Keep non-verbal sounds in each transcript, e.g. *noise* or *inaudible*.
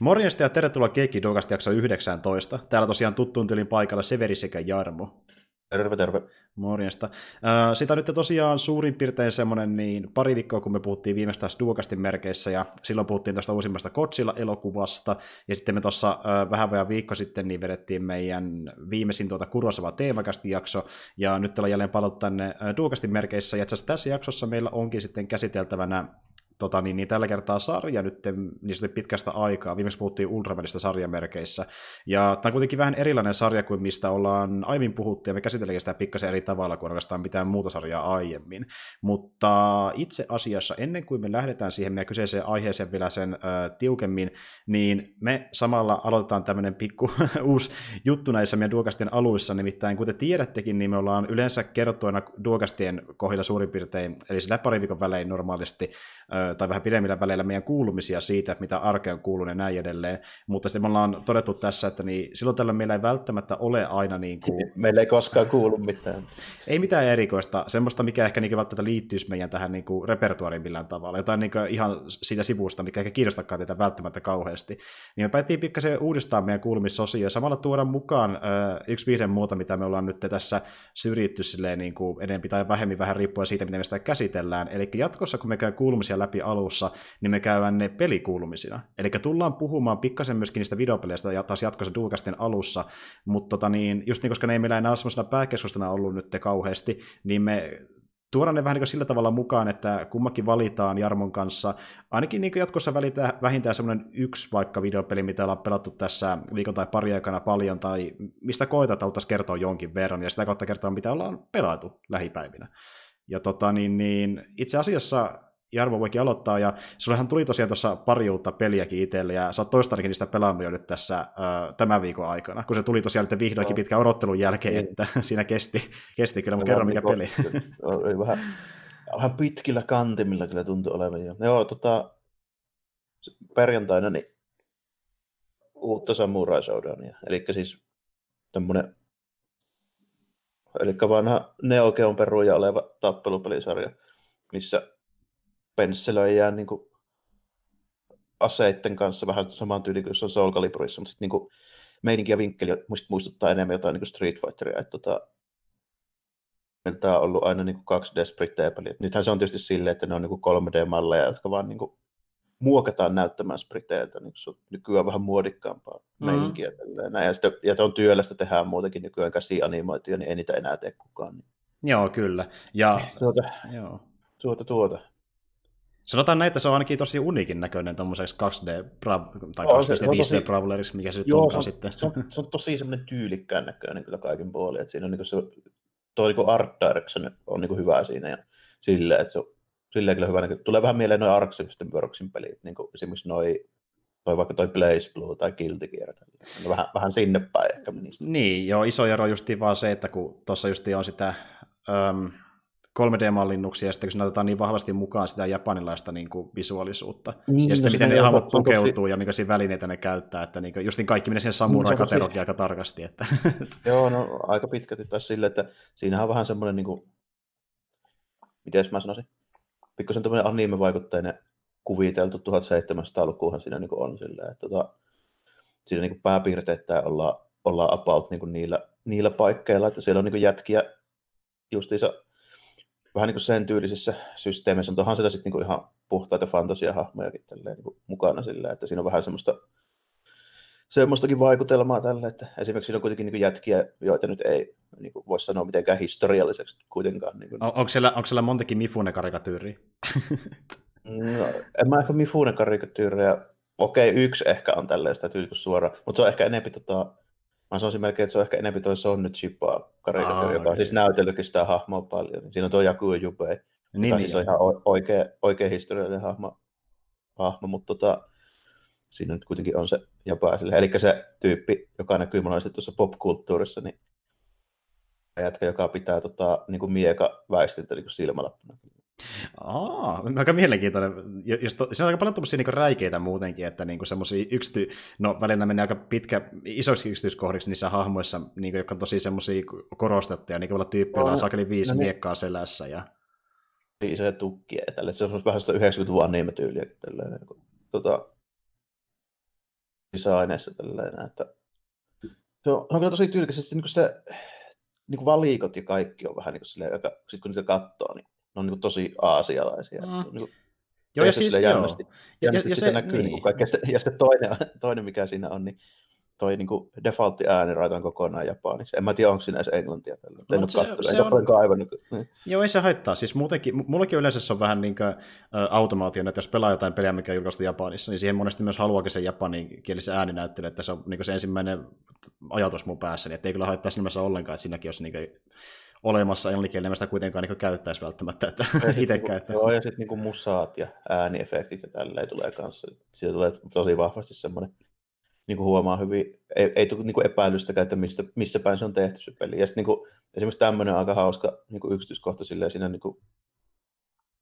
Morjesta ja tervetuloa Keikki Dogasta jakso 19. Täällä tosiaan tuttuun tylin paikalla Severi sekä Jarmo. Terve, terve. Morjesta. Sitä on nyt tosiaan suurin piirtein semmoinen niin pari viikkoa, kun me puhuttiin viimeistä Duokastin merkeissä, ja silloin puhuttiin tästä uusimmasta Kotsilla-elokuvasta, ja sitten me tuossa vähän vähän viikko sitten niin vedettiin meidän viimeisin tuota Kurosava teemakasti jakso, ja nyt ollaan jälleen palattu tänne Duokastin merkeissä, ja itse tässä jaksossa meillä onkin sitten käsiteltävänä tota, niin, niin tällä kertaa sarja nyt niin pitkästä aikaa. Viimeksi puhuttiin Ultramanista sarjamerkeissä. Ja tämä on kuitenkin vähän erilainen sarja kuin mistä ollaan aiemmin puhuttu, ja me käsitellään sitä pikkasen eri tavalla kuin oikeastaan mitään muuta sarjaa aiemmin. Mutta itse asiassa ennen kuin me lähdetään siihen meidän kyseiseen aiheeseen vielä sen äh, tiukemmin, niin me samalla aloitetaan tämmöinen pikku *laughs* uusi juttu näissä meidän duokastien aluissa, nimittäin kuten tiedättekin, niin me ollaan yleensä kerrottuina duokastien kohdilla suurin piirtein, eli sillä pari viikon välein normaalisti, äh, tai vähän pidemmillä väleillä meidän kuulumisia siitä, mitä arkeen on kuulunut ja näin edelleen. Mutta sitten me ollaan todettu tässä, että niin silloin tällä meillä ei välttämättä ole aina niin kuin... *laughs* Meillä ei koskaan kuulu mitään. *laughs* Ei mitään erikoista, semmoista, mikä ehkä niin välttämättä liittyisi meidän tähän niin kuin repertuariin millään tavalla. Jotain niin ihan siitä sivusta, mikä ehkä kiinnostakaan teitä välttämättä kauheasti. Niin me päättiin pikkasen uudistaa meidän kuulumissosio ja samalla tuoda mukaan yksi viiden muuta, mitä me ollaan nyt tässä syrjitty silleen niin kuin enempi tai vähemmin vähän riippuen siitä, miten me sitä käsitellään. Eli jatkossa, kun me käy kuulumisia läpi alussa, niin me käydään ne pelikuulumisina. Eli tullaan puhumaan pikkasen myöskin niistä videopeleistä ja taas jatkossa Duukasten alussa, mutta tota niin, just niin, koska ne ei meillä enää semmoisena pääkeskustana ollut nyt kauheasti, niin me tuodaan ne vähän niin sillä tavalla mukaan, että kummakin valitaan Jarmon kanssa. Ainakin niin jatkossa välitä vähintään semmoinen yksi vaikka videopeli, mitä ollaan pelattu tässä viikon tai pari aikana paljon, tai mistä koetaan, että haluttaisiin kertoa jonkin verran, ja sitä kautta kertoa, mitä ollaan pelattu lähipäivinä. Ja tota, niin, niin, itse asiassa Jarmo voikin aloittaa, ja sullehan tuli tosiaan tuossa pari uutta peliäkin itselle, ja sä oot toistarikin niistä pelannut jo nyt tässä äh, tämän viikon aikana, kun se tuli tosiaan nyt vihdoinkin no. pitkän odottelun jälkeen, niin. että *laughs* siinä kesti, kesti kyllä, mutta kerro mikä niin, peli. Oli vähän, vähän pitkillä kantimilla kyllä tuntui olevan. Jo. Joo, tota, perjantaina niin uutta Samurai Showdownia, eli siis tämmönen eli vanha Neo Geon peruja oleva tappelupelisarja, missä pensselöijään niin kuin aseitten kanssa vähän saman tyyli kuin se on Soul Caliburissa, mutta sitten niin meininki ja vinkkeli muistuttaa enemmän jotain niin kuin Street Fighteria. Että tota, meiltä on ollut aina niin kuin 2D-sprittejä Nythän se on tietysti silleen, että ne on niin kuin 3D-malleja, jotka vaan niin kuin muokataan näyttämään spriteiltä, niin se on nykyään vähän muodikkaampaa mm. meininkiä. Näin. Ja, sitten, ja on työlästä tehdään muutenkin nykyään käsianimoituja, niin ei niitä enää tee kukaan. Niin. Joo, kyllä. Ja, *laughs* tuota, joo. tuota, tuota. Sanotaan näin, että se on ainakin tosi unikin näköinen tuommoiseksi 2D tai 2D Brawleriksi, mikä se nyt onkaan sitten. Se on, se on tosi semmoinen tyylikkään näköinen kyllä kaiken puolin, että siinä on niin se, tuo niin art direction on niin hyvä siinä ja silleen, että se on silleen kyllä hyvä. Niin tulee vähän mieleen noin Ark System Worksin pelit, niin kuin esimerkiksi noi toi vaikka toi Blaze Blue tai Guilty Gear. Vähän, vähän sinne päin ehkä menisi. Niin, joo, iso ero justiin vaan se, että kun tuossa justiin on sitä um, 3D-mallinnuksia, ja sitten kun näytetään niin vahvasti mukaan sitä japanilaista niin kuin visuaalisuutta, niin, ja sitten no, miten ne hahmot pukeutuu ja minkälaisia välineitä ne käyttää, että niin kuin, just niin kaikki menee siihen samurai-katerokin tosi... aika tarkasti. Että... *laughs* Joo, no aika pitkälti taas silleen, että siinähän on vähän semmoinen, niin kuin, miten mä sanoisin, pikkusen tämmöinen anime-vaikutteinen kuviteltu 1700-lukuhan siinä niin kuin on silleen, että tota, siinä niin pääpiirteittäin ollaan, ollaan about niin kuin niillä, niillä paikkeilla, että siellä on niin kuin jätkiä justiinsa vähän niin kuin sen tyylisissä systeemeissä, mutta onhan siellä sitten niin ihan puhtaita fantasiahahmojakin tälleen, niin kuin mukana sillä, että siinä on vähän semmoista semmoistakin vaikutelmaa tälle, että esimerkiksi siinä on kuitenkin niin jätkiä, joita nyt ei niin kuin voisi sanoa mitenkään historialliseksi kuitenkaan. Niin kuin... On, onko, siellä, onko siellä montakin Mifune-karikatyyriä? no, en mä ehkä Mifune-karikatyyriä, okei, yksi ehkä on tälleen sitä tyyli suora, mutta se on ehkä enemmän tota, Mä sanoisin melkein, että se on ehkä enemmän toi Sonny Chipa karikatyyri, joka on siis näytellytkin sitä hahmoa paljon. Siinä on tuo Jaku Jubei, niin, joka niin, siis on ihan oikea, oikea historiallinen hahmo, hahmo mutta tota, siinä nyt kuitenkin on se jopa sille. Eli se tyyppi, joka näkyy monesti tuossa popkulttuurissa, niin jätkä, joka pitää tota, niin kuin mieka väistintä niin silmälappuna. Aa, aika mielenkiintoinen. Jos to, se on aika paljon tuommoisia niin räikeitä muutenkin, että niin semmoisia yksity... No välillä menee aika pitkä, isoiksi yksityiskohdiksi niissä hahmoissa, niin kuin, jotka on tosi semmoisia korostettuja, niin kuin olla tyyppi, jolla on sakeli viisi no, niin. miekkaa selässä. Ja... Isoja tukkia ja tälle. Se on vähän sitä 90-luvun anime-tyyliä. Tällainen. Tota, designeissa tällainen, että se on, se on kyllä tosi tyylikäs, että niin se niin kuin valikot ja kaikki on vähän niin kuin silleen, joka, sit kun niitä katsoo, niin ne on niin tosi aasialaisia. Mm. niin kuin, joo, ja siis joo. Jännästi, jännästi ja, ja se, näkyy niin. Niin kuin. Ja sitten, toinen, toinen, mikä siinä on, niin toi niin kuin defaultti ääni raitaan kokonaan japaniksi. En mä tiedä, onko siinä edes englantia tällä. No, en ole katsellut, enkä on... kaivannut. Niin. Joo, ei se haittaa. Siis muutenkin, mullakin yleensä se on vähän niin kuin, ä, automaatio, että jos pelaa jotain peliä, mikä on julkaistu Japanissa, niin siihen monesti myös haluakin sen japaninkielisen ääninäyttely, että se on niin se ensimmäinen ajatus mun päässä, niin ettei kyllä haittaa sinänsä ollenkaan, että siinäkin olisi niin olemassa englanninkielinen, sitä kuitenkaan niin käyttäisi välttämättä, että *laughs* itse käyttää. Joo, ja sitten niin musaat ja ääniefektit ja tälleen tulee kanssa. Siitä tulee tosi vahvasti semmoinen niin kuin huomaa hyvin, ei, ei tule niin epäilystäkään, että mistä, missä päin se on tehty se peli. Ja sitten niin kuin, esimerkiksi tämmöinen aika hauska niin kuin yksityiskohta silleen siinä niin kuin,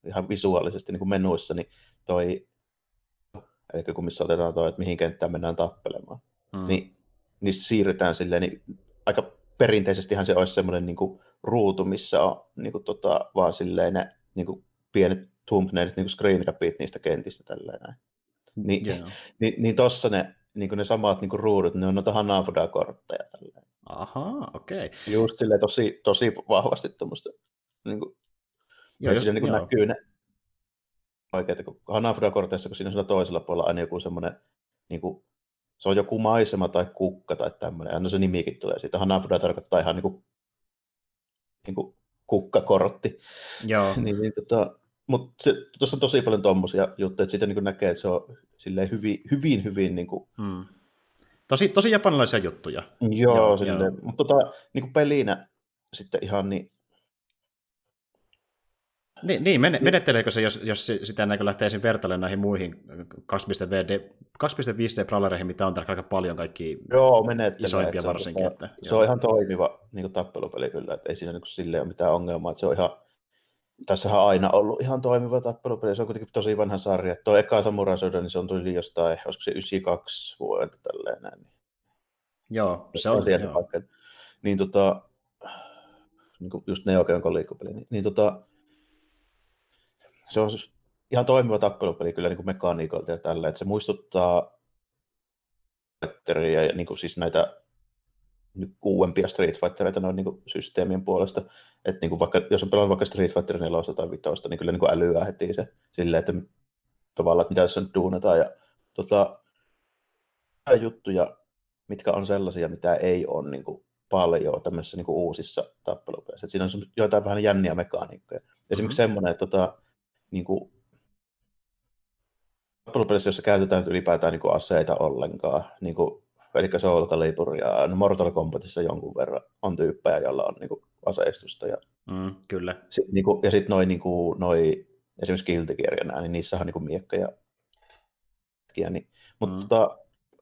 ihan visuaalisesti niin kuin menuissa, niin toi, eli kun missä otetaan toi, että mihin kenttään mennään tappelemaan, hmm. niin, niin siirrytään silleen, niin aika perinteisestihan se olisi semmoinen niin kuin, ruutu, missä on niin kuin, tota, vaan silleen ne niin kuin, pienet thumbnailit, niin kuin screen capit niistä kentistä tälleen näin. Niin, yeah. *laughs* niin, niin tossa ne niin kuin ne samat niin kuin ruudut, ne on noita Hanafuda-kortteja. Tälleen. Ahaa, okei. Okay. Just silleen tosi, tosi vahvasti tuommoista, niin kuin, joo, siinä niin kuin näkyy ne oikein, kun Hanafuda-korteissa, kun siinä on toisella puolella aina joku semmoinen, niin kuin, se on joku maisema tai kukka tai tämmöinen, aina se nimikin tulee siitä. Hanafuda tarkoittaa ihan niin kuin, niin kuin kukkakortti. Joo. *laughs* niin, niin, tota, mutta tuossa on tosi paljon tuommoisia juttuja, että siitä niin näkee, että se on silleen hyvin, hyvin, hyvin niin kuin... hmm. Tosi, tosi japanilaisia juttuja. Joo, joo silleen, joo. mutta tota, niin kuin pelinä sitten ihan niin... Niin, niin menetteleekö se, jos, jos sitä näkö lähtee ensin vertailemaan näihin muihin 2.5D-prallereihin, mitä on aika paljon kaikki Joo, isoimpia se varsinkin. Että, se joo. on ihan toimiva niin tappelupeli kyllä, että ei siinä niin kuin, silleen ole mitään ongelmaa, että se on ihan Tässähän on aina ollut ihan toimiva tappelupeli, se on kuitenkin tosi vanha sarja. Tuo eka Samurai Soda, niin se on tuli jostain, olisiko se 92 vuodelta tälleen näin. Niin. Joo, se on, se. Vaikka, niin tota, niin kuin just Neo Geo niin, niin tota, se on ihan toimiva tappelupeli kyllä niin kuin mekaniikolta ja tällä, että se muistuttaa ja niin kuin siis näitä nyt uudempia Street Fightereita noin niin systeemien puolesta. Että niin kuin vaikka, jos on pelannut vaikka Street Fighter 4 tai 5, niin kyllä niin kuin älyää heti se silleen, että tavallaan, että mitä tässä nyt duunataan. Ja tota, juttuja, mitkä on sellaisia, mitä ei ole niin kuin paljon tämmöisissä niin kuin uusissa tappelupeleissä. Siinä on joitain vähän jänniä mekaniikkoja. Esimerkiksi mm-hmm. semmoinen, että tota, niin kuin, tappelupelissä, jossa käytetään ylipäätään niin kuin aseita ollenkaan, niin kuin eli Soul Calibur ja no Mortal Kombatissa jonkun verran on tyyppejä, joilla on niinku aseistusta. Ja, mm, kyllä. Sit, niinku, ja sitten noin niinku, noi, esimerkiksi nää, niin niissä on niinku miekka ja, niin. Mutta mm. tota,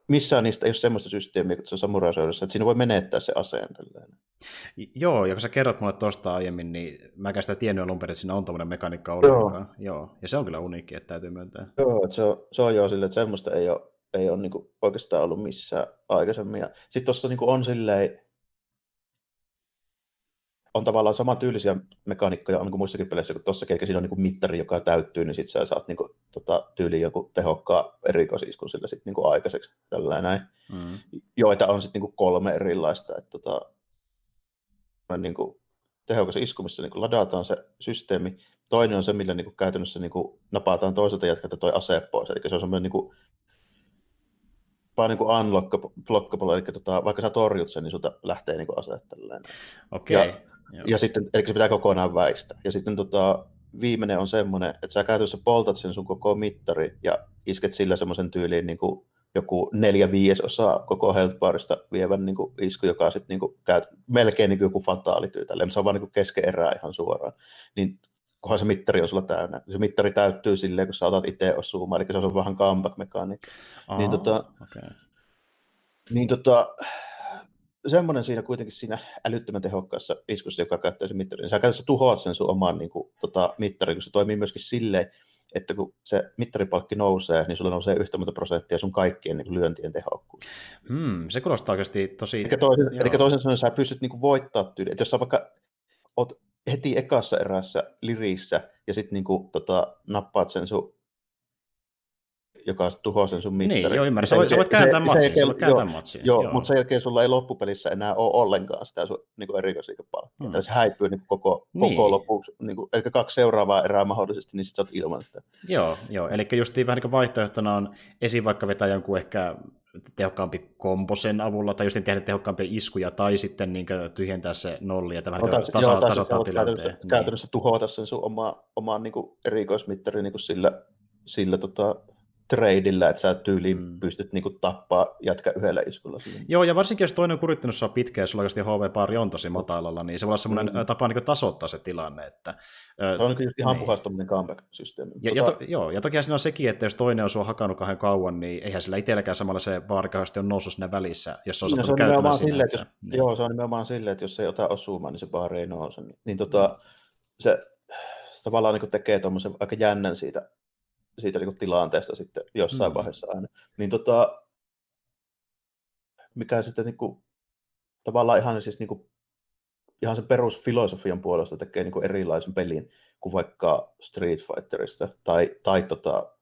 missään niistä ei ole semmoista systeemiä kuin samurai että siinä voi menettää se aseen. Tälleen. Joo, ja kun sä kerrot mulle tuosta aiemmin, niin mä sitä tiennyt alun perin, että siinä on tämmöinen mekaniikka ollenkaan. Joo. joo. Ja se on kyllä uniikki, että täytyy myöntää. Joo, että se on, se on joo silleen, että semmoista ei ole ei ole niin kuin oikeastaan ollut missään aikaisemmin. Sitten tuossa niin on silleen, on tavallaan sama tyylisiä mekaanikkoja on niin kuin muissakin peleissä, kun tuossa siinä on niin kuin mittari, joka täyttyy, niin sitten sä saat niin kuin, tota, tyyliin joku tehokkaa erikoisiskun sillä sitten niin aikaiseksi. Tällainen. Mm. Joita on sitten niin kolme erilaista. Että, tota, niin kuin, tehokas isku, missä niin kuin ladataan se systeemi. Toinen on se, millä niin kuin käytännössä niin kuin napataan toiselta jätkältä toi ase pois. Eli se on semmoinen niin kuin vaan niin unlockable, eli tota, vaikka sä torjut sen, niin sulta lähtee niin aseet Okei. Okay. Ja, ja, sitten, eli se pitää kokonaan väistää. Ja sitten tota, viimeinen on semmoinen, että sä käytännössä poltat sen sun koko mittari ja isket sillä semmoisen tyyliin niin kuin joku neljä viidesosaa koko health barista vievän niin kuin isku, joka sitten niin kuin, käy melkein niin kuin joku fataalityy tälleen, se on vaan niin kesken erää ihan suoraan. Niin kunhan se mittari on sulla täynnä. Se mittari täyttyy silleen, kun sä otat itse osumaan, eli se on vähän comeback mekaniikka. Niin, tota, okay. niin tota, semmoinen siinä kuitenkin siinä älyttömän tehokkaassa iskussa, joka käyttää sen mittarin. Sä käytännössä tuhoat sen sun oman niin kuin, tota, mittarin, kun se toimii myöskin silleen, että kun se mittaripalkki nousee, niin sulla nousee yhtä monta prosenttia sun kaikkien niin lyöntien tehokkuus. Hmm, se kuulostaa oikeasti tosi... Eli toisen, eli toisen sanoen sä pystyt niin voittaa tyyli. Että jos sä vaikka oot heti ekassa erässä lirissä ja sitten niinku, tota, nappaat sen sun joka tuhoaa sen sun mittarin. Niin, joo, ymmärrän. Sä voit, sä voit kääntää matsin, sä voit kääntää matsin. Joo, joo, mutta sen jälkeen sulla ei loppupelissä enää ole ollenkaan sitä sun niin erikoisliikepalkkaa. Hmm. Se häipyy niin koko, niin. koko lopuksi, niin kuin, eli kaksi seuraavaa erää mahdollisesti, niin sitten sä oot ilman sitä. Joo, joo. eli justiin vähän niin vaihtoehtona on esim. vaikka vetää jonkun ehkä tehokkaampi kompo sen avulla, tai just tehdä tehokkaampia iskuja, tai sitten niin tyhjentää se nolli, ja tämä no, tasa, joo, tasa, tasa käytännössä, niin. käytännössä tuhota sen sun oma, oma niin erikoismittari niin sillä, sillä tota, tradeillä, että sä tyyliin mm. pystyt niinku tappaa jätkä yhdellä iskulla. Joo, ja varsinkin jos toinen on kurittanut sua pitkään, ja sulla HV-pari on tosi matalalla, niin se voi olla semmoinen mm. tapa niin tasoittaa se tilanne. Että, se on niin ihan niin. puhas comeback-systeemi. Ja, tota... ja, to, joo, ja toki siinä on sekin, että jos toinen on sua hakannut kahden kauan, niin eihän sillä itselläkään samalla se vaarikahasti on noussut sinne välissä, jos se on niin, se on nimenomaan sille, että jos, niin. Joo, se on nimenomaan silleen, että jos ei ota osumaan, niin se baari ei nouse. Niin, niin tota, mm. se tavallaan niin tekee tuommoisen aika jännän siitä siitä niin tilanteesta sitten jossain mm. vaiheessa aina. Niin tota, mikä sitten niin kuin, tavallaan ihan siis niin kuin, ihan sen perusfilosofian puolesta tekee niin kuin erilaisen pelin kuin vaikka Street Fighterista tai, tai tota,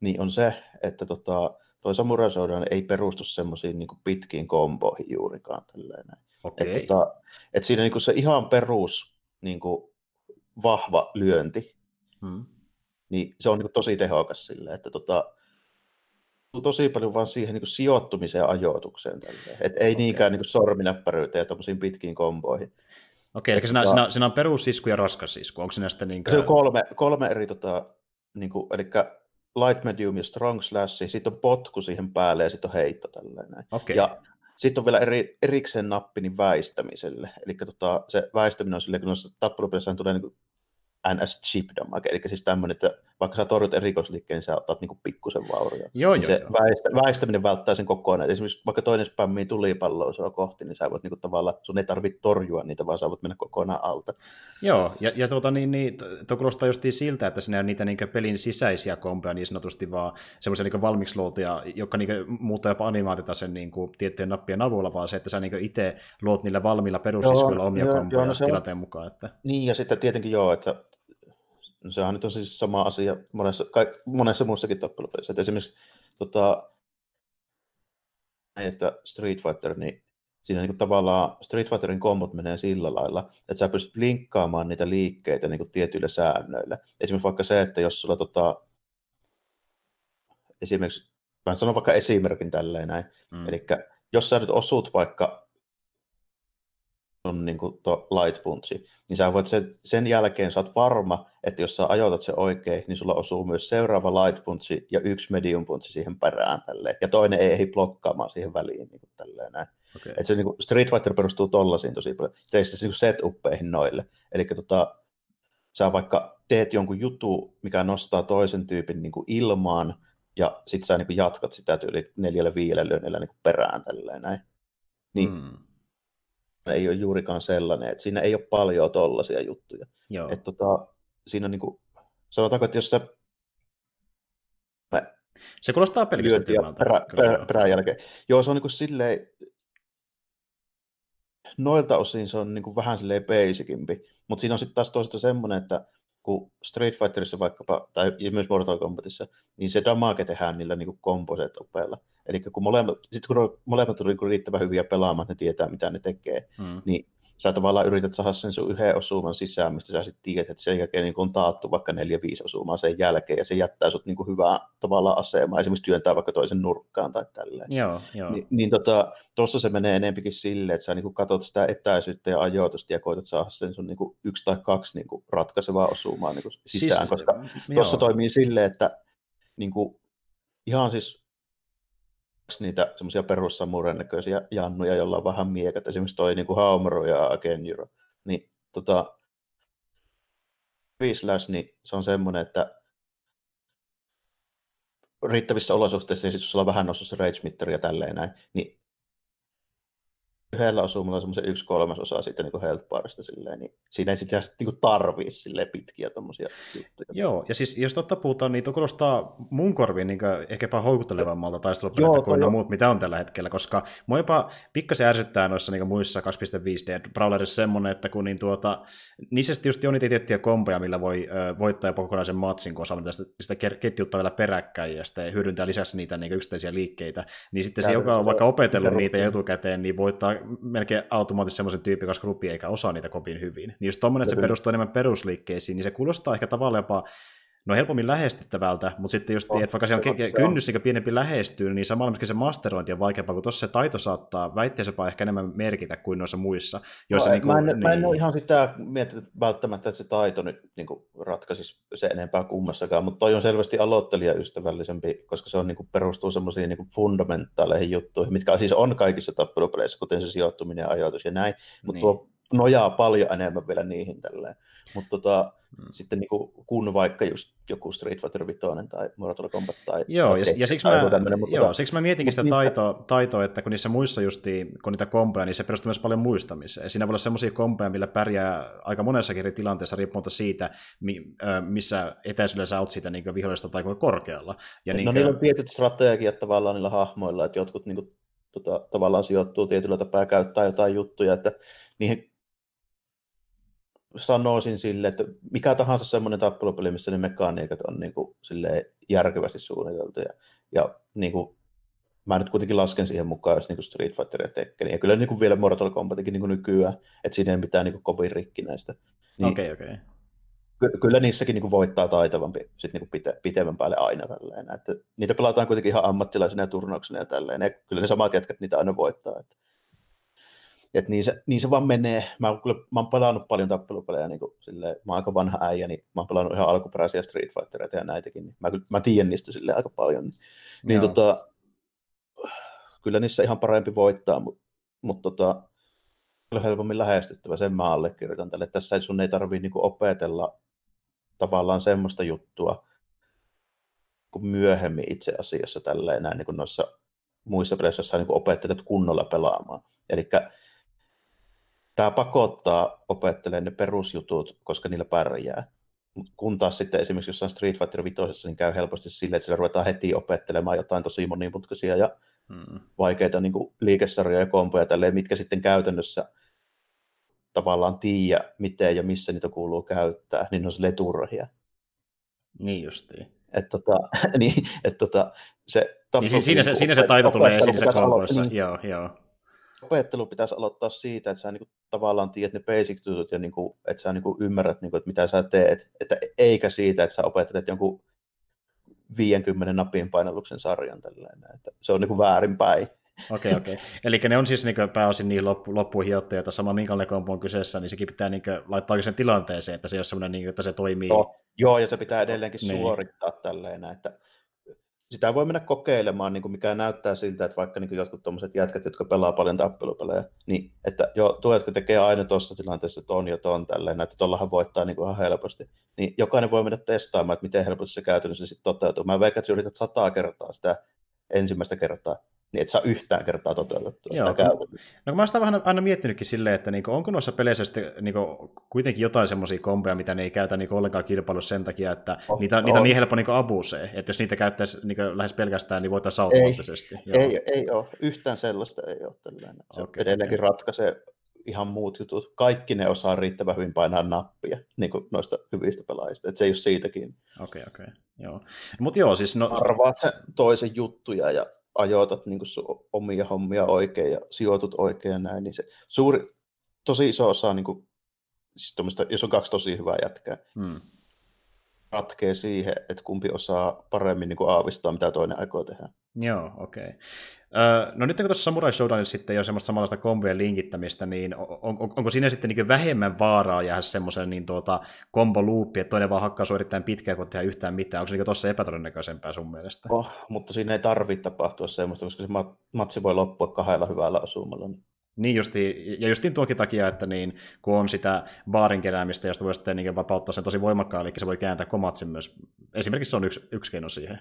niin on se, että tota, toi Samurai Showdown ei perustu semmoisiin niin pitkiin komboihin juurikaan. Tälleen Okay. Et, tota, et siinä niin kuin se ihan perus niin kuin, vahva lyönti, Hmm. Niin se on niin kuin tosi tehokas sille, että tota, tosi paljon vaan siihen niin kuin sijoittumiseen ja ajoitukseen. Et ei okay. niinkään niin sorminäppäryyteen ja tuommoisiin pitkiin komboihin. Okei, eli siinä, siinä, siinä on perussisku ja raskas sisku. Onko siinä sitten niin Se on kolme, kolme eri, tota, niin kuin, eli light, medium ja strong slash, sitten on potku siihen päälle ja sitten on heitto tällainen. Okay. Ja sitten on vielä eri, erikseen nappi niin väistämiselle. Eli tota, se väistäminen on silleen, kun tappelupelissä tulee niin NS chip damage, eli siis tämmöinen, että vaikka sä torjut rikosliikkeen, niin sä otat niinku pikkusen vauria. Joo, niin joo, se joo. Väistä, väistäminen välttää sen kokonaan. Et esimerkiksi vaikka toinen spämmii tulipalloa sua kohti, niin sä voit niinku tavallaan, sun ei tarvitse torjua niitä, vaan sä voit mennä kokonaan alta. Joo, ja, ja tuota, niin, niin, tuo kuulostaa just siltä, että siinä on niitä niin pelin sisäisiä kompeja niin sanotusti, vaan semmoisia niin valmiiksi luotuja, jotka niin muuttaa jopa animaatiota sen niin kuin, tiettyjen nappien avulla, vaan se, että sä niin itse luot niillä valmiilla perussiskuilla omia joo, kompeja joo, no tilanteen on... mukaan. Että... Niin, ja sitten tietenkin joo, että No sehän nyt on siis sama asia monessa, kaik, monessa muussakin tappelupelissä. esimerkiksi tota, että Street Fighter, niin siinä niin tavallaan Street Fighterin kombot menee sillä lailla, että sä pystyt linkkaamaan niitä liikkeitä niin kuin tietyillä säännöillä. Esimerkiksi vaikka se, että jos sulla tota, esimerkiksi, mä sanon vaikka esimerkin tälleen näin, mm. eli jos sä nyt osut vaikka on niin kuin to light punchi, niin sä voit sen, sen jälkeen, sä oot varma, että jos sä ajoitat se oikein, niin sulla osuu myös seuraava light punchi ja yksi medium punchi siihen perään tälleen, ja toinen ei ehdi blokkaamaan siihen väliin niin kuin tälleen näin. Okay. Et se niin kuin Street Fighter perustuu tollaisiin tosi paljon. Teistä niin setuppeihin noille. Eli tota, sä vaikka teet jonkun jutu, mikä nostaa toisen tyypin niin kuin ilmaan, ja sit sä niin kuin jatkat sitä tyyli neljällä viidellä lyönnillä niin kuin perään tälleen näin. Niin hmm ei ole juurikaan sellainen, että siinä ei ole paljon tollaisia juttuja. Joo. Että tota, siinä niin kuin, sanotaanko, että jos sä se kuulostaa pelkästään tilanteen. Perä, perä, perän jälkeen. Joo, se on niin kuin silleen, noilta osin se on niin kuin vähän silleen basicimpi, mutta siinä on sitten taas toisaalta semmoinen, että kun Street Fighterissa vaikkapa, tai myös Mortal Kombatissa, niin se damage tehdään niillä niin komposeet-opeilla. Eli kun molemmat, sit kun molemmat on niin riittävän hyviä pelaamaan, ne tietää, mitä ne tekee, mm. niin sä tavallaan yrität saada sen sun yhden osuman sisään, mistä sä sitten tiedät, että sen jälkeen niin on taattu vaikka neljä, viisi osumaa sen jälkeen, ja se jättää sut niin kuin hyvää tavallaan asemaa, esimerkiksi työntää vaikka toisen nurkkaan tai tälleen. Joo, joo. Ni, niin tota, tuossa se menee enempikin silleen, että sä niin kuin katsot sitä etäisyyttä ja ajoitusta ja koetat saada sen sun niin kuin yksi tai kaksi niin kuin ratkaisevaa osumaa niin kuin sisään, siis, koska tuossa toimii silleen, että niin kuin, ihan siis niitä semmoisia perussamuren näköisiä jannuja, joilla on vähän miekat, esimerkiksi toi niin kuin Haumero ja Kenjuro, niin tota, Vislash, niin se on semmoinen, että riittävissä olosuhteissa, ja sitten sulla on vähän noussut se rage ja tälleen näin, niin yhdellä osumalla semmoisen yksi kolmasosa siitä niin health barista silleen, niin siinä ei sitten niin tarvii silleen pitkiä tommosia juttuja. Joo, ja siis jos totta puhutaan, niin tuo kuulostaa mun korviin niin ehkäpä houkuttelevammalta taistelupeliltä kuin no muut, mitä on tällä hetkellä, koska mua jopa pikkasen ärsyttää noissa niin muissa 2.5D brawlerissa semmoinen, että kun niin tuota, niissä just on niitä tiettyjä kompoja, millä voi ö, voittaa jopa kokonaisen matsin, kun osaa sitä, sitä ketjuttaa vielä peräkkäin ja sitten hyödyntää lisäksi niitä niin yksittäisiä liikkeitä, niin sitten se, joka on vaikka opetellut niitä etukäteen, niin voittaa melkein automaattisesti semmoisen tyyppi, koska rupi eikä osaa niitä kopin hyvin. Niin jos tuommoinen, että se perustuu enemmän perusliikkeisiin, niin se kuulostaa ehkä tavallaan jopa no helpommin lähestyttävältä, mutta sitten just, oh, että vaikka se on ke- kynnys eikä pienempi lähestyy, niin samalla myöskin se masterointi on vaikeampaa, kun tuossa se taito saattaa väitteessä jopa ehkä enemmän merkitä kuin noissa muissa. Joissa no, niin kuin, mä, en, niin... mä en ole ihan sitä miettinyt välttämättä, että se taito nyt niin kuin ratkaisisi se enempää kummassakaan, mutta toi on selvästi aloittelijaystävällisempi, koska se on niin kuin, perustuu semmoisiin niin fundamentaaleihin juttuihin, mitkä siis on kaikissa tappelupeleissä, kuten se sijoittuminen ja ajoitus ja näin, mutta niin. tuo nojaa paljon enemmän vielä niihin tälleen. Mutta tota, hmm. sitten niinku, kun vaikka just joku Street Fighter 5 tai Mortal Kombat tai... Joo, ja, ja siksi, mä, mutta joo tota, siksi mä mietinkin sitä taitoa, taitoa, että kun niissä muissa justiin, kun niitä kompeja, niin se perustuu myös paljon muistamiseen. Siinä voi olla semmoisia kompeja, millä pärjää aika monessakin eri tilanteessa riippumatta siitä, missä etäisyydellä sä oot siitä niin vihollista tai korkealla. Ja no niin, niillä on tietyt strategiat tavallaan niillä hahmoilla, että jotkut niin kuin, tota, tavallaan sijoittuu tietyllä tapaa ja käyttää jotain juttuja, että niihin sanoisin sille, että mikä tahansa semmoinen tappelupeli, missä ne mekaniikat on niin kuin, järkevästi suunniteltu. Ja, ja niin kuin, mä nyt kuitenkin lasken siihen mukaan, jos niin Street Fighter ja Tekken. Ja kyllä niin kuin vielä Mortal Kombatikin niin kuin nykyään, että siinä ei mitään niin kuin kovin rikki näistä. Niin, okei, okay, okei. Okay. Ky- kyllä niissäkin niin kuin voittaa taitavampi sit niin kuin pite- pitemmän päälle aina tälleen. Että niitä pelataan kuitenkin ihan ammattilaisina ja turnauksena ja tälleen. Ja kyllä ne samat jätkät niitä aina voittaa. Että et niin, se, niin se vaan menee. Mä oon, kyllä, mä oon pelannut paljon tappelupelejä, niin kuin, silleen, mä oon aika vanha äijä, niin mä oon pelannut ihan alkuperäisiä Street Fightereita ja näitäkin, niin mä, mä tiedän niistä silleen aika paljon. Niin, niin tota, kyllä niissä ihan parempi voittaa, mutta mut, tota, kyllä helpommin lähestyttävä, sen mä allekirjoitan tälle. Tässä ei sun ei tarvii niin opetella tavallaan semmoista juttua, kuin myöhemmin itse asiassa tälleen näin niin kuin noissa muissa peleissä, joissa niin opettelet kunnolla pelaamaan. Eli tämä pakottaa opettelemaan ne perusjutut, koska niillä pärjää. Kun taas sitten esimerkiksi jossain Street Fighter 5, niin käy helposti silleen, että siellä ruvetaan heti opettelemaan jotain tosi monimutkaisia ja hmm. vaikeita niin kuin liikesarjoja ja kompoja, tälleen, mitkä sitten käytännössä tavallaan tiedä, miten ja missä niitä kuuluu käyttää, niin ne on silleen turhia. Niin justiin. Et tota, *laughs* niin, et tota, se niin siinä, se, siinä se taito tulee esiin se kompoissa, niin, joo, joo opettelu pitäisi aloittaa siitä, että sä niin kuin, tavallaan tiedät ne basic jutut ja niin kuin, että sä niin kuin, ymmärrät, niin kuin, että mitä sä teet, että eikä siitä, että sä opettelet jonkun 50 napin painalluksen sarjan tällainen, että se on niin kuin väärinpäin. Okei, okei. Eli ne on siis niin pääosin niin loppu, loppuhiottajia, että sama minkälainen kompo on kyseessä, niin sekin pitää niin laittaa sen tilanteeseen, että se ei ole sellainen, niin kuin, että se toimii. No, joo, ja se pitää edelleenkin niin. suorittaa tälleen, että sitä voi mennä kokeilemaan, niin kuin mikä näyttää siltä, että vaikka niin jotkut tuommoiset jätkät, jotka pelaa paljon tappelupelejä, niin että jo tuo, jotka tekee aina tuossa tilanteessa ton ja ton tälleen, että tuollahan voittaa niin kuin ihan helposti, niin jokainen voi mennä testaamaan, että miten helposti se käytännössä sitten toteutuu. Mä veikkaan, että yrität sataa kertaa sitä ensimmäistä kertaa, niin et saa yhtään kertaa toteutettua Joo, sitä käytännössä. No mä oon sitä vähän aina miettinytkin silleen, että niinku, onko noissa peleissä sitten niinku, kuitenkin jotain semmoisia kompeja, mitä ne ei käytä niinku, ollenkaan kilpailussa sen takia, että oh, niitä, oh. niitä on niin helppo niinku, abusee, että jos niitä käyttäisi niinku, lähes pelkästään, niin voitaisiin automaattisesti. Ei, ei, ei ole, yhtään sellaista ei ole tällainen. Se okay, edelleenkin okay. ratkaisee ihan muut jutut. Kaikki ne osaa riittävän hyvin painaa nappia niin kuin noista hyvistä pelaajista. että se ei ole siitäkin. Okei, okay, okei. Okay. Joo. Mutta joo, siis... No... Arvaat sen toisen juttuja ja ajoitat niin kuin omia hommia oikein ja sijoitut oikein ja näin, niin se suuri, tosi iso osa, niin kuin, siis jos on kaksi tosi hyvää jätkää, hmm. ratkee siihen, että kumpi osaa paremmin niin kuin aavistaa, mitä toinen aikoo tehdä. Joo, okei. Okay. No nyt kun tuossa Samurai Showdownissa sitten jo semmoista samanlaista kombojen linkittämistä, niin on, on, onko siinä sitten niin vähemmän vaaraa jäädä semmoisen niin tuota, kombo-luuppi, että toinen vaan hakkaa erittäin pitkään, kun tehdä yhtään mitään? Onko se niin tuossa epätodennäköisempää sun mielestä? Oh, mutta siinä ei tarvitse tapahtua semmoista, koska se matsi voi loppua kahdella hyvällä osumalla. Niin niin justi, ja justiin tuokin takia, että niin, kun on sitä baarin keräämistä, josta voi sitten niin vapauttaa sen tosi voimakkaan, eli se voi kääntää komatsin myös. Esimerkiksi se on yksi, yksi keino siihen.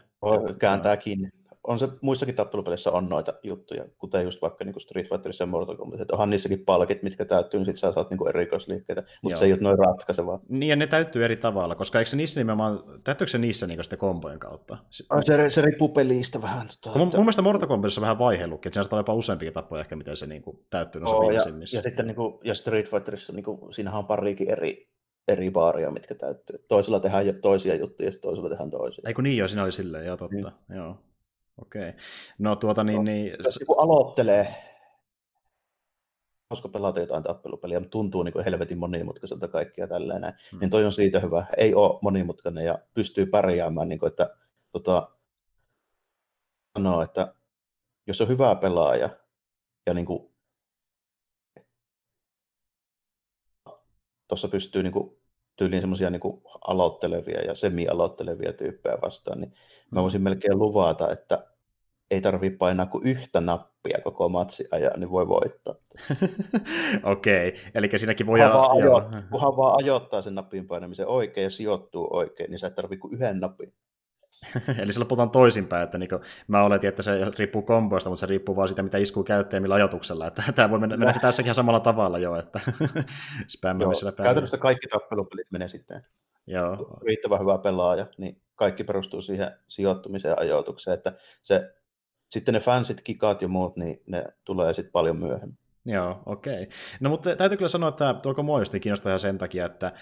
Kääntääkin on se muissakin tappelupeleissä on noita juttuja, kuten just vaikka niin Street Fighterissa ja Mortal Kombat, että onhan niissäkin palkit, mitkä täyttyy, niin sit sä saat niin erikoisliikkeitä, mutta Joo. se ei ole noin ratkaisevaa. Niin, ja ne täyttyy eri tavalla, koska eikö se niissä nimenomaan, täyttyykö se niissä niin sitten kombojen kautta? Se, se, se riippuu pelistä vähän. Tota, mun, että... mun mielestä Mortal Kombatissa on vähän vaihellutkin, että siinä saattaa jopa useampikin tapoja ehkä, miten se niin kuin, täyttyy noissa oh, ja, ja, sitten niin kuin, ja Street Fighterissa niin kuin, siinähän on parikin eri eri baaria, mitkä täyttyy. Toisella tehdään jo toisia juttuja, ja toisella tehdään toisia. Ei kun niin jo, siinä oli silleen, joo totta. Niin. Joo. Okei. Okay. No tuota niin... No, niin... Jos joku aloittelee, koska pelata jotain tappelupeliä, mutta tuntuu niin kuin helvetin monimutkaiselta kaikkia tällainen, hmm. niin toi on siitä hyvä. Ei ole monimutkainen ja pystyy pärjäämään, niin kuin, että tota, sanoo, että jos on hyvä pelaaja ja niin kuin, tuossa pystyy niin kuin, tyyliin semmoisia niin aloittelevia ja semi-aloittelevia tyyppejä vastaan, niin mä mm. voisin melkein luvata, että ei tarvitse painaa kuin yhtä nappia koko matsi ajan, niin voi voittaa. *laughs* Okei, okay. eli siinäkin voi... Kunhan vaan, ajo, kunhan vaan ajoittaa sen napin painamisen oikein ja sijoittuu oikein, niin sä et tarvitse kuin yhden napin. *laughs* Eli sillä puhutaan toisinpäin, että niin mä oletin, että se riippuu komboista, mutta se riippuu vaan siitä, mitä iskuu käyttäjä millä ajoituksella. Että *laughs* tämä voi mennä, mennä tässäkin ihan samalla tavalla jo, että sillä Käytännössä kaikki tappelupelit menee sitten. Joo. Riittävän hyvä pelaaja, niin kaikki perustuu siihen sijoittumiseen ja ajoitukseen, että se, sitten ne fansit, kikat ja muut, niin ne tulee sitten paljon myöhemmin. Joo, okei. Okay. No mutta täytyy kyllä sanoa, että tuo muodosti kiinnostaa ihan sen takia, että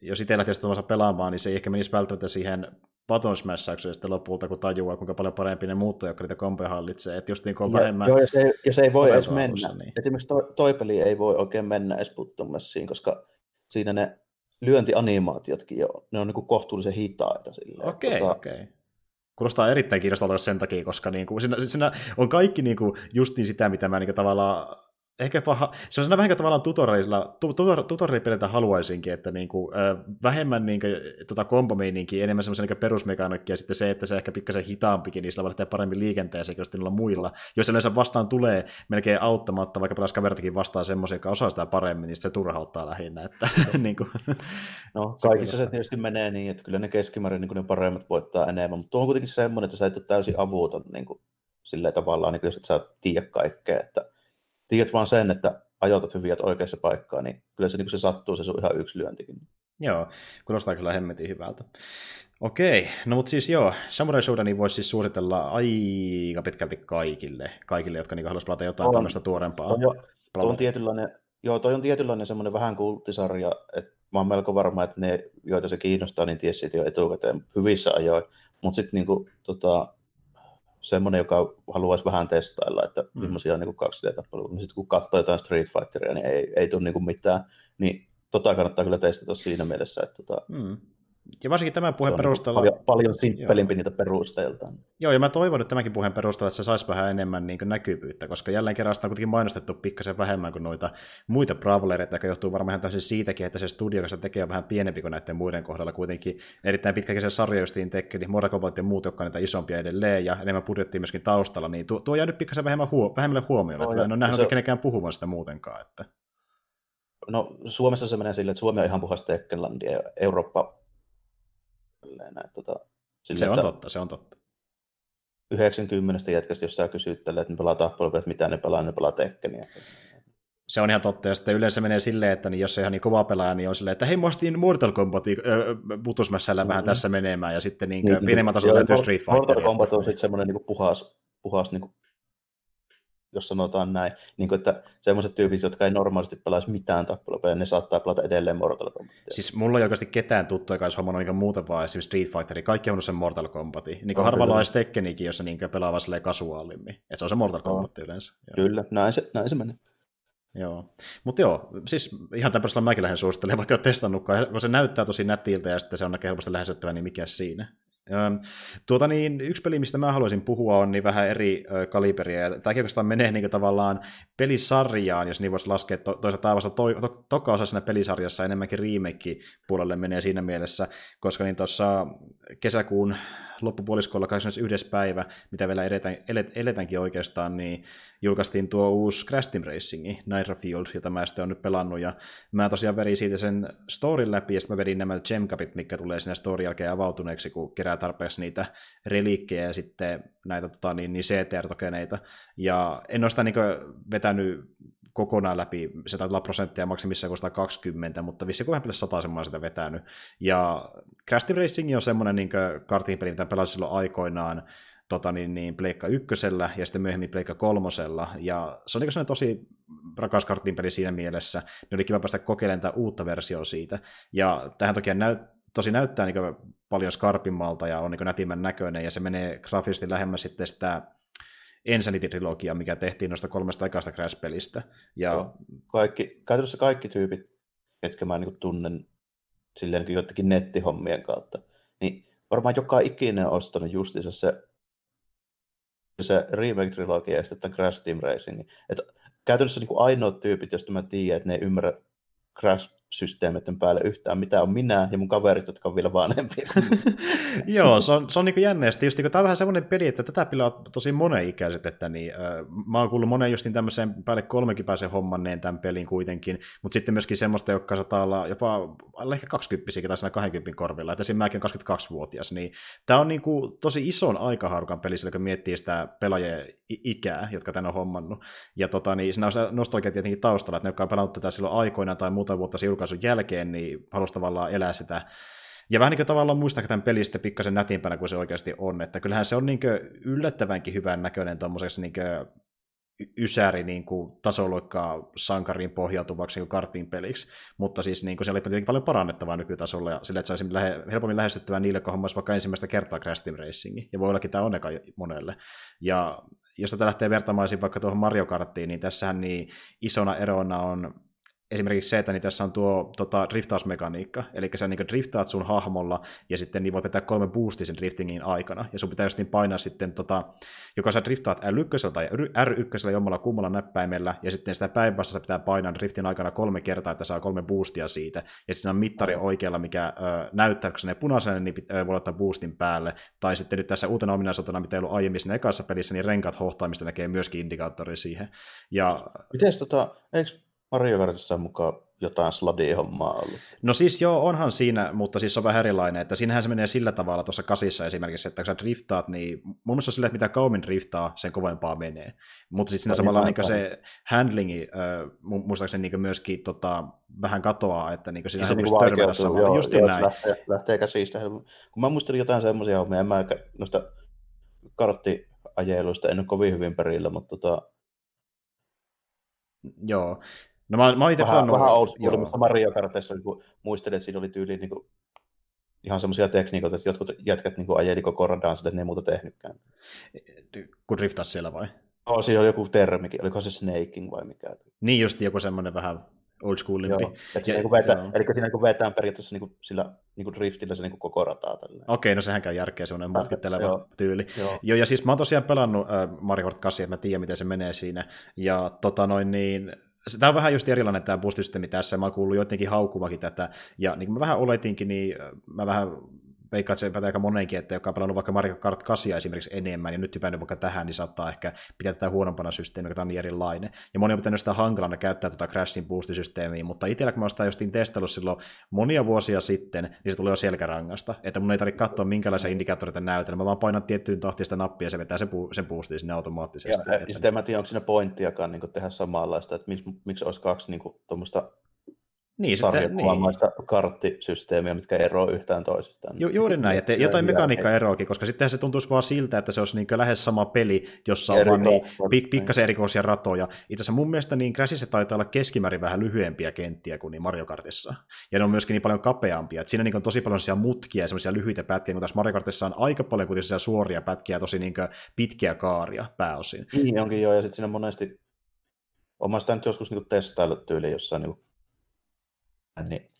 jos itse lähtee pelaamaan, niin se ei ehkä menisi välttämättä siihen button smashaukseen sitten lopulta, kun tajuaa, kuinka paljon parempi ne muuttuu, jotka niitä kompeja hallitsee. Että just niin kuin vähemmän... Joo, ja se, ja se ei voi edes mennä. Alussa, niin. Esimerkiksi toi, toi, peli ei voi oikein mennä edes button koska siinä ne lyöntianimaatiotkin jo, ne on niin kuin kohtuullisen hitaita. Okei, okay, tota... okei. Okay. Kuulostaa erittäin kiinnostavalta sen takia, koska niin kuin, siinä, siinä on kaikki niin kuin, just niin sitä, mitä mä niin kuin, tavallaan ehkä paha, se on vähän tavallaan tutorialilla, tutor, tutorialipeliltä haluaisinkin, että niinku, äh, vähemmän niinku, tota kombomeininkiä, enemmän semmoisia niinku perusmekaniikkia, ja sitten se, että se ehkä pikkasen hitaampikin, niin sillä voi lähteä paremmin liikenteeseen kuin niillä muilla. Jos yleensä vastaan tulee melkein auttamatta, vaikka pelas kaveritakin vastaan semmoisia, joka osaa sitä paremmin, niin se turhauttaa lähinnä. Että, *laughs* niinku. no, kaikissa se tietysti menee niin, että kyllä ne keskimäärin niin ne paremmat voittaa enemmän, mutta tuo on kuitenkin semmoinen, että sä et ole täysin avuuton niin kuin, silleen tavallaan, niin kuin, jos et sä tiedä kaikkea, että tiedät vaan sen, että ajoitat hyviä oikeassa paikkaa, niin kyllä se, niin se sattuu, se on ihan yksi lyöntikin. Joo, kuulostaa kyllä hemmetin hyvältä. Okei, no mutta siis joo, Samurai Shodown voisi siis suositella aika pitkälti kaikille, kaikille jotka niin haluaisivat pelata jotain on, tämmöistä tuorempaa. Toi, jo, toi on tietynlainen, joo, toi on tietynlainen semmoinen vähän kulttisarja, että mä oon melko varma, että ne, joita se kiinnostaa, niin tiesi jo etukäteen hyvissä ajoin. Mutta sitten niinku, tota, semmoinen, joka haluaisi vähän testailla, että mm. millaisia on niin 2D-tappeluita. Sitten kun katsoo jotain Street Fighteria, niin ei, ei tule niin mitään. Niin tota kannattaa kyllä testata siinä mielessä, että tota, mm. Ja varsinkin tämän puheen niinku perusteella... Paljon, paljon simppelimpi niitä perusteilta. Joo, ja mä toivon, että tämänkin puheen perusteella että se saisi vähän enemmän niin näkyvyyttä, koska jälleen kerran sitä on kuitenkin mainostettu pikkasen vähemmän kuin noita muita Brawlereita, joka johtuu varmaan ihan täysin siitäkin, että se studio, joka tekee, vähän pienempi kuin näiden muiden kohdalla. Kuitenkin erittäin pitkäkin se sarja justiin tekee, niin Mortal ja muut, jotka on niitä isompia edelleen, ja enemmän budjettia myöskin taustalla, niin tuo, tuo jää nyt pikkasen vähemmän huo, vähemmälle huomioon, no, että en ole nähnyt se... kenenkään puhumaan sitä muutenkaan. Että... No Suomessa se menee silleen, että Suomi on ihan puhas Tekkenlandia ja Eurooppa Näin, tota, sille, se on totta, se on totta. 90 jätkästä, jos sä kysyt että ne pelaa tappelupelejä, mitä ne pelaa, ne pelaa Tekkeniä. Se on ihan totta, ja sitten yleensä menee silleen, että niin jos se ihan niin kova pelaaja, niin on silleen, että hei, mä ostin Mortal Kombat putusmässällä vähän mm-hmm. tässä menemään, ja sitten niin, niin pienemmän tasolla löytyy Street Fighter. Mortal Kombat on sitten semmoinen niin puhas, puhas niin jos sanotaan näin, niin kuin, että semmoiset tyypit, jotka ei normaalisti pelaisi mitään tappelupelejä, ne saattaa pelata edelleen Mortal Kombatia. Siis mulla ei oikeasti ketään tuttu, joka olisi hommannut niin muuten vaan esimerkiksi Street Fighteri, kaikki on sen Mortal Kombatin. Niin kuin harvalla olisi Tekkenikin, jossa niin pelaa vaan kasuaalimmin. Että se on se Mortal Kombat no. yleensä. Joo. Kyllä, näin se, näin se menee. Joo, mutta joo, siis ihan tämmöisellä mäkin lähden suosittelemaan, vaikka olet testannutkaan, kun se näyttää tosi nätiltä ja sitten se on helposti lähestyttävä, niin mikä siinä. Tuota niin, yksi peli, mistä mä haluaisin puhua, on niin vähän eri kaliberia. Tämäkin oikeastaan menee niin tavallaan pelisarjaan, jos niin voisi laskea to, toisaalta taivasta to, to, toka osa siinä pelisarjassa enemmänkin remake puolelle menee siinä mielessä, koska niin tuossa kesäkuun loppupuoliskolla 21. päivä, mitä vielä eletään, eletäänkin oikeastaan, niin julkaistiin tuo uusi Crash Team Racing, Nitro Field, jota mä sitten olen nyt pelannut, ja mä tosiaan verin siitä sen storin läpi, ja sitten mä verin nämä gemcapit, mikä tulee sinne storin jälkeen avautuneeksi, kun kerää tarpeeksi niitä reliikkejä ja sitten näitä tota, niin, niin CTR-tokeneita, ja en ole sitä niin vetänyt kokonaan läpi, se taitaa olla prosenttia maksimissaan 120, mutta vissi kuin vähän 100 semmoinen sitä vetänyt. Ja Crash Team Racing on semmoinen niin kartinpeli, mitä pelasin silloin aikoinaan, tota, niin, niin Pleikka ykkösellä ja sitten myöhemmin Pleikka kolmosella. Ja se on niin tosi rakas kartinpeli siinä mielessä. Niin oli kiva päästä kokeilemaan tätä uutta versiota siitä. Ja tähän toki näy, tosi näyttää niin paljon skarpimmalta ja on niin nätimmän näköinen, ja se menee graafisesti lähemmäs sitten sitä Insanity-trilogia, mikä tehtiin noista kolmesta ekasta Crash-pelistä. Ja... Joo, kaikki, käytännössä kaikki tyypit, jotka mä niin tunnen silleen niin jotenkin nettihommien kautta, niin varmaan joka ikinen on ostanut justiinsa se, se remake-trilogia ja sitten Crash Team Racing. Että käytännössä niin ainoat tyypit, joista mä tiedän, että ne ei ymmärrä Crash-systeemeiden päälle yhtään, mitä on minä ja mun kaverit, jotka on vielä vanhempia. *laughs* Joo, se on, se on niin jännästi. Just, niin, tämä on vähän semmoinen peli, että tätä pelaa tosi monen ikäiset, että niin, äh, mä oon kuullut monen justin tämmöiseen päälle kolmekin pääsen hommanneen tämän pelin kuitenkin, mutta sitten myöskin semmoista, joka saattaa olla jopa ehkä 20 tai siinä 20 korvilla, että esimerkiksi mäkin on 22-vuotias, niin tämä on niin kuin, tosi ison aikaharukan peli, kun miettii sitä pelaajien ikää, jotka tänne on hommannut. Ja tota, niin, siinä on se tietenkin taustalla, että ne, jotka on pelannut tätä silloin aikoina tai muuta vuotta julkaisun jälkeen, niin halusi tavallaan elää sitä. Ja vähän niin kuin tavallaan muistaa tämän pelistä pikkasen nätimpänä kuin se oikeasti on, että kyllähän se on niin yllättävänkin hyvän näköinen tuommoiseksi niin ysäri niin kuin tasoloikkaa sankariin pohjautuvaksi niin kartin peliksi, mutta siis niin kuin siellä oli tietenkin paljon parannettavaa nykytasolla ja sillä, että saisi lähe, helpommin lähestyttävää niille, kun hommaisi vaikka ensimmäistä kertaa Crash Team Racingi, ja voi ollakin tämä onneka monelle. Ja jos tätä lähtee vertaamaan vaikka tuohon Mario Karttiin, niin tässähän niin isona erona on esimerkiksi se, että niin tässä on tuo tota, driftausmekaniikka, eli sä niin driftaat sun hahmolla, ja sitten niin voit pitää kolme boostia sen driftingin aikana, ja sun pitää just niin painaa sitten, tota, joka sä driftaat L1 tai R1 jommalla kummalla näppäimellä, ja sitten sitä päinvastoin pitää painaa driftin aikana kolme kertaa, että saa kolme boostia siitä, ja siinä on mittari oikealla, mikä ö, näyttää, kun se ne punaisena, niin ö, voi ottaa boostin päälle, tai sitten nyt tässä uutena ominaisuutena, mitä ei ollut aiemmin siinä ekassa pelissä, niin renkat hohtaamista näkee myöskin indikaattori siihen. Ja... Miten tota, eikö Mario Kartissa mukaan jotain sladi-hommaa ollut. No siis joo, onhan siinä, mutta siis on vähän erilainen, että siinähän se menee sillä tavalla tuossa kasissa esimerkiksi, että kun sä driftaat, niin mun mielestä on sillä, että mitä kauemmin driftaa, sen kovempaa menee. Mutta sitten siinä samalla niin se handlingi äh, muistaakseni niin myöskin tota, vähän katoaa, että niin siinä se niin törmätä samalla. Joo, joo, näin. Lähtee, lähtee käsistä. Kun mä muistelin jotain semmoisia hommia, en mä noista karttiajeluista en ole kovin hyvin perillä, mutta tota, Joo, No mä, mä itse vähän, vähän old school, mutta Mario Kartissa kun muistelin, että siinä oli tyyli niin kuin, ihan semmoisia tekniikoita, että jotkut jätkät niin ajeli koko radaan sille, että ne ei muuta tehnytkään. Kun driftas siellä vai? No, siinä oli joku termikin, oliko se snaking vai mikä? Niin just joku semmoinen vähän old schoolimpi. Joo. Et siinä ja, niin vetää, joo. eli siinä niin vetään periaatteessa niin kuin sillä niin kuin driftillä se niin kuin koko rataa. Okei, okay, no sehän käy järkeä, semmoinen mutkitteleva joo. tyyli. Joo. joo. ja siis mä oon tosiaan pelannut äh, Mario Kart 8, että mä tiedän, miten se menee siinä. Ja tota noin niin, Tämä on vähän just erilainen tämä boost tässä, mä oon kuullut joidenkin haukumakin tätä, ja niin kuin mä vähän oletinkin, niin mä vähän veikkaan, että se pätee aika monenkin, että joka on pelannut vaikka Mario Kart 8 esimerkiksi enemmän, ja nyt hypännyt vaikka tähän, niin saattaa ehkä pitää tätä huonompana systeemiä, joka on niin erilainen. Ja moni on pitänyt sitä hankalana käyttää tuota Crashin boostisysteemiä, mutta itsellä kun mä sitä justiin testaillut silloin monia vuosia sitten, niin se tuli jo selkärangasta, että mun ei tarvitse katsoa minkälaisia indikaattoreita näytellä, mä vaan painan tiettyyn tahtiin sitä nappia ja se vetää sen, boostin sinne automaattisesti. Ja, ja sitten en mä tiedä, onko siinä pointtiakaan niin tehdä samanlaista, että miksi, miksi olisi kaksi niin tuommoista niin, sarjakuvamaista niin. karttisysteemiä, mitkä eroavat yhtään toisistaan. Ju, juuri näin, että jotain mekaniikka eroakin, koska sitten se tuntuisi vaan siltä, että se olisi niin lähes sama peli, jossa on vaan niin pik- pikkasen erikoisia ratoja. Itse asiassa mun mielestä niin Crashissa taitaa olla keskimäärin vähän lyhyempiä kenttiä kuin niin Mario Kartissa. Ja ne on myöskin niin paljon kapeampia. Että siinä niin on tosi paljon mutkia ja sellaisia lyhyitä pätkiä, kun tässä Mario Kartissa on aika paljon kuitenkin suoria pätkiä ja tosi niin pitkiä kaaria pääosin. Niin onkin joo, ja sitten siinä monesti sitä nyt joskus niin testaillut tyyliin jossain niin niin.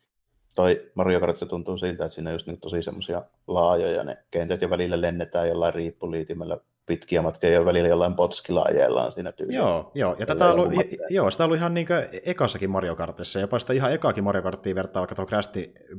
Toi Mario Kart se tuntuu siltä, että siinä on just niin tosi semmoisia laajoja ne kentät ja välillä lennetään jollain riippuliitimellä pitkiä matkoja ja välillä jollain potskilla ajellaan siinä tyyliin. Joo, joo. ja tätä ollut, joo, sitä on ollut ihan niin ekassakin Mario Kartissa, jopa sitä ihan ekaakin Mario Karttia vertaa vaikka tuohon Crash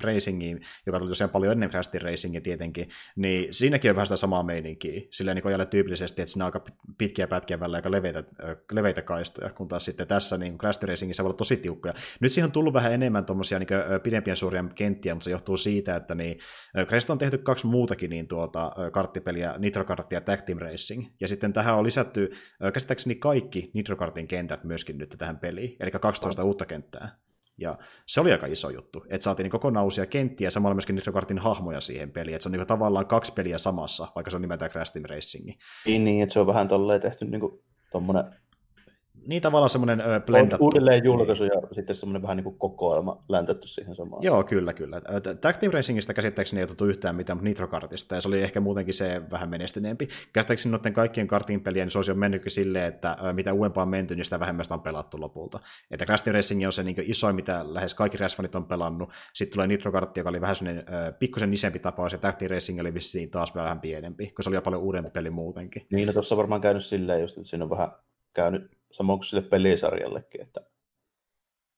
Racingiin, joka tuli tosiaan paljon ennen Crash Racingia tietenkin, niin siinäkin on vähän sitä samaa meininkiä, silleen niin kuin tyypillisesti, että siinä on aika pitkiä pätkiä välillä aika leveitä, leveitä kaistoja, kun taas sitten tässä niin Crash Racingissä voi olla tosi tiukkoja. Nyt siihen on tullut vähän enemmän tuommoisia niin pidempien suuria kenttiä, mutta se johtuu siitä, että niin, Crash on tehty kaksi muutakin niin tuota, karttipeliä, Nitro Kart ja Tag Team Racing, ja sitten tähän on lisätty käsittääkseni kaikki Nitro Kartin kentät myöskin nyt tähän peliin, eli 12 oh. uutta kenttää. Ja se oli aika iso juttu, että saatiin niin kokonaan uusia kenttiä ja samalla myöskin Nitro Kartin hahmoja siihen peliin, että se on niin tavallaan kaksi peliä samassa, vaikka se on nimeltään Crash Team Racing. Niin, niin, että se on vähän tolleen tehty niin kuin tommonen niin tavallaan semmoinen ö, blendattu. Uudelleen julkaisu ja sitten semmoinen vähän niin kuin kokoelma läntetty siihen samaan. Joo, kyllä, kyllä. Tag Team Racingista käsittääkseni ei otettu yhtään mitään, mutta Nitro Kartista, ja se oli ehkä muutenkin se vähän menestyneempi. Käsittääkseni noiden kaikkien kartin pelien niin se olisi jo mennytkin silleen, että mitä uudempaan on menty, niin sitä vähemmän sitä on pelattu lopulta. Että Crash Team Racing on se niin isoin, mitä lähes kaikki Rasfanit on pelannut. Sitten tulee Nitro Kart, joka oli vähän semmoinen pikkusen isempi tapaus, ja Tag Team Racing oli vissiin taas vähän pienempi, koska se oli jo paljon uudempi peli muutenkin. Niin, no tuossa varmaan käynyt silleen just, että siinä on vähän käynyt samoin kuin sille pelisarjallekin, että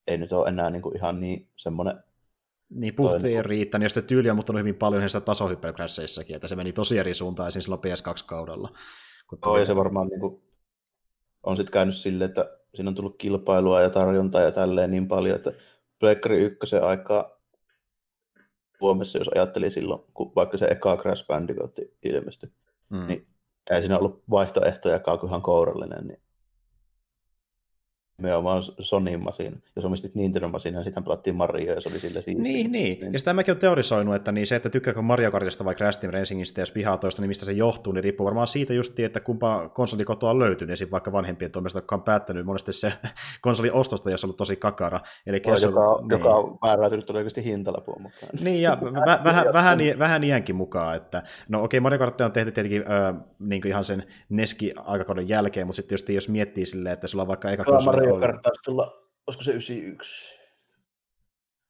ei nyt ole enää niin kuin ihan niin semmoinen niin, puhuttiin toinen... riittänyt, ja sitten tyyli on muuttanut hyvin paljon niissä tasohyppelykrasseissakin, että se meni tosi eri suuntaan esiin silloin PS2-kaudella. Joo, ja se varmaan niin kuin, on sitten käynyt silleen, että siinä on tullut kilpailua ja tarjontaa ja tälleen niin paljon, että Pleikkari 1 aikaa Suomessa, jos ajatteli silloin, kun vaikka se eka Crash Bandicoot ilmestyi, mm. niin ei siinä ollut vaihtoehtojakaan kuin ihan kourallinen, niin nimenomaan Sonyin masina. Jos omistit Nintendo masina, niin sitten pelattiin Mario ja se oli sille siistiä. Niin, niin. niin. Ja sitä mäkin olen teorisoinut, että niin se, että tykkääkö Mario Kartista vai Crash Team Racingista, jos pihaa toista, niin mistä se johtuu, niin riippuu varmaan siitä just, että kumpa konsoli kotoa on löytynyt, esim. vaikka vanhempien toimesta, jotka on päättänyt monesti se *laughs* konsoli ostosta, jos on ollut tosi kakara. Eli no, joka, niin. joka on määräytynyt todennäköisesti hintalapun mukaan. Niin, ja *laughs* vä- vähän, vähän, vähän iänkin mukaan, että no okei, okay, Mario Kart on tehty tietenkin äh, niin ihan sen Neski-aikakauden jälkeen, mutta sitten jos miettii silleen, että sulla on vaikka eka konsoli Mario Kart taisi tulla, olisiko se 91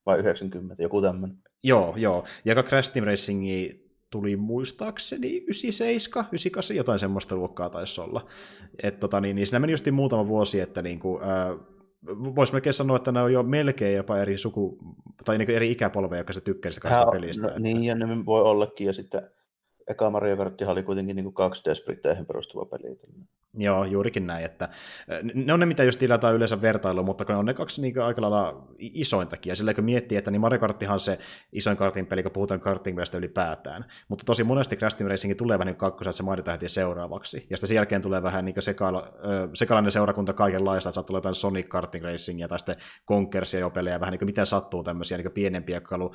vai 90, joku tämmöinen. Joo, joo. Ja Crash Team Racingi tuli muistaakseni 97, 98, jotain semmoista luokkaa taisi olla. Et, tota, niin, niin siinä meni just muutama vuosi, että niin kuin, äh, voisi melkein sanoa, että ne on jo melkein jopa eri suku, tai niin eri ikäpolveja, jotka se tykkäisi kahdesta pelistä. No, että... Niin, ja ne voi ollakin, ja sitten eka Mario Kart oli kuitenkin niin kuin kaksi d perustuva peli. Joo, juurikin näin, että ne on ne, mitä just tilataan yleensä vertailu, mutta ne on ne kaksi niin aika lailla isointakin, ja sillä kun miettii, että niin Mario Karttihan on se isoin kartin peli, kun puhutaan kartingpelistä ylipäätään, mutta tosi monesti Crash Team Racing tulee vähän niin kakkosa, että se mainitaan heti seuraavaksi, ja sitten sen jälkeen tulee vähän niin sekaala, sekalainen seurakunta kaikenlaista, että saattaa jotain Sonic Karting Racingia tai sitten Conkersia jo pelejä, vähän niin kuin mitä sattuu tämmöisiä niin pienempiä, on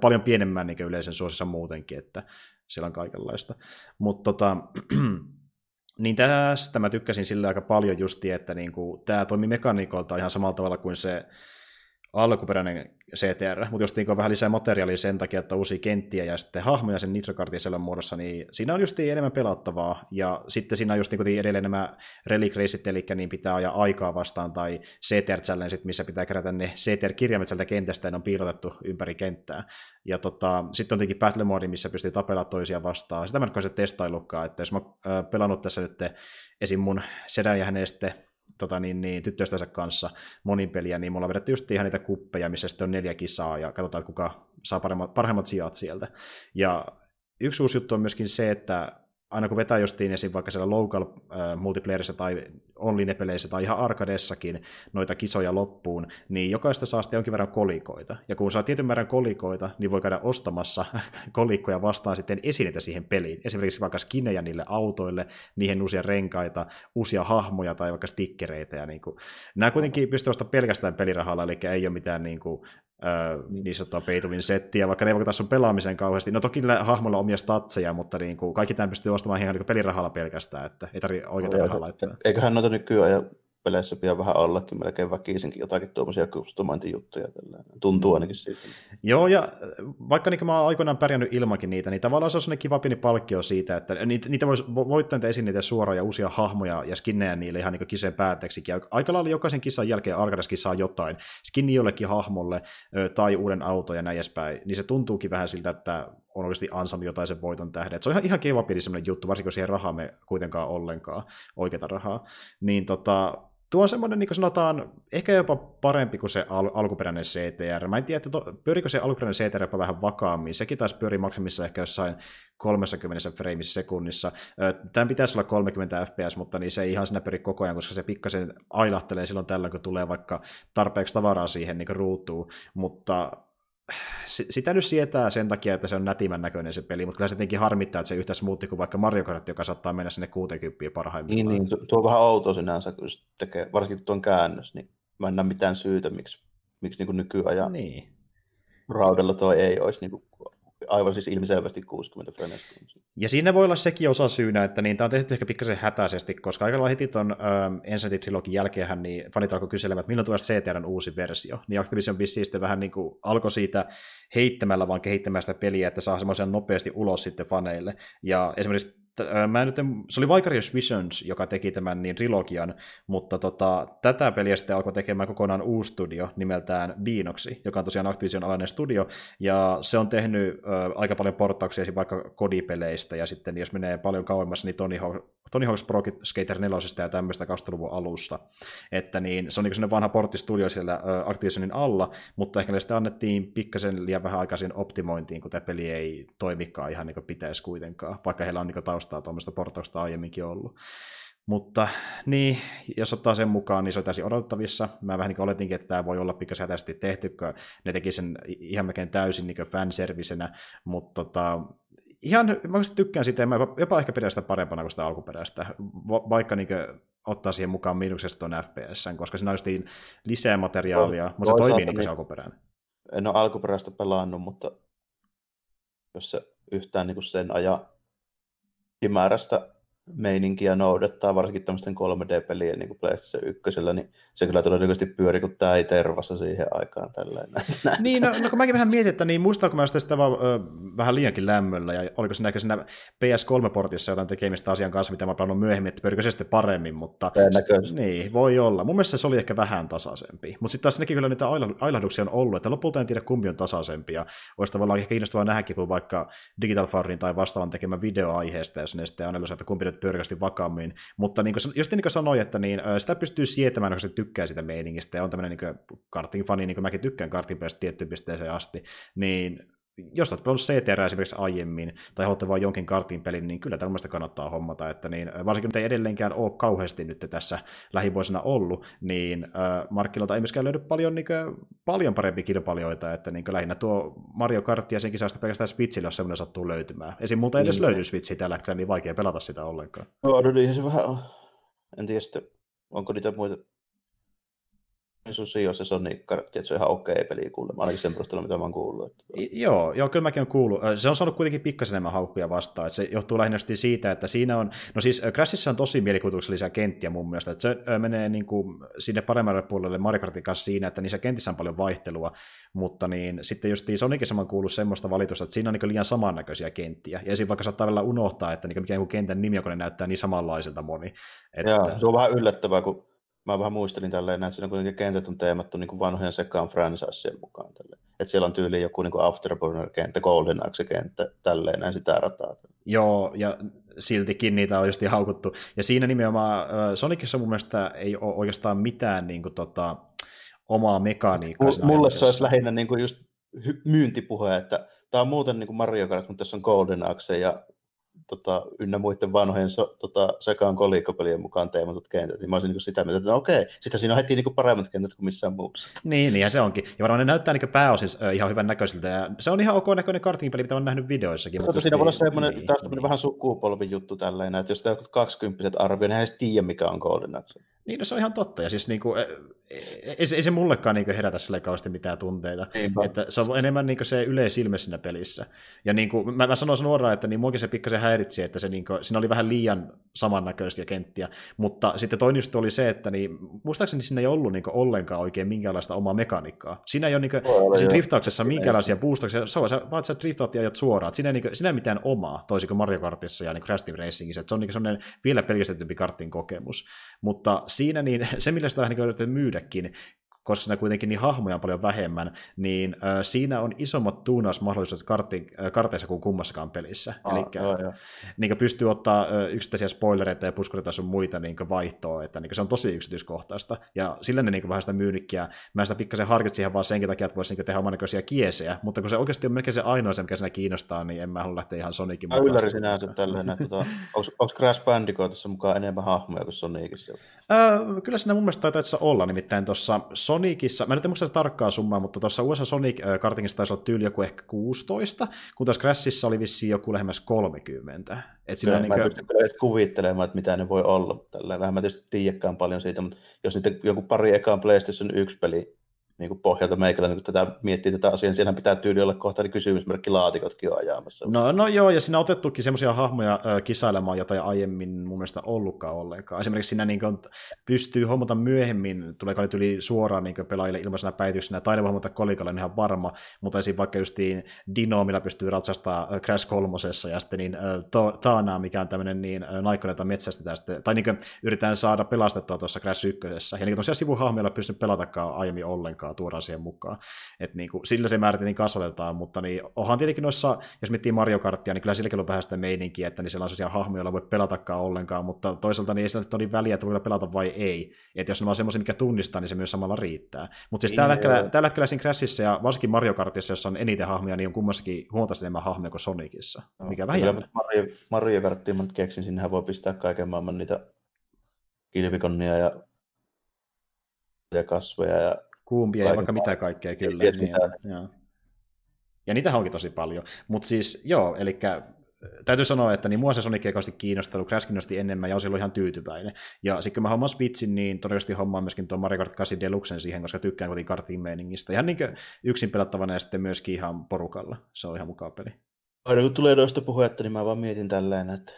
paljon pienemmän niin yleisen suosissa muutenkin, että siellä on kaikenlaista. Mutta tota, *clears throat* niin tästä mä tykkäsin sillä aika paljon justi, että niinku, tämä toimi mekaniikolta ihan samalla tavalla kuin se alkuperäinen CTR, mutta jos niin vähän lisää materiaalia sen takia, että uusia kenttiä ja sitten hahmoja sen Nitro Kartin muodossa, niin siinä on just enemmän pelattavaa, ja sitten siinä on just niin edelleen nämä relic raceit, eli niin pitää ajaa aikaa vastaan, tai CTR Challenge, missä pitää kerätä ne CTR-kirjaimet sieltä kentästä, ja ne on piilotettu ympäri kenttää. Ja tota, sitten on tietenkin Battle Mode, missä pystyy tapella toisia vastaan. Sitä mä en testailukkaan, että jos mä oon pelannut tässä nyt esim. mun sedän ja hänen sitten tota, niin, niin, tyttöystävänsä kanssa monin peliä, niin mulla vedetty just ihan niitä kuppeja, missä sitten on neljä kisaa, ja katsotaan, että kuka saa paremmat, parhaimmat sijat sieltä. Ja yksi uusi juttu on myöskin se, että aina kun vetää justiin esim. vaikka siellä local äh, multiplayerissa tai online-peleissä tai ihan arcadessakin noita kisoja loppuun, niin jokaista saa sitten jonkin verran kolikoita. Ja kun saa tietyn määrän kolikoita, niin voi käydä ostamassa *laughs* kolikkoja vastaan sitten esineitä siihen peliin. Esimerkiksi vaikka skinejä niille autoille, niihin uusia renkaita, uusia hahmoja tai vaikka stickereitä. Ja niin kuin. Nämä kuitenkin pystyy ostamaan pelkästään pelirahalla, eli ei ole mitään niin kuin, niin sanottua pay settiä, vaikka ne ei vaikka sun pelaamiseen kauheasti. No toki hahmolla on omia statseja, mutta niin kuin, kaikki tämä pystyy ostamaan ihan niin pelirahalla pelkästään, että ei tarvitse oikein rahaa laittaa. Eiköhän noita nykyään peleissä pian vähän allakin melkein väkisinkin jotakin tuommoisia customointijuttuja. Tuntuu mm. ainakin siitä. Joo, ja vaikka niin mä oon aikoinaan pärjännyt ilmankin niitä, niin tavallaan se on sellainen kiva pieni palkkio siitä, että niitä, niitä voisi voittaa niitä esineitä suoraan ja uusia hahmoja ja skinnejä niille ihan niin kisojen päätteeksikin. Ja aika lailla jokaisen kisan jälkeen Argadaskin saa jotain. Skinni jollekin hahmolle tai uuden auto ja näin edespäin. Niin se tuntuukin vähän siltä, että on oikeasti ansannut jotain sen voiton tähden. Et se on ihan, ihan kiva peli semmoinen juttu, varsinkin kun siihen rahaa me kuitenkaan ollenkaan, oikeata rahaa. Niin tota, tuo on semmoinen, niin kuin sanotaan, ehkä jopa parempi kuin se al- alkuperäinen CTR. Mä en tiedä, että to, pyörikö se alkuperäinen CTR jopa vähän vakaammin. Sekin taisi pyöri maksimissa ehkä jossain 30 frameissa sekunnissa. Tämän pitäisi olla 30 fps, mutta niin se ei ihan siinä pyri koko ajan, koska se pikkasen ailahtelee silloin tällöin, kun tulee vaikka tarpeeksi tavaraa siihen niin ruutuun. Mutta sitä nyt sietää sen takia, että se on nätimän näköinen se peli, mutta kyllä se tietenkin harmittaa, että se yhtä smoothi kuin vaikka Mario Kart, joka saattaa mennä sinne 60 parhaimmillaan. Niin, niin, tuo on vähän outo sinänsä, kun se tekee, varsinkin kun tuo on käännös, niin mä en näe mitään syytä, miksi, miksi niin nykyajan niin. raudella tuo ei olisi niin kuin aivan siis ilmiselvästi 60 frenes. Ja siinä voi olla sekin osa syynä, että niin, tämä on tehty ehkä pikkasen hätäisesti, koska aika heti tuon ähm, Trilogin jälkeen niin fanit alkoi kyselemään, että milloin tulee CTRn uusi versio. Niin Activision vissiin sitten vähän niin kuin alkoi siitä heittämällä vaan kehittämään sitä peliä, että saa semmoisen nopeasti ulos sitten faneille. Ja esimerkiksi mä nyt, se oli Vicarious Visions, joka teki tämän niin trilogian, mutta tota, tätä peliä sitten alkoi tekemään kokonaan uusi studio nimeltään Beanoxi, joka on tosiaan Activision alainen studio, ja se on tehnyt ö, aika paljon porttauksia vaikka kodipeleistä, ja sitten jos menee paljon kauemmas, niin Tony Hawk, Tony Hawk's Pro Skater 4 ja tämmöistä 2000-luvun alusta, että niin, se on niin vanha porttistudio siellä ö, Activisionin alla, mutta ehkä sitten annettiin pikkasen liian vähän aikaisin optimointiin, kun tämä peli ei toimikaan ihan niin kuin pitäisi kuitenkaan, vaikka heillä on niin taustaa tuommoista portausta aiemminkin ollut. Mutta niin, jos ottaa sen mukaan, niin se on täysin odotettavissa. Mä vähän niin oletinkin, että tämä voi olla pikkasen tehty, kun ne teki sen ihan melkein täysin niin fanservicenä, mutta tota, ihan, mä tykkään sitä, ja mä jopa ehkä pidän sitä parempana kuin sitä alkuperäistä, vaikka niin ottaa siihen mukaan miinuksesta tuon FPS, koska siinä on just lisää materiaalia, no, mutta se toimii niin kuin se alkuperäinen. En ole alkuperäistä pelannut, mutta jos se yhtään niin kuin sen ajan määrästä meininkiä noudattaa, varsinkin tämmöisten 3D-pelien niin PlayStation 1, niin se kyllä todennäköisesti pyöri, kun tämä ei tervassa siihen aikaan. Tälleen. *laughs* Niin, no, no kun mäkin vähän mietin, että niin muistaako mä sitä, sitä vaan, ö, vähän liiankin lämmöllä, ja oliko siinä ehkä siinä PS3-portissa jotain tekemistä asian kanssa, mitä mä pelannut myöhemmin, että pyörikö se sitten paremmin, mutta niin, voi olla. Mun mielestä se oli ehkä vähän tasaisempi, mutta sitten taas nekin kyllä niitä ailahduksia on ollut, että lopulta en tiedä kumpi on tasaisempi, ja olisi tavallaan ehkä kiinnostavaa nähdäkin, kun vaikka Digital Farin tai vastaavan tekemä videoaiheesta, jos ne sitten analysoivat, että kumpi nyt pyörikästi vakaammin. Mutta niin kuin, just niin kuin sanoin, että niin, sitä pystyy sietämään, kun se tykkää sitä meiningistä, ja on tämmöinen niin karting-fani, niin kuin mäkin tykkään kartin tiettyyn pisteeseen asti, niin jos olet pelannut CTR esimerkiksi aiemmin, tai haluatte vain jonkin kartin pelin, niin kyllä tällaista kannattaa hommata, että niin, varsinkin nyt ei edelleenkään ole kauheasti nyt tässä lähivuosina ollut, niin markkinoilta ei myöskään löydy paljon, niin paljon parempi kilpailijoita, että niin lähinnä tuo Mario Kart ja senkin saasta pelkästään Switchillä, jos semmoinen sattuu löytymään. Esim. multa edes niin. löydy Switchi tällä hetkellä, niin vaikea pelata sitä ollenkaan. No, no niin se vähän on. En tiedä sitten, onko niitä muita Susi, jos se Sonic että se on ihan okei okay peli kuulemma, ainakin sen perusteella, mitä mä oon kuullut. Että... Joo, joo, kyllä mäkin olen kuullut. Se on saanut kuitenkin pikkasen enemmän haukkuja vastaan. Että se johtuu lähinnä siitä, että siinä on, no siis Crashissa on tosi mielikuvituksellisia kenttiä mun mielestä, että se menee niin kuin sinne paremmalle puolelle Mario Kartin kanssa siinä, että niissä kentissä on paljon vaihtelua, mutta niin sitten just Sonicissa on kuullut semmoista valitusta, että siinä on niin liian samannäköisiä kenttiä. Ja esim. vaikka saattaa vielä unohtaa, että niin mikä kentän nimi, kun ne näyttää niin samanlaiselta moni. Että... Joo, se on vähän yllättävää, kun mä vähän muistelin tälleen, että siinä kuitenkin kentät on teemattu niin vanhojen sekaan franchiseen mukaan. Tälleen. Että siellä on tyyli joku niin Afterburner-kenttä, Golden Axe-kenttä, tälleen näin sitä rataa. Joo, ja siltikin niitä on just haukuttu. Ja siinä nimenomaan Sonicissa mun mielestä ei ole oikeastaan mitään niin kuin, tota, omaa mekaniikkaa. M- mulle se olisi lähinnä niin kuin just myyntipuhe, että tämä on muuten niin kuin Mario Kart, mutta tässä on Golden Axe ja tota, ynnä muiden vanhojen so, tota, sekaan kolikkopelien mukaan teematut kentät, niin mä olisin niin sitä mieltä, että no okei, sitä siinä on heti niin paremmat kentät kuin missään muussa. Niin, niin ja se onkin. Ja varmaan ne näyttää niin pääosin ihan hyvän näköisiltä, ja se on ihan ok näköinen kartingpeli, mitä olen nähnyt videoissakin. Mutta siinä voi olla semmoinen, niin, taas niin. vähän sukupolvin juttu tälleen, että jos tämä 20 arvio, niin ei edes tiedä, mikä on Golden Axe. Niin, no se on ihan totta, ja siis niin kuin, ei, ei, ei se mullekaan niin herätä sille kauheasti mitään tunteita. Niinpä. Että se on enemmän niin se yleisilme siinä pelissä. Ja niin kuin, mä, mä sanoin suoraan, että niin muakin se pikkasen häiritsi, että se, niin kuin, siinä oli vähän liian samannäköisiä kenttiä. Mutta sitten toinen just oli se, että niin, muistaakseni siinä ei ollut niin ollenkaan oikein minkäänlaista omaa mekaniikkaa. Siinä ei ole niin kuin, siinä driftauksessa minkäänlaisia boostauksia. Se on, sä, vaan sä driftaat ja ajat suoraan. Siinä ei, niin kuin, siinä ei mitään omaa, toisin kuin Mario Kartissa ja niin Crash Team Racingissä. Se on niin kuin vielä pelkistetympi kartin kokemus. Mutta siinä niin, *laughs* se, millä sitä niin myydäkin, koska siinä kuitenkin niin hahmoja on paljon vähemmän, niin äh, siinä on isommat tuunausmahdollisuudet kartti, äh, karteissa kuin kummassakaan pelissä. Aa, Eli niin pystyy ottaa äh, yksittäisiä spoilereita ja puskureita sun muita niin vaihtoa, että niin se on tosi yksityiskohtaista. Ja sillä ne niin vähän sitä myynikkiä. Mä sitä pikkasen harkitsin ihan vaan senkin takia, että voisi niin tehdä omannäköisiä kiesejä, mutta kun se oikeasti on melkein se ainoa se, mikä siinä kiinnostaa, niin en mä halua lähteä ihan Sonicin Mä ylläri sinänsä tälleen, että tota, onko Crash Bandicootissa mukaan enemmän hahmoja kuin Sonicissa? Öö, kyllä siinä mun mielestä taitaa olla, nimittäin tuossa Sonicissa, mä nyt en muista tarkkaa summaa, mutta tuossa USA Sonic kartingissa taisi olla tyyli joku ehkä 16, kun tuossa Crashissa oli vissiin joku lähemmäs 30. Et sillä niin mä niin pystyn kyllä kuvittelemaan, että mitä ne voi olla. Tällä. Vähän mä tietysti tiedäkään paljon siitä, mutta jos niitä joku pari ekaan PlayStation 1 peli niin kuin pohjalta meikällä, niin tätä miettii tätä asiaa, niin pitää tyyli olla kohta niin kysymysmerkki laatikotkin on ajamassa. No, no joo, ja siinä on otettukin semmoisia hahmoja äh, kisailemaan, jota ei aiemmin mun mielestä ollutkaan ollenkaan. Esimerkiksi siinä niin kuin, pystyy hommata myöhemmin, tuleeko nyt yli suoraan niin pelaajille ilmaisena päivityksenä, tai voi hommata kolikolla, en ihan varma, mutta esim. vaikka justiin Dino, millä pystyy ratsastaa Crash kolmosessa, ja sitten niin, äh, Taana, mikä on tämmöinen niin äh, naikkonen, jota metsästetään sitten, tai niin kuin, yritetään saada pelastettua tuossa Crash ykkösessä. Ja niin tosiaan sivuhahmoilla pystyy pelatakaan aiemmin ollenkaan aikaa tuodaan siihen mukaan. Et niin kuin, sillä se määritin niin kasvatetaan, mutta niin, onhan tietenkin noissa, jos miettii Mario Karttia, niin kyllä silläkin on vähän sitä meininkiä, että niin siellä on sellaisia hahmoja, joilla voi pelatakaan ollenkaan, mutta toisaalta niin ei sillä ole niin väliä, että voi pelata vai ei. Että jos ne on semmoisia, mikä tunnistaa, niin se myös samalla riittää. Mutta siis niin, tällä, hetkellä, tällä hetkellä siinä Crashissa ja varsinkin Mario Kartissa, jossa on eniten hahmoja, niin on kummassakin huomattavasti enemmän hahmoja kuin Sonicissa. No, mikä vähän Mario, Mario Karttia mä keksin, sinnehän voi pistää kaiken maailman niitä kilpikonnia ja ja kasveja ja Kuumpia ja vaikka mitä kaikkea kyllä. Niin, niin, joo. Ja niitä onkin tosi paljon. Mutta siis joo, eli täytyy sanoa, että niin mua se Sonic ei kiinnostanut, Crash kiinnosti enemmän ja on silloin ihan tyytyväinen. Ja sitten kun mä hommaan Switchin, niin todennäköisesti hommaan myöskin tuon Mario Kart 8 Deluxen siihen, koska tykkään kuitenkin kartin meiningistä. Ihan niin yksin pelattavana ja sitten myöskin ihan porukalla. Se on ihan mukava peli. Aina kun tulee noista puhetta, niin mä vaan mietin tälleen, että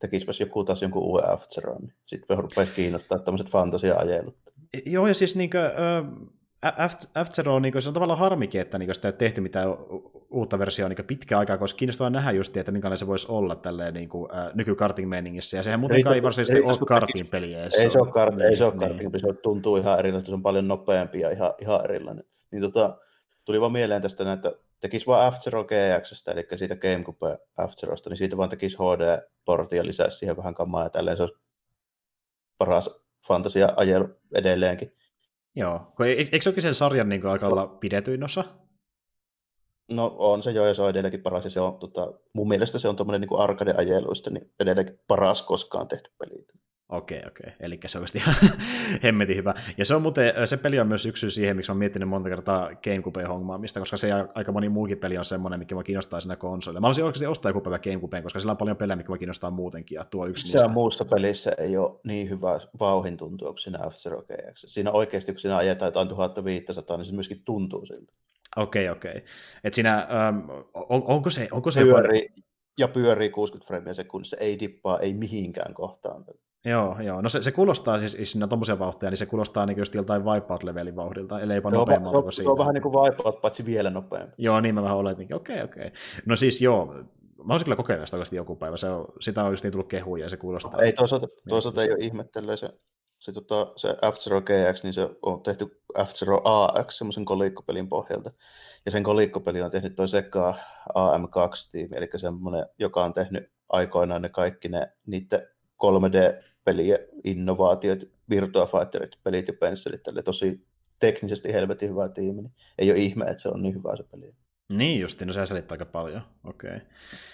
tekisipäs joku taas jonkun uuden after niin sitten rupeaisi kiinnostaa tämmöiset fantasia-ajelut. Joo, ja siis niin kuin, F-Zero niin se on tavallaan harmikin, että niin sitä ei tehty mitään uutta versioa niin pitkään aikaa, koska kiinnostavaa nähdä just, että minkälainen se voisi olla tälleen niin kuin, äh, nykykartin meiningissä, ja sehän muutenkaan ei, ei varsinaisesti ole kartin peli edes. Ei se ole, kart, niin, ei se ole kartin peli, se tuntuu ihan erilaisesti, se on paljon nopeampi ja ihan, ihan erilainen. Niin tota, tuli vaan mieleen tästä, että tekisi vaan F-Zero GXstä, eli siitä GameCube F-Zerosta, niin siitä vaan tekisi HD-portia lisäisi siihen vähän kamaa, ja tälleen se olisi paras fantasia-ajelu edelleenkin. Joo, eikö se sen sarjan niin aika olla pidetyin osa? No on se jo, ja se on edelleenkin paras, ja se on, tota, mun mielestä se on tuommoinen niin arcade-ajeluista, niin edelleenkin paras koskaan tehty peli. Okei, okei. Eli se olisi ihan *laughs* hemmetin hyvä. Ja se on muuten, se peli on myös yksi syy siihen, miksi mä miettinyt monta kertaa Gamecubeen hommaamista, koska se aika moni muukin peli on semmoinen, mikä mä kiinnostaa siinä konsolilla. Mä olisin oikeasti ostaa joku päivä Gamecubeen, koska sillä on paljon pelejä, mikä mä kiinnostaa muutenkin. Ja tuo yksi se on muussa pelissä ei ole niin hyvä vauhin tuntua kuin siinä GX. Siinä oikeasti, kun siinä ajetaan jotain 1500, niin se myöskin tuntuu siltä. Okei, okay, okei. Okay. Et siinä, um, on, onko se... Onko se pyörii, jopa... Ja pyörii 60 freimiä sekunnissa, ei dippaa, ei mihinkään kohtaan. Joo, joo. No se, se kuulostaa siis, jos siinä on tommosia vauhtia, niin se kuulostaa niin just joltain Wipeout-levelin vauhdilta, ellei jopa nopeammalta kuin siinä. Se on vähän niin kuin Wipeout, paitsi vielä nopeampi. Joo, niin mä vähän oletinkin. Okei, okay, okei. Okay. No siis joo, mä olisin kyllä kokeilla sitä oikeasti joku päivä. Se on, sitä on just niin tullut kehuja ja se kuulostaa. Ei toisaalta, toisaalta ei ole ihmettellyt se, se, tota, se F-Zero GX, niin se on tehty F-Zero AX semmoisen kolikkopelin pohjalta. Ja sen kolikkopeli on tehnyt toi Sega AM2-tiimi, eli semmoinen, joka on tehnyt aikoinaan ne kaikki ne niiden 3D pelien innovaatiot, Virtua Fighterit, pelit ja pensselit, tälle tosi teknisesti helvetin hyvä tiimi, niin ei ole ihme, että se on niin hyvä se peli. Niin justi, no se selittää aika paljon, okei. Okay.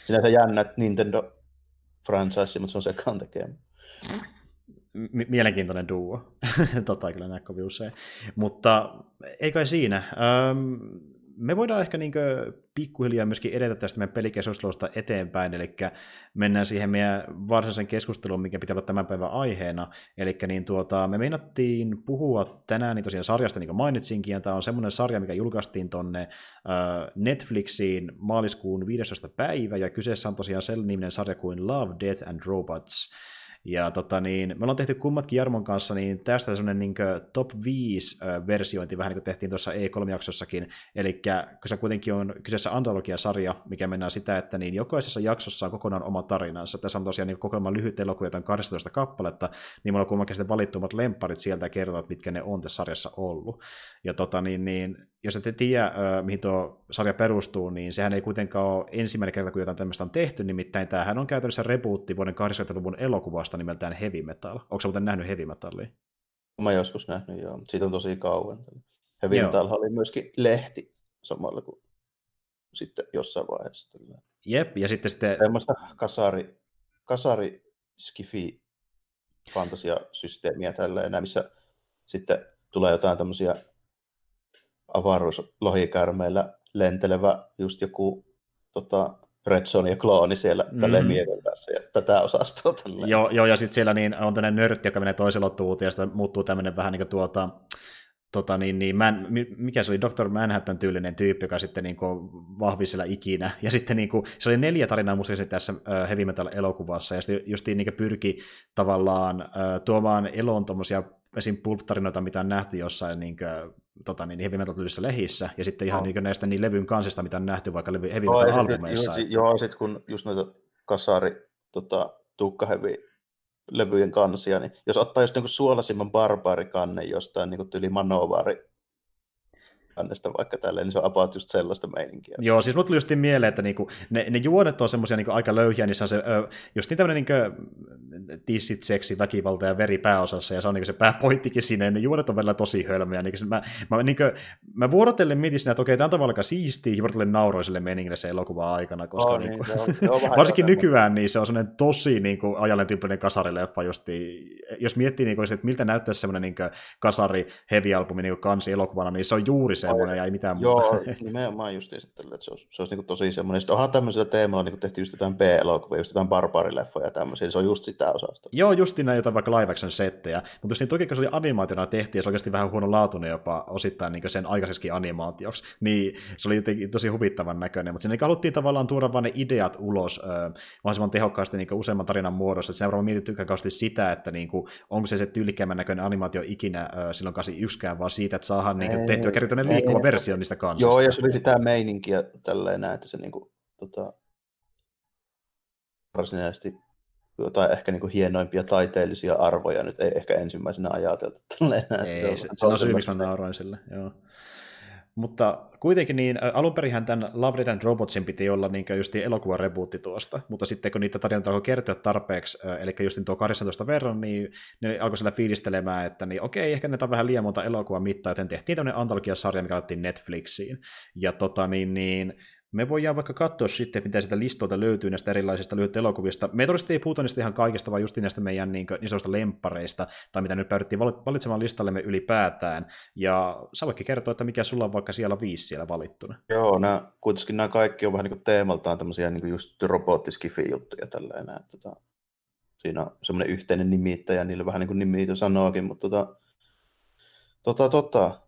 Sinänsä jännä Nintendo franchise, mutta se on sekaan tekemä. M- mielenkiintoinen duo. *laughs* tota kyllä kovin usein. Mutta ei kai siinä. Öm, me voidaan ehkä niin pikkuhiljaa myöskin edetä tästä meidän pelikeskustelusta eteenpäin, eli mennään siihen meidän varsinaisen keskusteluun, mikä pitää olla tämän päivän aiheena. Eli niin tuota, me meinattiin puhua tänään niin tosiaan sarjasta, niin kuin mainitsinkin, ja tämä on semmoinen sarja, mikä julkaistiin tonne Netflixiin maaliskuun 15. päivä, ja kyseessä on tosiaan sellainen sarja kuin Love, Death and Robots. Ja tota, niin, me ollaan tehty kummatkin Jarmon kanssa niin tästä semmoinen niin top 5 versiointi, vähän niin kuin tehtiin tuossa E3-jaksossakin, eli kun se kuitenkin on kyseessä antologiasarja, mikä mennään sitä, että niin jokaisessa jaksossa on kokonaan oma tarinansa. Tässä on tosiaan niin kokonaan lyhyt elokuva, jotain 12 kappaletta, niin me ollaan kummankin sitten valittumat lemparit sieltä kertovat, mitkä ne on tässä sarjassa ollut. Ja tota, niin, niin, jos ette tiedä, mihin tuo sarja perustuu, niin sehän ei kuitenkaan ole ensimmäinen kerta, kun jotain tämmöistä on tehty, nimittäin tämähän on käytännössä rebootti vuoden 80-luvun elokuvasta nimeltään Heavy Metal. Onko muuten nähnyt Heavy Metalia? Mä joskus nähnyt, joo. Siitä on tosi kauan. Heavy joo. Metal oli myöskin lehti samalla kuin sitten jossain vaiheessa. Jep, ja sitten sitten... Semmoista kasari, kasari skifi fantasiasysteemiä tälleen, missä sitten tulee jotain tämmöisiä avaruuslohikärmeillä lentelevä just joku tota, Red Zone ja klooni siellä mm. tälleen mielenpäässä ja tätä osastoa. Tälleen. Joo, joo, ja sitten siellä niin on tämmöinen nörtti, joka menee toisella ulottuvuuteen ja sitten muuttuu tämmöinen vähän niin kuin tuota, tota, niin, niin, Man, mikä se oli, Dr. Manhattan tyylinen tyyppi, joka sitten niin kuin, vahvi siellä ikinä. *laughs* Ja sitten niin kuin, se oli neljä tarinaa muistaakseni tässä uh, Heavy Metal-elokuvassa, ja sitten just niin pyrki tavallaan uh, tuomaan eloon tuommoisia esim. pulp-tarinoita, mitä on nähty jossain niin kuin, tota, niin, heavy metal lehissä, ja sitten ihan no. niin näistä niin levyn kansista, mitä on nähty vaikka heavy metal-albumeissa. Joo, joo, sitten kun just noita kasari tota, tukkahevi levyjen kansia, niin jos ottaa just niin suolasimman barbaarikannen jostain niin tyyli Manovari kannesta vaikka tälleen, niin se on about just sellaista meininkiä. Joo, siis mulle tuli just mieleen, että niinku, ne, ne juonet on semmoisia niinku aika löyhiä, niin se on se, ö, just niin tämmöinen niinku, tissit, seksi, väkivalta ja veri pääosassa, ja se on niinku se pääpointtikin siinä, ja ne juonet on välillä tosi hölmiä. Niinku, mä, mä, niinku, mä vuorotellen mietin siinä, että okei, tämä on tavallaan aika siistiä, ja vuorotellen nauroin sille meningille se elokuva aikana, koska oh, niinku, niin, se on, *laughs* varsinkin nykyään niin se on semmoinen tosi niinku, ajalleen tyyppinen kasarileffa, justi, jos miettii, niinku, että miltä näyttäisi semmoinen niinku, kasari heavy albumi niinku, kansi elokuvana, niin se on juuri semmoinen ja ei mitään Joo, muuta. nimenomaan just että se olisi, se olisi niin tosi semmoinen. Sitten onhan tämmöisellä teemalla niin tehty just jotain B-elokuvia, just jotain barbaarileffoja ja tämmöisiä, se on just sitä osasta. Joo, just näin jotain vaikka live action settejä, mutta jos niin toki kun se oli animaationa tehty ja se oikeasti vähän huono laatuinen jopa osittain niin sen aikaisessakin animaatioksi, niin se oli jotenkin tosi huvittavan näköinen, mutta sinne haluttiin tavallaan tuoda vain ne ideat ulos äh, mahdollisimman tehokkaasti niin useamman tarinan muodossa, se on varmaan mietitty sitä, että niin kuin, onko se se tyylikkäämmän näköinen animaatio ikinä äh, silloin 81 vaan siitä, että saadaan niin tehtyä kertoinen liikkuva versio niistä kansista. Joo, ja se oli sitä meininkiä tälleen näin, että se niinku, tota, varsinaisesti jotain ehkä niinku hienoimpia taiteellisia arvoja nyt ei ehkä ensimmäisenä ajateltu. Tälleen, ei, se, se on syy, miksi mä nauroin sille. Joo. Mutta kuitenkin niin, alunperinhän tämän Love, Dead and Robotsin piti olla niin just elokuva rebootti tuosta, mutta sitten kun niitä tarinoita alkoi kertoa tarpeeksi, eli just tuo 18 verran, niin ne alkoi sillä fiilistelemään, että niin okei, ehkä näitä on vähän liian monta elokuvan mittaa, joten tehtiin tämmöinen antologiasarja, mikä otettiin Netflixiin. Ja tota niin, niin me voidaan vaikka katsoa sitten, mitä sitä listoilta löytyy näistä erilaisista lyhyt elokuvista. Me todennäköisesti ei puhuta niistä ihan kaikista, vaan just näistä meidän niin, niin isoista lemppareista, tai mitä nyt päädyttiin valitsemaan listallemme ylipäätään. Ja sä voitkin kertoa, että mikä sulla on vaikka siellä viisi siellä valittuna. Joo, nämä, kuitenkin nämä kaikki on vähän niin kuin teemaltaan tämmöisiä niin kuin just robottiskifi-juttuja tällainen. Tota, siinä on semmoinen yhteinen nimittäjä, niille vähän niin kuin nimi sanookin, mutta tota, tota, tota,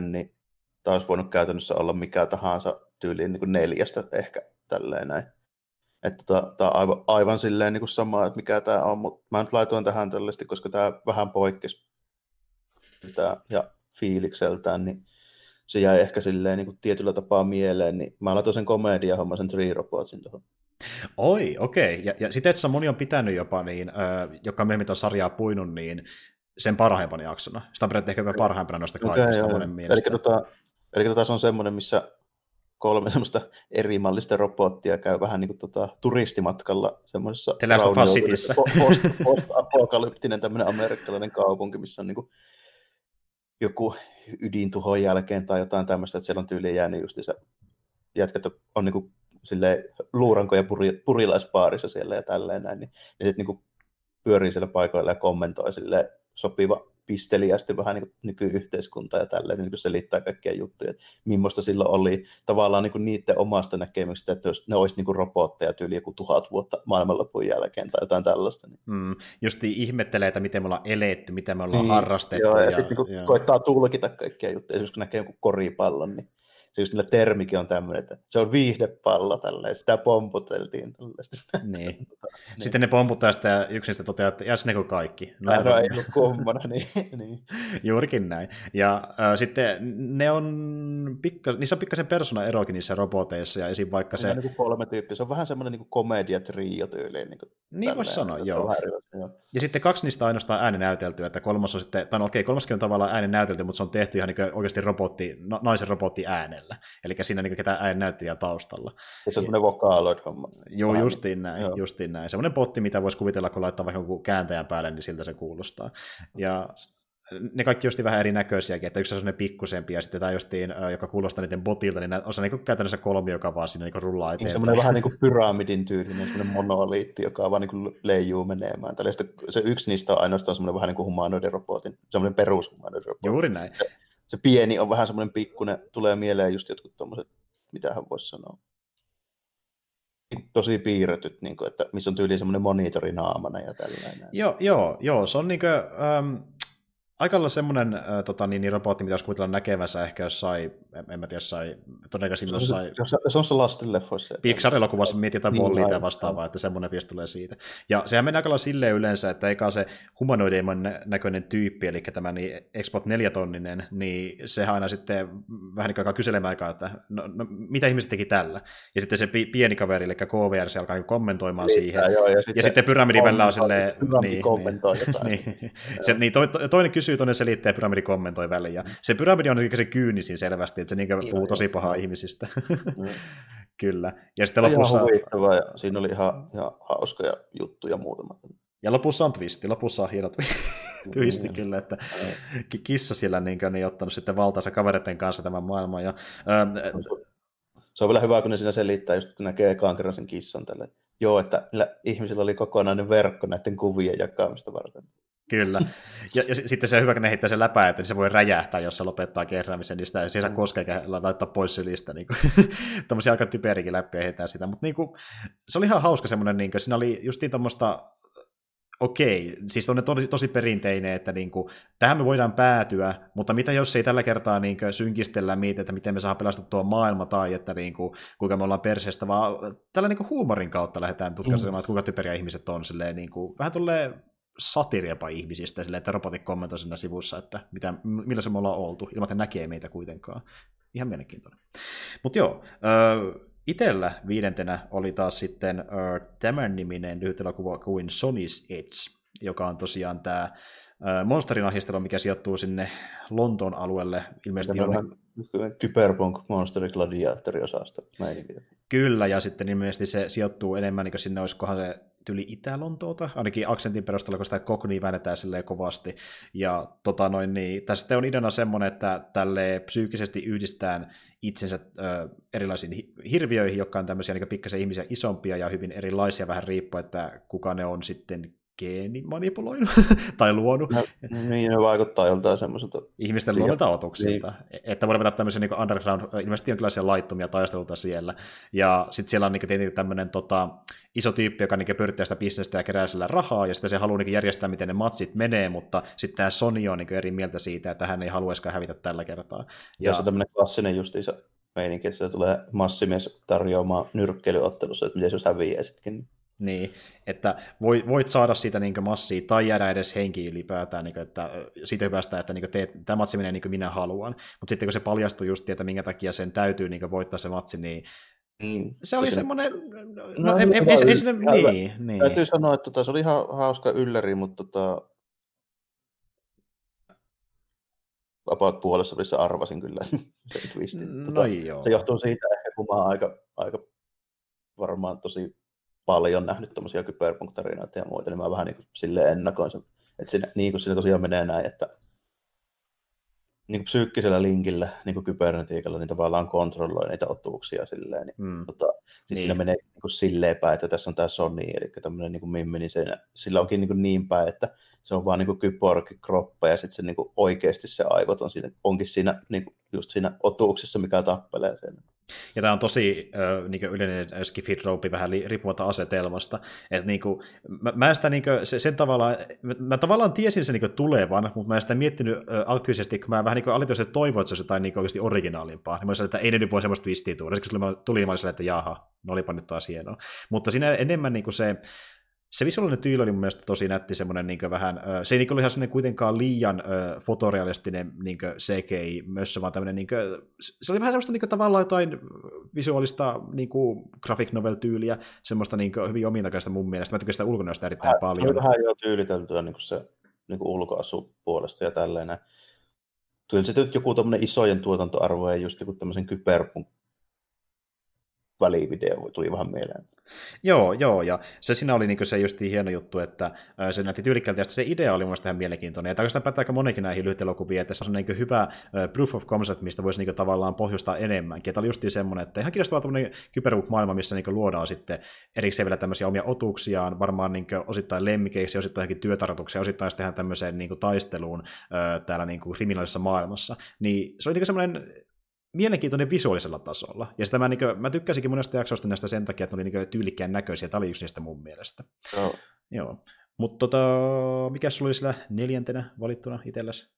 niin Tämä olisi voinut käytännössä olla mikä tahansa tyyliin niin kuin neljästä ehkä tälleen näin. Että tämä on aivan, aivan silleen niin kuin sama, että mikä tämä on, mutta mä nyt laitoin tähän tällaisesti, koska tämä vähän poikkesi ja fiilikseltään, niin se jäi ehkä silleen niin kuin tietyllä tapaa mieleen, niin mä laitoin sen komedia homma sen Three Robotsin tuohon. Oi, okei. Okay. Ja, ja sitä, että moni on pitänyt jopa, niin, äh, joka myöhemmin on sarjaa puinut, niin sen parhaimpana jaksona. Sitä on periaatteessa ehkä parhaimpana noista kaikista okay, monen mielestä. Eli tota, Eli tota, se on semmoinen, missä kolme semmoista eri mallista robottia käy vähän niin kuin tota, turistimatkalla semmoisessa post, post-apokalyptinen tämmöinen amerikkalainen kaupunki, missä on niin kuin joku ydintuhon jälkeen tai jotain tämmöistä, että siellä on tyyliin jäänyt just se jätkät on niin kuin silleen luuranko- ja puri, purilaispaarissa siellä ja tälleen näin, niin, niin sitten niin pyörii siellä paikoilla ja kommentoi silleen sopiva pisteliästi vähän niin nykyyhteiskuntaa ja tälleen, niin selittää kaikkia juttuja, että millaista silloin oli tavallaan niin kuin niiden omasta näkemyksestä, että jos ne olisi niin kuin robotteja tyyli joku tuhat vuotta maailmanlopun jälkeen tai jotain tällaista. Niin. Mm, just ihmettelee, että miten me ollaan eletty, mitä me ollaan niin, harrastettu. Joo, ja, ja sitten niin koittaa tulkita kaikkia juttuja, esimerkiksi kun näkee joku koripallon, niin se just niillä termikin on tämmöinen, että se on viihdepallo tälleen, sitä pomputeltiin tällaista. Niin. *laughs* niin. Sitten ne pomputtaa sitä ja yksin sitä toteaa, että jäs ne kuin kaikki. No, no ei ollut kummana, *laughs* niin, niin. Juurikin näin. Ja äh, sitten ne on pikka, niissä on pikkasen persona-erokin niissä roboteissa, ja esim. vaikka se... On niin kolme tyyppiä, se on vähän semmoinen niin komedia-trio tyyliin. Niin, niin voisi sanoa, joo. Vähän, joo. Ja sitten kaksi niistä ainoastaan äänen näytelty, että kolmas on sitten, tai no okei, kolmaskin on tavallaan äänen näytelty, mutta se on tehty ihan niin oikeasti robotti, naisen robotti äänellä. Eli siinä niin ketään äänen näyttelijä taustalla. Ja se on semmoinen vokaaloid-homma. Joo, justiin näin, joo. justiin näin. Semmoinen botti, mitä voisi kuvitella, kun laittaa vaikka jonkun kääntäjän päälle, niin siltä se kuulostaa. Ja ne kaikki justi vähän erinäköisiäkin, että yksi on sellainen pikkusempi ja sitten tämä justiin, joka kuulostaa niiden botilta, niin on se niin käytännössä kolmi, joka vaan siinä niin rullaa niin, eteenpäin. Semmoinen vähän niin kuin *laughs* pyramidin tyylinen, semmoinen monoliitti, joka vaan niin kuin leijuu menemään. Tällä se yksi niistä on ainoastaan semmoinen vähän niin kuin humanoiden robotin, semmoinen perus humanoiden robotin. Juuri näin. Se, pieni on vähän semmoinen pikkunen, tulee mieleen just jotkut tuommoiset, mitä hän voisi sanoa, tosi piirretyt, niin kuin, että missä on tyyliin semmoinen monitori naamana ja tällainen. Joo, joo, joo, se on niin kuin, ähm, aika lailla semmoinen äh, tota, niin, niin robotti, mitä olisi kuvitella näkevänsä ehkä jossain, en, en mä tiedä, jossain, todennäköisesti jossain... Se, se on se lastenleffoissa. Pixar-elokuvassa mietin jotain niin, ja vastaavaa, että semmoinen viesti tulee siitä. Ja sehän menee aika lailla silleen yleensä, että eikä se humanoideimman näköinen tyyppi, eli tämä niin Expot 4 tonninen, niin sehän aina sitten vähän niin kuin kyselemään aikaa, että no, no, mitä ihmiset teki tällä. Ja sitten se pieni kaveri, eli KVR, se alkaa kommentoimaan niin, siihen. Joo, ja, sit ja sitten pyramidin välillä on silleen... Niin, kommentoi *laughs* niin, jotain. niin. Se, niin, to, to, toinen kysyy, toinen selittää ja pyramidi kommentoi väliin. Ja se pyramidi on se kyynisin selvästi, että se niin puhuu tosi pahaa ihmisistä. Mm. *laughs* Kyllä. Ja sitten lopussa... Ihan ja siinä oli ihan, ihan hauskoja juttuja muutama. Ja lopussa on twisti, lopussa on hieno twisti mm. kyllä, että kissa siellä niin, niin ottanut sitten valtaansa kavereiden kanssa tämän maailman. Ja, ää, se on vielä hyvä, kun ne siinä selittää, just kun näkee ekaan kerran sen kissan tälle. Joo, että ihmisillä oli kokonainen verkko näiden kuvien jakamista varten. Kyllä. Ja, ja sitten se on hyvä, kun ne heittää sen läpää, että niin se voi räjähtää, jos se lopettaa keräämisen, niin sitä ei saa mm. koskaan laittaa pois sylistä. Niin *laughs* Tuommoisia aika typerikin läppiä heittää sitä. Mutta niin kuin, se oli ihan hauska semmoinen, niin kuin, siinä oli justiin tuommoista okei, siis on tosi, tosi perinteinen, että niin kuin, tähän me voidaan päätyä, mutta mitä jos ei tällä kertaa niin kuin, synkistellä miitä, että miten me saa pelastettua maailma tai että niin kuin, kuinka me ollaan perseestä, vaan tällä niin kuin, huumorin kautta lähdetään tutkaisemaan, mm. että kuinka typeriä ihmiset on. Silleen, niin kuin, vähän tulee satiri jopa ihmisistä, silleen, että robotit kommentoi siinä sivussa, että mitä, millä se me ollaan oltu, ilman että näkee meitä kuitenkaan. Ihan mielenkiintoinen. Mutta joo, äh, itellä viidentenä oli taas sitten äh, tämän niminen lyhyt elokuva kuin Sonny's Edge, joka on tosiaan tämä Monsterin ahistelu, mikä sijoittuu sinne Lontoon alueelle. Ilmeisesti on... Cyberpunk Monster Gladiator-osasta. Kyllä, ja sitten ilmeisesti se sijoittuu enemmän, niin kuin sinne olisikohan se tyli Itä-Lontoota, ainakin aksentin perusteella, kun sitä Kokni väännetään silleen kovasti. Ja tota noin, niin, tässä on ideana semmoinen, että tälle psyykkisesti yhdistetään itsensä ö, erilaisiin hirviöihin, jotka on tämmöisiä niin pikkasen ihmisiä isompia ja hyvin erilaisia, vähän riippuen, että kuka ne on sitten geenimanipuloinut *laughs* tai luonut. No, niin, ne vaikuttaa joltain semmoiselta... Ihmisten luonnolta otuksilta. Niin. Että voidaan pitää tämmöisiä niin underground, ilmeisesti jonkinlaisia laittomia taisteluita siellä. Ja sitten siellä on niin tietenkin tämmöinen tota, iso tyyppi, joka niin pyörittää sitä bisnestä ja kerää sillä rahaa, ja sitten se haluaa niin järjestää, miten ne matsit menee, mutta sitten tämä Sony on niin eri mieltä siitä, että hän ei haluaisikaan hävitä tällä kertaa. Ja, ja se on tämmöinen klassinen justiinsa meininki, että tulee massimies tarjoamaan nyrkkeilyottelussa, että miten se jos häviää sittenkin. Niin, että voit, voit saada siitä niin massia tai jäädä edes henkiin ylipäätään, niin kuin, että siitä hyvästä, että niin teet, tämä matsi menee niin kuin minä haluan. Mutta sitten kun se paljastui just, että minkä takia sen täytyy niin voittaa se matsi, niin Mm. Se oli semmoinen, no, no ei, ei, ei, ei sinne, niin, niin. Täytyy sanoa, että tota, se oli ihan hauska ylläri, mutta tota, about puolessa välissä arvasin kyllä *laughs* sen twistin. No tota, joo. Se johtuu siitä että kun mä aika, aika varmaan tosi paljon nähnyt tuommoisia kyberpunk-tarinoita ja muita, niin mä vähän niin kuin silleen ennakoin sen. Että siinä, niin kuin siinä tosiaan menee näin, että niin kuin psyykkisellä linkillä, niin kuin kybernetiikalla, niin tavallaan kontrolloi niitä otuuksia silleen. Niin, mm. tota, sitten niin. siinä menee niin kuin silleen päin, että tässä on tämä Sony, eli tämmöinen niin kuin Mimmi, niin se, sillä onkin niin, kuin niin päin, että se on vaan niin kyborg-kroppa ja sitten se niin kuin oikeasti se aivot on siinä, onkin siinä niin kuin just siinä otuuksessa, mikä tappelee sen. Ja tämä on tosi äh, niin yleinen skifi vähän riippumatta asetelmasta. Et, niin kuin, mä, mä sitä, niin kuin, se, sen tavallaan, mä, mä, tavallaan tiesin sen niin tulevan, mutta mä en sitä miettinyt äh, aktiivisesti, kun mä vähän niin alitoisesti toivoin, että se olisi jotain niin oikeasti originaalimpaa. Niin mä sanoin, että ei ne nyt voi semmoista twistiä tuoda. Kun tuli, mä olin että jaha, no olipa nyt taas hienoa. Mutta siinä enemmän niin kuin se, se visuaalinen tyyli oli mun mielestä tosi nätti, semmoinen niin vähän, se ei niin ihan semmoinen kuitenkaan liian fotorealistinen niin CGI-mössö, vaan tämmöinen, niin kuin, se oli vähän semmoista niin kuin, tavallaan jotain visuaalista niin kuin, graphic novel-tyyliä, semmoista niin kuin, hyvin omintakaista mun mielestä. Mä tykkään sitä ulkonäöstä erittäin Hä, paljon. Vähän jo tyyliteltyä niin kuin se niin kuin ulkoasu puolesta ja tälleen. Kyllä se nyt joku tämmöinen isojen tuotantoarvojen just joku tämmöisen kyberpunk välivideo tuli vähän mieleen. Joo, joo, ja se siinä oli niin se just hieno juttu, että se näytti tyylikkäältä, ja se idea oli mun ihan mielenkiintoinen, ja oikeastaan pätää aika monikin näihin lyhytelokuviin, että se on niin hyvä proof of concept, mistä voisi niin tavallaan pohjustaa enemmänkin, ja tämä oli just semmoinen, että ihan kiinnostava tämmöinen kyberpunk-maailma, missä niin luodaan sitten erikseen vielä tämmöisiä omia otuksiaan, varmaan niin osittain lemmikeiksi, osittain työtarkoituksia, osittain sitten tämmöiseen niin taisteluun täällä niin kriminaalisessa maailmassa, niin se oli niin semmoinen mielenkiintoinen visuaalisella tasolla. Ja sitä mä, niin kuin, mä tykkäsinkin monesta jaksosta näistä sen takia, että ne oli niin tyylikkään näköisiä. Tämä oli yksi niistä mun mielestä. Joo. Joo. Mutta tota, mikä sulla oli sillä neljäntenä valittuna itselläsi?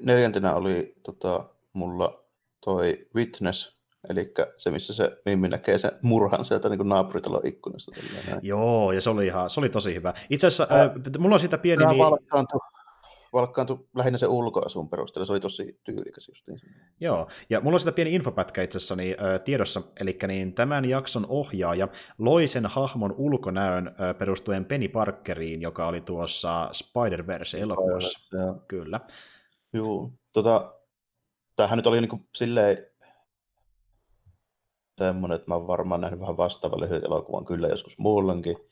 Neljäntenä oli tota, mulla toi Witness, eli se, missä se Mimmi näkee sen murhan sieltä niin naapuritalon ikkunasta. Joo, ja se oli, ihan, se oli tosi hyvä. Itse asiassa, äh, mulla on siitä pieni... Tämä niin valkkaantui lähinnä se ulkoasun perusteella, se oli tosi tyylikäs justiin. Joo, ja mulla on sitä pieni infopätkä itse asiassa niin, äh, tiedossa, eli niin tämän jakson ohjaaja loi sen hahmon ulkonäön äh, perustuen Penny Parkeriin, joka oli tuossa Spider-Verse-elokuvassa. Spider, Kyllä. Joo, tota, tämähän nyt oli niinku silleen semmoinen, että mä oon varmaan nähnyt vähän vastaava lyhyt elokuvan kyllä joskus muullankin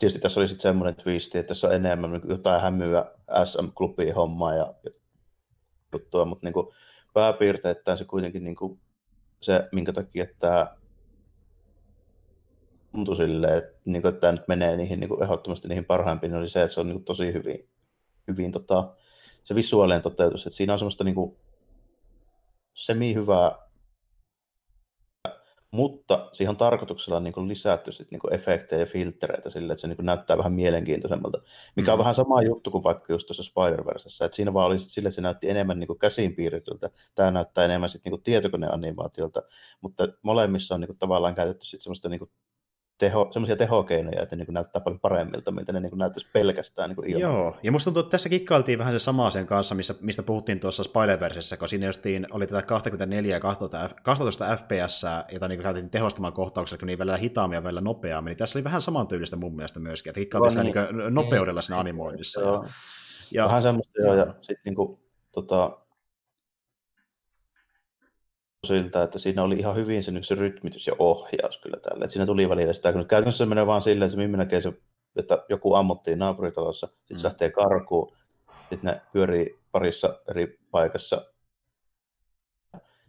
tietysti tässä oli sitten semmoinen twisti, että tässä on enemmän niin jotain hämyä SM-klubiin hommaa ja juttua, mutta niin pääpiirteittäin se kuitenkin niin kuin se, minkä takia tämä tuntui silleen, että, niin kuin, että tämä nyt menee niihin niin kuin ehdottomasti niihin parhaimpiin, oli se, että se on niin kuin, tosi hyvin, hyvin tota, se visuaalinen toteutus, että siinä on semmoista niin kuin, semi-hyvää mutta siihen on tarkoituksella niin kuin lisätty sit niin kuin efektejä ja filtreitä sille, että se niin kuin näyttää vähän mielenkiintoisemmalta. Mikä on mm. vähän sama juttu kuin vaikka just tuossa Spider-Versessä, että siinä vaan oli sit sille, että se näytti enemmän niin kuin käsin piirretyltä, tämä näyttää enemmän sit niin kuin tietokoneanimaatiolta, mutta molemmissa on niin kuin tavallaan käytetty sit semmoista niin kuin teho, semmoisia tehokeinoja, että ne niin näyttää paljon paremmilta, miltä ne niin näyttäisi pelkästään niin ilman. Joo, ja musta tuntuu, että tässä kikkailtiin vähän se sama sen kanssa, missä, mistä puhuttiin tuossa Spider-Versessä, kun siinä justiin oli tätä 24 ja 12 fps, jota niin käytettiin tehostamaan kohtauksella, kun niin välillä hitaammin ja välillä nopeammin. Niin tässä oli vähän samantyylistä mun mielestä myöskin, että kikkailtiin niin, niin, nopeudella siinä animoinnissa. Joo. Ja, vähän semmoista joo, ja sitten niin kuin, tota, siltä, että siinä oli ihan hyvin se, se rytmitys ja ohjaus kyllä tällä. Että siinä tuli välillä sitä, kun käytännössä se menee vaan silleen, että se näkee se, että joku ammuttiin naapuritalossa, sitten mm. se lähtee karkuun, sitten ne pyörii parissa eri paikassa,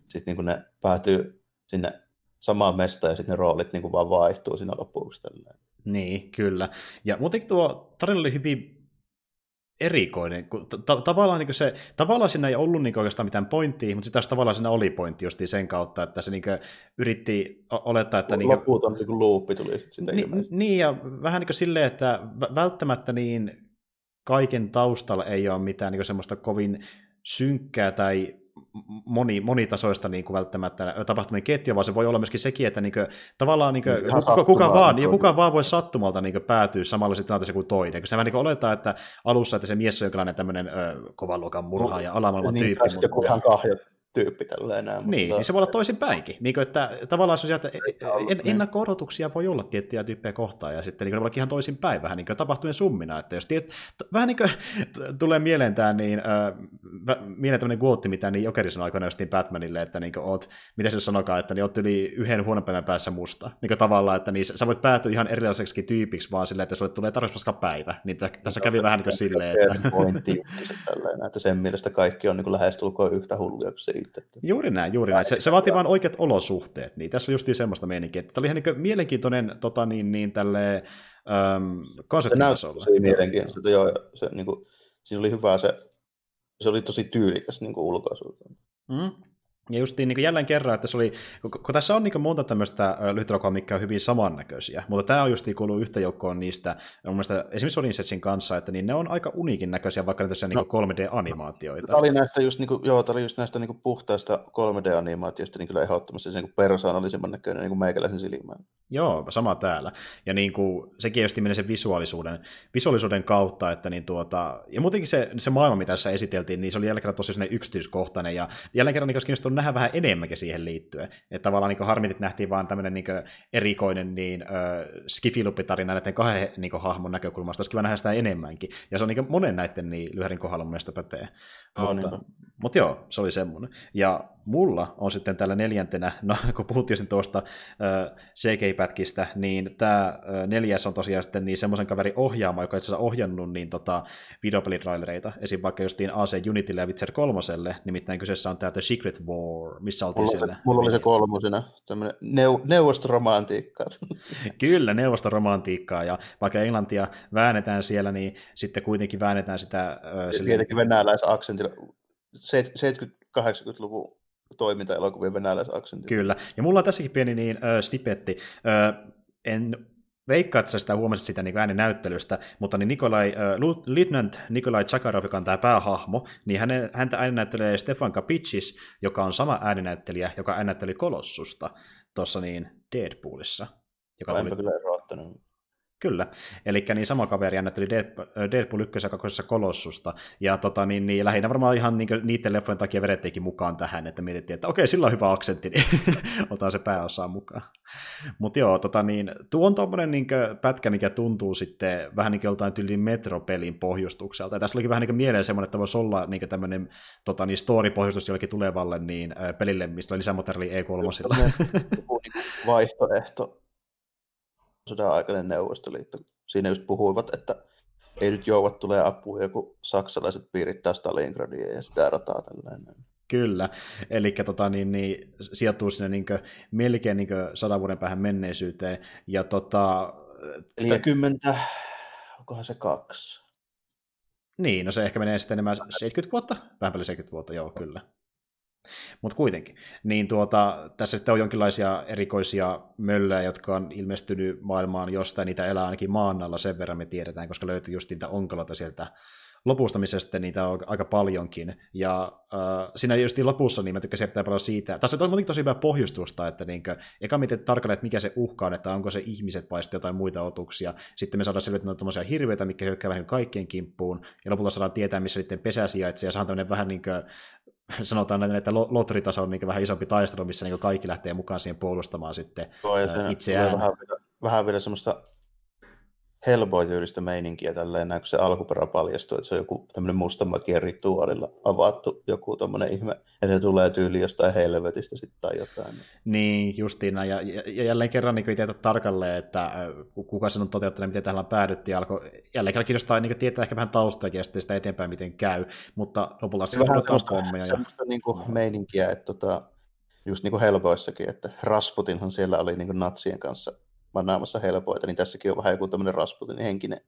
sitten niin ne päätyy sinne samaan mestaan ja sitten ne roolit niin kuin vaan vaihtuu siinä lopuksi. Tälleen. Niin, kyllä. Ja muutenkin tuo tarina oli hyvin erikoinen. Kun ta- tavallaan, niin se, tavallaan siinä ei ollut niin oikeastaan mitään pointtia, mutta sitten tavallaan siinä oli pointti just sen kautta, että se niin yritti olettaa, että... Niin Loputon niin luuppi tuli sitten niin, niin, ja vähän niin silleen, että välttämättä niin kaiken taustalla ei ole mitään niin semmoista kovin synkkää tai moni, monitasoista niin kuin välttämättä tapahtumien ketjua, vaan se voi olla myöskin sekin, että niin kuin, tavallaan niin kuin, kuka, kuka, vaan, ja kuka vaan voi sattumalta niin kuin, päätyä samanlaiseen tilanteeseen kuin toinen. Se vähän niin oletaan, että alussa, että se mies on jonkinlainen tämmöinen ö, kovan luokan murha ja alamaailman niin, tyyppi. Niin, joku ihan kahjat tyyppi tällä enää. Mutta... Niin, niin se voi olla toisin päinkin. Niin kuin, että tavallaan se on sieltä, en, niin. ennakko-odotuksia voi olla tiettyjä tyyppejä kohtaan, ja sitten niin kuin, ihan toisin päin, vähän niin kuin tapahtumien summina. Että jos tiet, vähän niin kuin tulee mieleen tämä, niin, äh, mieleen tämmöinen quote, mitä niin Jokeri sanoi aikoina justiin Batmanille, että niin kuin, oot, mitä se sanokaa, että niin oot yli yhden huonopäivän päässä musta. Niin kuin, tavallaan, että niin, sä voit päätyä ihan erilaiseksi tyypiksi, vaan silleen, että sulle tulee tarvitsisi päivä. Niin t- tässä kävi vähän niin kuin silleen, että... Pointti, että sen mielestä kaikki on niin kuin lähestulkoon yhtä hulluja kuin se siitä. Juuri näin, juuri näin. Se, se vaatii vain oikeat olosuhteet. Niin tässä on justiin semmoista meininkiä. Tämä oli ihan niin mielenkiintoinen tota, niin, niin, tälle, äm, konseptitasolla. Se mielenkiintoista, joo. Se, niin kuin, siinä oli hyvä se, se oli tosi tyylikäs niin ulkoasu. Mm. Ja just niin, jälleen kerran, että se oli, kun, tässä on niin monta tämmöistä lyhytelokuvaa, mikä on hyvin samannäköisiä, mutta tämä on just niin kuuluu yhtä joukkoon niistä, mun mielestä esimerkiksi Odinsetsin kanssa, että niin ne on aika uniikin näköisiä, vaikka ne tässä no, niin 3D-animaatioita. Tämä oli näistä just, niin kuin, joo, tämä oli just näistä niin kuin puhtaista 3D-animaatioista niin kyllä ehdottomasti se niin persoonallisemman näköinen niin meikäläisen silmään. Joo, sama täällä. Ja niin kuin, sekin just menee sen visuaalisuuden, visuaalisuuden kautta, että niin tuota, ja muutenkin se, se maailma, mitä tässä esiteltiin, niin se oli jälleen kerran tosi yksityiskohtainen, ja jälleen kerran niin olisi kiinnostunut nähdä vähän enemmänkin siihen liittyen. Että tavallaan niin harmitit nähtiin vaan tämmöinen niin erikoinen niin, äh, skifilupitarina näiden kahden niin hahmon näkökulmasta, olisi kiva nähdä sitä enemmänkin. Ja se on niin monen näiden niin lyhärin kohdalla mun mielestä pätee. Oh, mutta, mutta joo, se oli semmoinen. Ja mulla on sitten tällä neljäntenä, no kun puhuttiin tuosta äh, CGI-pätkistä, niin tämä äh, neljäs on tosiaan sitten niin semmoisen kaverin ohjaama, joka itse asiassa ohjannut niin tota, videopelitrailereita, esim. vaikka justiin AC Unitylle ja Witcher 3, nimittäin kyseessä on tämä The Secret War, missä oltiin mulla, sille. Mulla oli se kolmosena, tämmöinen neu- neuvostoromantiikkaa. *laughs* Kyllä, neuvostoromantiikkaa, ja vaikka englantia väännetään siellä, niin sitten kuitenkin väännetään sitä... Äh, sille... Tietenkin venäläisaksentilla 70-80-luvun toiminta-elokuvien venäläisaksentti. Kyllä, ja mulla on tässäkin pieni niin, äh, snippetti. Äh, en veikkaa, että sä sitä huomasit sitä niin äänen näyttelystä, mutta niin Nikolai, äh, Lieutenant Nikolai Chakarov, joka on tämä päähahmo, niin hänen, häntä ääninäyttelee Stefan Kapitsis, joka on sama ääninäyttelijä, joka ääninäytteli Kolossusta tuossa niin Deadpoolissa. Joka Olenpa oli... kyllä erottanut. Kyllä, eli niin sama kaveri ännetteli Deadpool 1 ja 2 Kolossusta, ja tota, niin, niin, lähinnä varmaan ihan niin, niiden leffojen takia vedettiinkin mukaan tähän, että mietittiin, että okei, sillä on hyvä aksentti, niin *laughs* otetaan se pääosaa mukaan. Mutta joo, tota, niin, tuo on tuommoinen niin pätkä, mikä tuntuu sitten vähän niin joltain tyyliin metropelin pohjustukselta, ja tässä olikin vähän niin mieleen semmoinen, että voisi olla niin tämmöinen tota, niin story-pohjustus jollekin tulevalle niin, pelille, mistä on lisämateriaali E3. vaihtoehto sodan aikainen Neuvostoliitto. Siinä just puhuivat, että ei nyt jouvat tulee apua, kun saksalaiset piirittää Stalingradia ja sitä rataa tällainen. Kyllä, eli tota, niin, niin, sijoittuu sinne niin kuin, melkein niin kuin, sadan vuoden päähän menneisyyteen. Ja, tota, 40, onkohan se kaksi? Niin, no se ehkä menee sitten enemmän 70 vuotta, vähän paljon 70 vuotta, joo, kyllä. Mutta kuitenkin. Niin tuota, tässä sitten on jonkinlaisia erikoisia möllejä, jotka on ilmestynyt maailmaan jostain, niitä elää ainakin maan alla, sen verran me tiedetään, koska löytyy just niitä onkaloita sieltä lopusta, missä sitten niitä on aika paljonkin. Ja äh, siinä just lopussa niin mä tykkäsin erittäin paljon siitä. Tässä on muutenkin tosi hyvä pohjustusta, että niinkö, eka miten tarkalleen, että mikä se uhka on, että onko se ihmiset vai sitten jotain muita otuksia. Sitten me saadaan selvitä noita hirveitä, mikä hyökkää vähän kaikkien kimppuun. Ja lopulta saadaan tietää, missä niiden pesä sijaitsee. Ja saadaan vähän niin kuin sanotaan näin, että lotritaso on niin vähän isompi taistelu, missä niin kaikki lähtee mukaan siihen puolustamaan sitten Joo, itseään. Vähän, vähän vielä semmoista Hellboy-tyylistä meininkiä tälleen, näin, kun se alkuperä paljastuu, että se on joku tämmöinen musta makien rituaalilla avattu joku tommonen ihme, että se tulee tyyli jostain helvetistä sitten tai jotain. Niin, justiina, ja, ja jälleen kerran niin ei tiedä tarkalleen, että kuka sen on toteuttanut, miten tähän päädyttiin, alkoi jälleen kerran kiinnostaa niin tietää ehkä vähän taustakin ja sitten sitä eteenpäin, miten käy, mutta lopulla se on pommeja. Semmoista niin kuin meininkiä, että tota, just niin kuin Hellboyssakin, että Rasputinhan siellä oli niin kuin natsien kanssa vannaamassa helpoita, niin tässäkin on vähän joku tämmöinen Rasputin henkinen.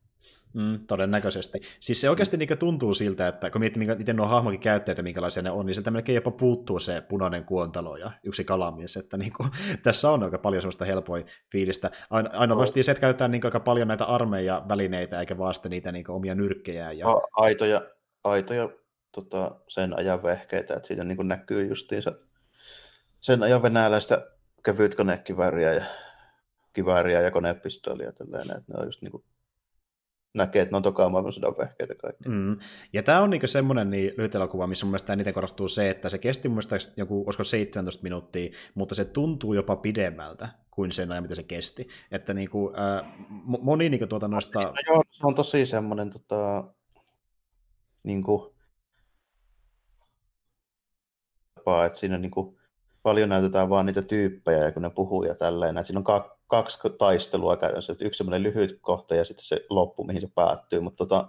Mm, todennäköisesti. Siis se oikeasti niin tuntuu siltä, että kun miettii, miten nuo hahmokin käyttäjät ja minkälaisia ne on, niin sieltä melkein jopa puuttuu se punainen kuontalo ja yksi kalamies, että niin kuin, *laughs* tässä on aika paljon sellaista helpoa fiilistä. Ainoa no. se, että käytetään niin aika paljon näitä armeijan välineitä, eikä sitten niitä niin omia nyrkkejä. Ja... Aitoja, aitoja tota, sen ajan vehkeitä, että siinä niin näkyy justiinsa sen ajan venäläistä kevytkonekivääriä ja kivääriä ja konepistoolia. Tällainen, että ne on just niin kuin näkee, että ne on toka maailmansodan vehkeitä kaikki. Mm. Ja tämä on niinku semmoinen niin lyhyt elokuva, missä mun mielestä eniten korostuu se, että se kesti mun mielestä joku, olisiko 17 minuuttia, mutta se tuntuu jopa pidemmältä kuin sen ajan, mitä se kesti. Että niinku, äh, moni niinku tuota noista... No joo, se on tosi semmoinen tota, niinku, että siinä niinku, paljon näytetään vaan niitä tyyppejä, ja kun ne puhuu ja tälleen, että siinä on kaksi taistelua käytännössä, että yksi semmoinen lyhyt kohta ja sitten se loppu, mihin se päättyy, mutta tota,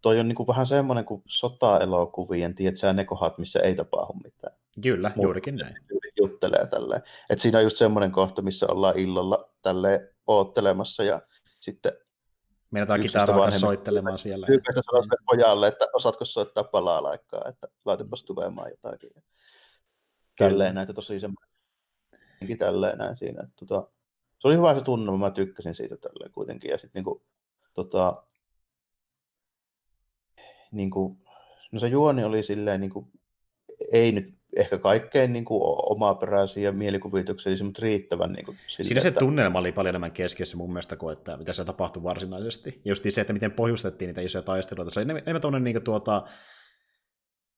toi on niin kuin vähän semmoinen kuin sota-elokuvien, tiedätkö ne kohdat, missä ei tapahdu mitään. Kyllä, juurikin näin. Juttelee tälleen. Et siinä on just semmoinen kohta, missä ollaan illalla tälleen oottelemassa ja sitten Meinataan kitaraa soittelemaan siellä. Tyypistä sanoo sille pojalle, että osaatko soittaa palaa laikkaa, että laitapas tulemaan jotakin. Tälleen näitä tosi semmoinen tälleen näin siinä. Että, tota, se oli hyvä se tunnelma, mä tykkäsin siitä tälleen kuitenkin. Ja sitten niinku, tota, niinku, no se juoni oli silleen, niinku, ei nyt ehkä kaikkein niin kuin, omaperäisiä mielikuvituksellisia, mutta riittävän niin kuin, sille, Siinä se että... tunnelma oli paljon enemmän keskiössä mun mielestä kuin, että mitä se tapahtui varsinaisesti. Ja just se, että miten pohjustettiin niitä isoja taisteluita. Se oli enemmän tuollainen niin kuin, tuota,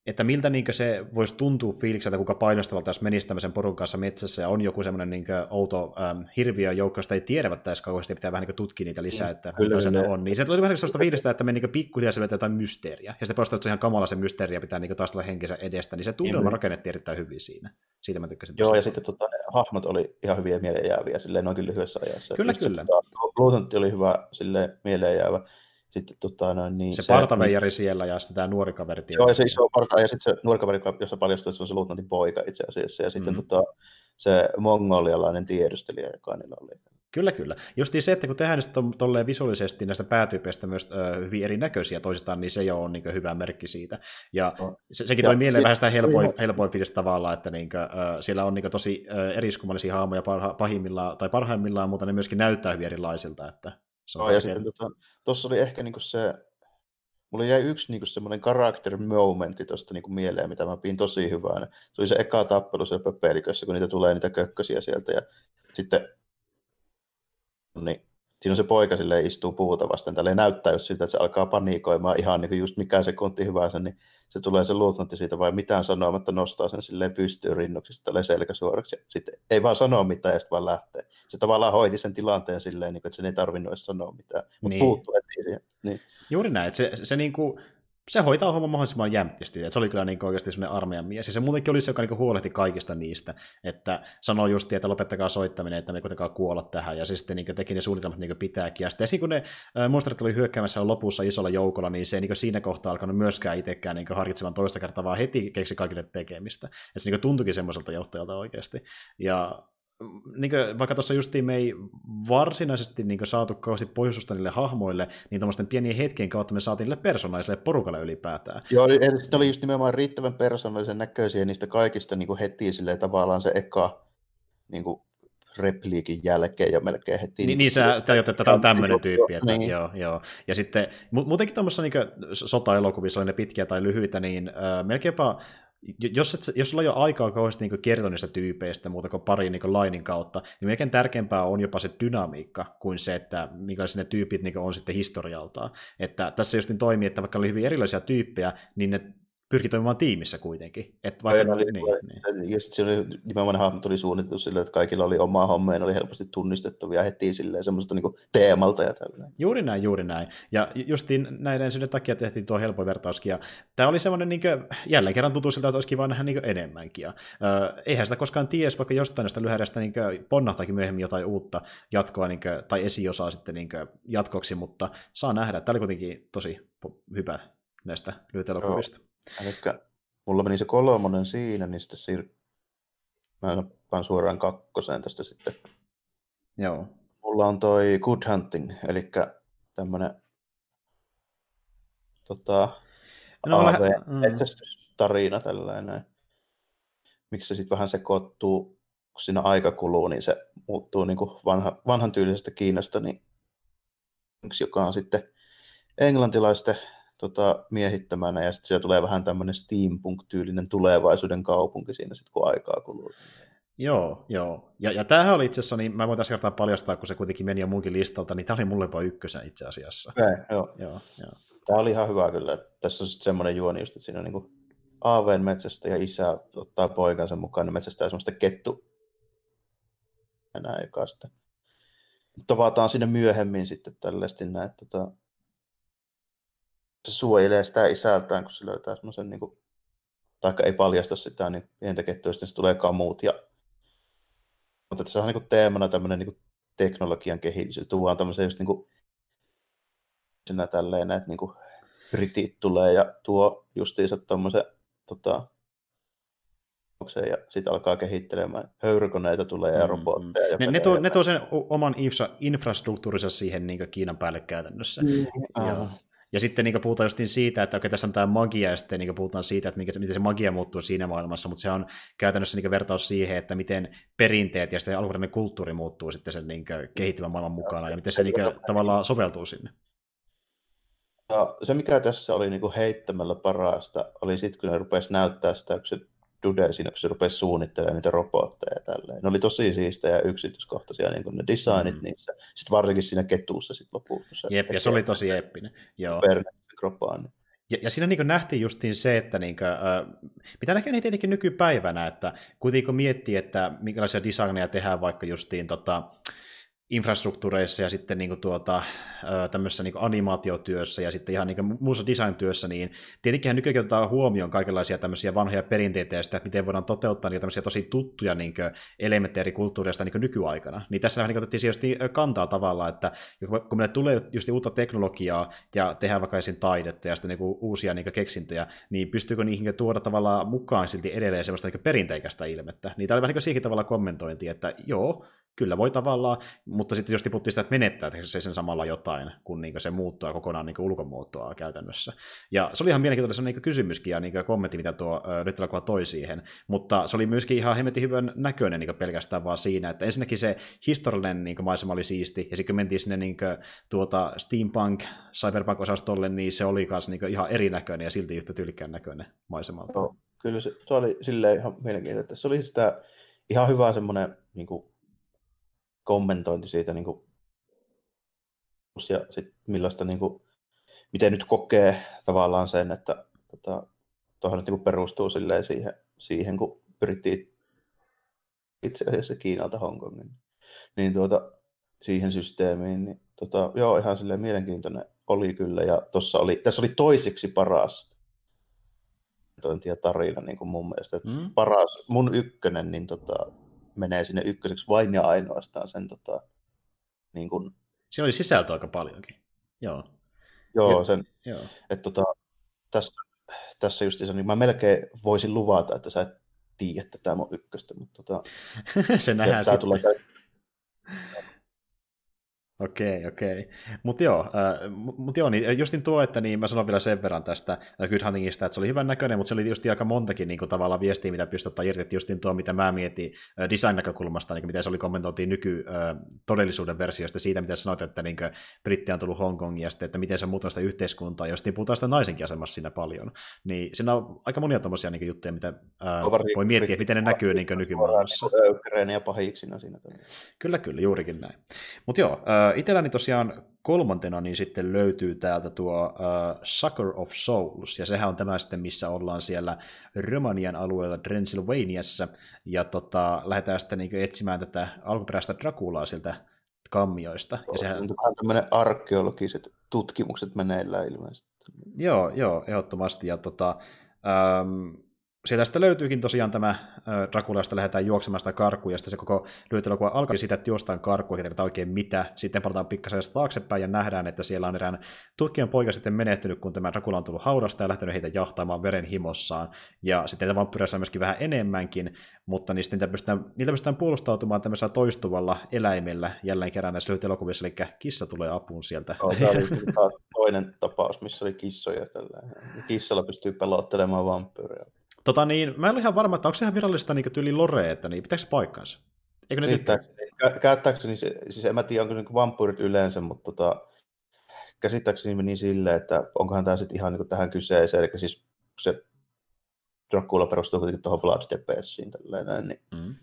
että miltä niin se voisi tuntua fiilikseltä, kuinka painostavalta jos menisi tämmöisen porun kanssa metsässä ja on joku semmoinen niin outo ähm, hirviö joukko, josta ei tiedä edes kauheasti, pitää vähän niin tutkia niitä lisää, että kyllä, mitä se on. Niin se tuli vähän sellaista fiilistä, että me niin pikkuhiljaa selvitä jotain mysteeriä. Ja sitten että se ihan kamala se mysteeri ja pitää niin taistella henkensä edestä, niin se tunnelma rakennettiin erittäin hyvin siinä. Siitä mä tykkäsin. Joo, ja sitten tota, ne hahmot oli ihan hyviä mieleenjääviä silleen noinkin lyhyessä ajassa. Kyllä, kyllä. Luutantti oli hyvä sille mieleenjäävä sitten, tota, no, niin se, se partaveijari siellä ja sitten tämä nuori kaveri. Joo, ja se iso parta, ja sitten se nuori kaveri, jossa paljastui, että se on se luutnantin poika itse asiassa, ja sitten mm-hmm. tota, se mongolialainen tiedustelija, joka niillä oli. Kyllä, kyllä. Justiin se, että kun tehdään sitten tolleen visuaalisesti näistä päätyypeistä myös ö, hyvin erinäköisiä toisistaan, niin se jo on niin hyvä merkki siitä. Ja no. se, sekin toi mieleen vähän sitä helpoin, helpoin fiilis tavalla, että niin kuin, ö, siellä on niin tosi ö, eriskummallisia haamoja parha, pahimmillaan tai parhaimmillaan, mutta ne myöskin näyttää hyvin erilaisilta. Että on ja sitten tuossa tota, oli ehkä niinku se, mulla jäi yksi niinku semmoinen character momentti tuosta niinku mieleen, mitä mä pidin tosi hyvänä. Se oli se eka tappelu siellä pöpelikössä, kun niitä tulee niitä kökkösiä sieltä ja sitten niin siinä on se poika sille istuu puuta vasten, tälle näyttää just siltä, että se alkaa panikoimaan ihan niin kuin just mikä sekunti hyvänsä, niin se tulee se luutnantti siitä vai mitään sanomatta nostaa sen silleen pystyyn rinnuksista tälle selkäsuoraksi. Sitten ei vaan sanoa mitään ja sitten vaan lähtee. Se tavallaan hoiti sen tilanteen silleen, niin kuin, että sen ei tarvinnut edes sanoa mitään, mutta niin. puuttuu heti siihen. Niin. Juuri näin, että se, se niin kuin, se hoitaa homman mahdollisimman jämptisti. että se oli kyllä niin oikeasti sellainen armeijan mies. Ja se muutenkin oli se, joka niin huolehti kaikista niistä. Että sanoi just, että lopettakaa soittaminen, että me kuitenkaan kuolla tähän. Ja se sitten niin teki ne suunnitelmat niin pitääkin. Ja sitten kun ne monsterit oli hyökkäämässä lopussa isolla joukolla, niin se ei niin siinä kohtaa alkanut myöskään itsekään niin harkitsemaan toista kertaa, vaan heti keksi kaikille tekemistä. Että se niin tuntuikin semmoiselta johtajalta oikeasti. Ja niin kuin, vaikka tuossa justiin me ei varsinaisesti niin kuin, saatu kauheasti pohjustusta niille hahmoille, niin tuommoisten pienien hetkien kautta me saatiin niille persoonallisille porukalle ylipäätään. Joo, eli ne oli just nimenomaan riittävän persoonallisen näköisiä niistä kaikista niin kuin heti silleen, tavallaan se eka niin kuin, repliikin jälkeen jo melkein heti. Niin, niin sä tajut, että tämä on tämmöinen tyyppi. Että, niin. joo, joo. Ja sitten muutenkin tuommoisessa niin sota-elokuvissa, oli ne pitkiä tai lyhyitä, niin äh, melkeinpä jos, et, jos sulla ei ole aikaa kauheasti niin kertoa niistä tyypeistä muuta kuin pari niin lainin kautta, niin melkein tärkeämpää on jopa se dynamiikka kuin se, että minkälaisia ne tyypit niin on sitten historialtaan. Että tässä just niin toimii, että vaikka oli hyvin erilaisia tyyppejä, niin ne pyrki toimimaan tiimissä kuitenkin. Että vaikka, oli, niin, niin. Ja sitten se oli, nimenomaan hahmot tuli suunniteltu sillä, että kaikilla oli oma homma ja ne oli helposti tunnistettavia heti silleen semmoista niin teemalta ja tällainen. Juuri näin, juuri näin. Ja justiin näiden syiden takia tehtiin tuo helpoin vertauskin. Ja tämä oli semmoinen, niin kuin, jälleen kerran tuntuu siltä, että olisi kiva nähdä niin enemmänkin. Ja, äh, eihän sitä koskaan tiedä, vaikka jostain näistä lyhäidestä niin ponnahtaakin myöhemmin jotain uutta jatkoa niin kuin, tai esiosaa sitten niin jatkoksi, mutta saa nähdä. Tämä oli kuitenkin tosi hyvä näistä lyhytelokuvista. Eli mulla meni se kolmonen siinä, niin sitten siir... mä nappaan suoraan kakkoseen tästä sitten. Joo. Mulla on toi Good Hunting, eli tämmönen tota, no, AV mm. tarina tällainen. Miksi se sitten vähän sekoittuu, kun siinä aika kuluu, niin se muuttuu niin kuin vanha, vanhan tyylisestä Kiinasta, niin joka on sitten englantilaisten tota, miehittämänä, ja sitten siellä tulee vähän tämmöinen steampunk-tyylinen tulevaisuuden kaupunki siinä sitten, kun aikaa kuluu. Joo, joo. Ja, ja tämähän oli itse asiassa, niin mä voin tässä kertaa paljastaa, kun se kuitenkin meni jo munkin listalta, niin tämä oli mulle vain ykkösen itse asiassa. Okay, joo. joo, joo. Tämä oli ihan hyvä kyllä. Että tässä on sitten semmoinen juoni just, että siinä on niin Aaveen metsästä ja isä ottaa poikansa mukaan, niin ja semmoista kettu enää eka sitten. Tavataan sinne myöhemmin sitten tällaisesti näin, että tota, se suojelee sitä isältään, kun se löytää semmoisen, niin kuin, taikka ei paljasta sitä, niin pientä kettua, sitten se tulee kamut. Ja... Mutta tässä on niin kuin teemana tämmöinen niin kuin teknologian kehitys, ja tuodaan tämmöisen just niin kuin, sinä tälleen, että niin kuin britit tulee ja tuo justiinsa tämmöisen tota, ja sitten alkaa kehittelemään. Höyrykoneita tulee ja mm, robotteja. Ja ne, ne, tuo, ne tuo sen oman infra, infrastruktuurinsa siihen niin Kiinan päälle käytännössä. Mm, ja, ja sitten niin puhutaan just siitä, että okei, tässä on tämä magia, ja sitten niin puhutaan siitä, että miten se magia muuttuu siinä maailmassa, mutta se on käytännössä niin vertaus siihen, että miten perinteet ja sitten alkuperäinen kulttuuri muuttuu sitten sen niin kehittyvän maailman mukana, ja miten se niin tavallaan soveltuu sinne. Ja se, mikä tässä oli niin heittämällä parasta, oli sitten, kun ne rupesi näyttää sitä, kun se Dude siinä, kun se rupesi suunnittelemaan niitä robotteja ja tälleen. Ne oli tosi siistejä ja yksityiskohtaisia niin ne designit mm. niissä. Sitten varsinkin siinä ketuussa sitten lopussa. Jep, ja se oli tosi eeppinen. Joo. Kropaan. Ja, ja siinä niin nähtiin justiin se, että niin kuin, äh, mitä näkee niin tietenkin nykypäivänä, että kuitenkin kun miettii, että minkälaisia designeja tehdään vaikka justiin tota, infrastruktuureissa ja sitten niin kuin tuota, tämmöisessä niin kuin animaatiotyössä ja sitten ihan niin kuin muussa design-työssä, niin tietenkin nykyään otetaan huomioon kaikenlaisia tämmöisiä vanhoja perinteitä ja sitä, että miten voidaan toteuttaa niitä tämmöisiä tosi tuttuja niin elementtejä eri kulttuureista niin nykyaikana. Niin tässä niin otettiin just kantaa tavallaan, että kun meille tulee just uutta teknologiaa ja tehdään vaikka esim. taidetta ja sitten niin uusia niin keksintöjä, niin pystyykö niihin tuoda tavallaan mukaan silti edelleen semmoista niin perinteikästä ilmettä. Niin tämä oli vähän niin siihen tavalla kommentointi, että joo, kyllä voi tavallaan, mutta sitten jos tiputtiin sitä, että menettää se sen samalla jotain, kun niin se muuttuu kokonaan niin ulkomuotoa käytännössä. Ja se oli ihan mielenkiintoinen niin kysymyskin ja niin kommentti, mitä tuo nyt toi siihen, mutta se oli myöskin ihan hemmetin hyvän näköinen niin pelkästään vaan siinä, että ensinnäkin se historiallinen niin maisema oli siisti, ja sitten kun mentiin sinne niin tuota steampunk, cyberpunk-osastolle, niin se oli myös niin ihan erinäköinen ja silti yhtä tylkkään näköinen maisemalta. No, kyllä se, se oli silleen ihan mielenkiintoinen, että se oli sitä ihan hyvä semmoinen niin kuin kommentointi siitä, niin kuin, ja sit millaista, niin kuin, miten nyt kokee tavallaan sen, että tota, tuohon nyt niin perustuu siihen, siihen, kun pyrittiin itse asiassa Kiinalta Hongkongin, niin tuota, siihen systeemiin, niin tota, joo, ihan silleen mielenkiintoinen oli kyllä, ja tossa oli, tässä oli toiseksi paras ja tarina niin kuin mun mielestä. Mm. Paras, mun ykkönen, niin tota, menee sinne ykköseksi vain ja ainoastaan sen tota, niin kun... Siinä oli sisältö aika paljonkin. Joo. Joo, sen, joo. että tota, tässä, tässä just niin mä melkein voisin luvata, että sä et tiedä tätä mun ykköstä, mutta tota, *laughs* se nähdään sitten. Tulee, Okei, okei. Mutta joo, äh, mut joo niin justin tuo, että niin mä sanon vielä sen verran tästä Good Huntingista, että se oli hyvän näköinen, mutta se oli just aika montakin niin kuin, tavallaan viestiä, mitä pystyt ottaa irti, justin tuo, mitä mä mietin äh, design-näkökulmasta, niin miten se oli kommentoitiin nyky äh, todellisuuden versiosta siitä, mitä sanoit, että niin kuin, Britti on tullut Hongkongiin ja sitten, että miten se muuttaa sitä yhteiskuntaa, jos niin puhutaan sitä naisenkin asemassa siinä paljon. Niin siinä on aika monia tuommoisia niin juttuja, mitä äh, voi miettiä, että miten ne näkyy niin nykymaailmassa. Niin ja pahiksina siinä. Kyllä, kyllä, juurikin näin. Mutta joo, äh, itselläni tosiaan kolmantena niin sitten löytyy täältä tuo uh, Sucker of Souls, ja sehän on tämä sitten, missä ollaan siellä Romanian alueella Transylvaniassa, ja tota, lähdetään sitten niin etsimään tätä alkuperäistä Draculaa sieltä kammioista. Ja sehän... On vähän tämmöinen arkeologiset tutkimukset meneillään ilmeisesti. Joo, joo, ehdottomasti, ja tota, sieltä sitten löytyykin tosiaan tämä Dracula, josta lähdetään juoksemaan sitä karkuun, ja sitten se koko lyhytelokuva alkaa siitä, että juostaan karkuun, eikä oikein mitä. Sitten palataan pikkasen taaksepäin ja nähdään, että siellä on erään tutkijan poika sitten menehtynyt, kun tämä Dracula on tullut haudasta ja lähtenyt heitä jahtaamaan veren himossaan. Ja sitten vampyrässä on myöskin vähän enemmänkin, mutta niistä niitä pystytään, niitä pystytään puolustautumaan tämmöisellä toistuvalla eläimellä jälleen kerran näissä lyhytelokuvissa, eli kissa tulee apuun sieltä. Oh, tämä oli toinen tapaus, missä oli kissoja. Tällä. Kissalla pystyy pelottelemaan vampyyriä. Tota niin, mä en ole ihan varma, että onko se ihan virallista niin tyyli lore, että niin, pitääkö se paikkaansa? Eikö ne Käyttääkseni, se, siis en mä tiedä, onko se niin vampyyrit yleensä, mutta tota, käsittääkseni meni silleen, että onkohan tämä sitten ihan niin tähän kyseeseen, eli siis se Dracula perustuu kuitenkin tuohon Vlad Tepesiin, tällainen, niin mm.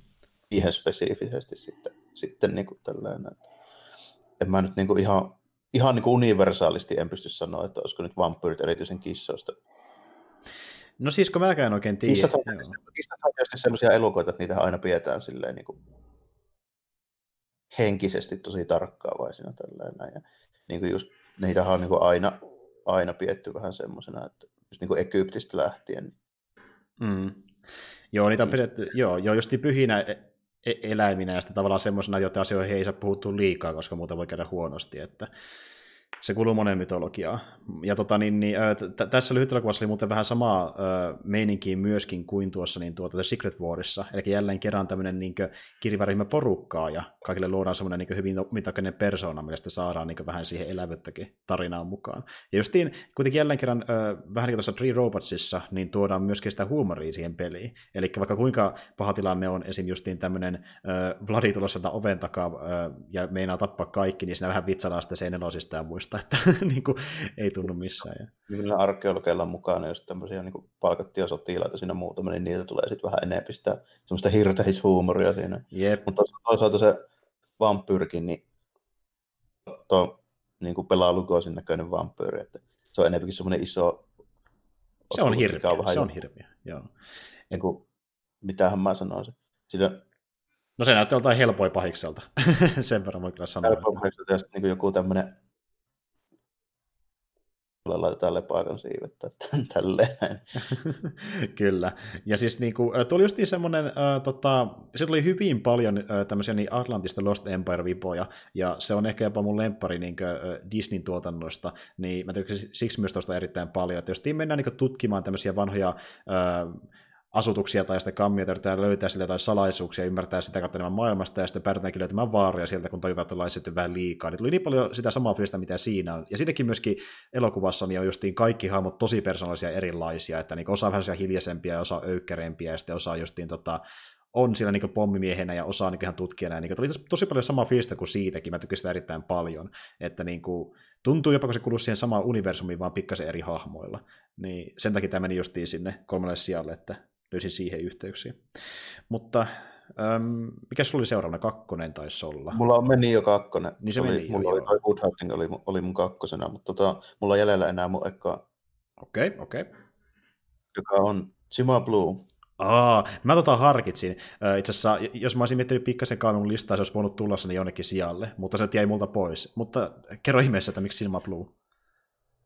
ihan spesifisesti sitten, sitten niin kuin tällainen. En mä nyt niin kuin ihan, ihan niin kuin universaalisti en pysty sanoa, että olisiko nyt vampyyrit erityisen kissoista No siis kun mäkään oikein tiedä. Kissat on, kissat on tietysti sellaisia elukoita, että niitä aina pidetään silleen niin kuin henkisesti tosi tarkkaavaisina. Tällainen. Ja niin kuin just, niitä on niin kuin aina, aina pietty vähän semmoisena, että just niin kuin Egyptistä lähtien. Mm. Joo, niitä on pidetty, joo, joo just niin pyhinä e-, e- eläiminä ja sitten tavallaan semmoisena, joita asioihin ei saa puhuttua liikaa, koska muuten voi käydä huonosti. Että Se kuuluu monen mytologiaan. Ja tota, niin, niin, t- tässä lyhytelokuvassa oli muuten vähän samaa meininkiä myöskin kuin tuossa niin tuota, The Secret Warissa. Eli jälleen kerran tämmöinen niin kirjavärimä porukkaa ja kaikille luodaan semmoinen niin hyvin mitakainen persona, millä sitten saadaan niin vähän siihen elävyttäkin tarinaan mukaan. Ja justiin kuitenkin jälleen kerran äh, vähän niin kuin tuossa Three Robotsissa, niin tuodaan myöskin sitä huumoria siihen peliin. Eli vaikka kuinka paha tilanne on esim. justiin tämmöinen Vladi tulossa oven takaa äh, ja meinaa tappaa kaikki, niin siinä vähän vitsalaa sitten sen nelosista ja muista sellaista, että *laughs* niin kuin, ei tunnu missään. Ja... Kyllä arkeologeilla on mukana, jos tämmöisiä niin palkattuja sotilaita siinä muuta, niin niitä tulee sitten vähän enemmän sitä semmoista hirtehishuumoria siinä. Yep. Mutta toisaalta se vampyyrikin, niin to, niin kuin pelaa lukoisin näköinen vampyyri, että se on enemmänkin semmoinen iso... Se on vähän se on hirveä, joo. Niin kuin, mitähän mä sanoisin. Sillä No se näyttää jotain helpoja pahikselta. *laughs* Sen verran voi kyllä sanoa. Helpoja pahikselta sitten niin joku tämmöinen laitetaan lepaakan siivettä, *laughs* tälleen. *laughs* Kyllä. Ja siis niin kuin, tuli just semmoinen, äh, tota, se tuli hyvin paljon äh, tämmöisiä niin Atlantista Lost Empire-vipoja, ja se on ehkä jopa mun lemppari niin äh, Disneyn tuotannosta, niin mä tykkäsin siksi myös tuosta erittäin paljon, että jos mennään niin kuin, tutkimaan tämmöisiä vanhoja äh, asutuksia tai sitten kammioita yritetään löytää sieltä jotain salaisuuksia, ymmärtää sitä kautta enemmän maailmasta ja sitten päädytäänkin löytämään vaaria sieltä, kun tajutaan, että ollaan vähän liikaa. Niin tuli niin paljon sitä samaa fiilistä, mitä siinä on. Ja siinäkin myöskin elokuvassa niin on justiin kaikki hahmot tosi persoonallisia erilaisia, että niin osa vähän hiljaisempia ja osa öykkärempiä ja sitten osa justiin tota, on siellä niin pommimiehenä ja osaa niin ihan tutkijana. Niin tuli tosi paljon samaa fiilistä kuin siitäkin, mä tykkäsin sitä erittäin paljon. Että niin kuin, tuntuu jopa, kun se kuuluu siihen samaan universumiin, vaan pikkasen eri hahmoilla. Niin sen takia tämä meni justiin sinne kolmelle sijalle, että löysin siihen yhteyksiä. Mutta äm, mikä sulla oli seuraavana? Kakkonen taisi olla. Mulla on meni jo kakkonen. Niin se oli, meni mulla jo, oli, toi Woodhunting oli, oli mun kakkosena, mutta tota, mulla on jäljellä enää mun eka. Okei, okay, okei. Okay. Joka on Sima Blue. Aa, mä tota harkitsin. Itse asiassa, jos mä olisin miettinyt pikkasen mun listaa, se olisi voinut tulla sinne jonnekin sijalle, mutta se jäi multa pois. Mutta kerro ihmeessä, että miksi Silma Blue?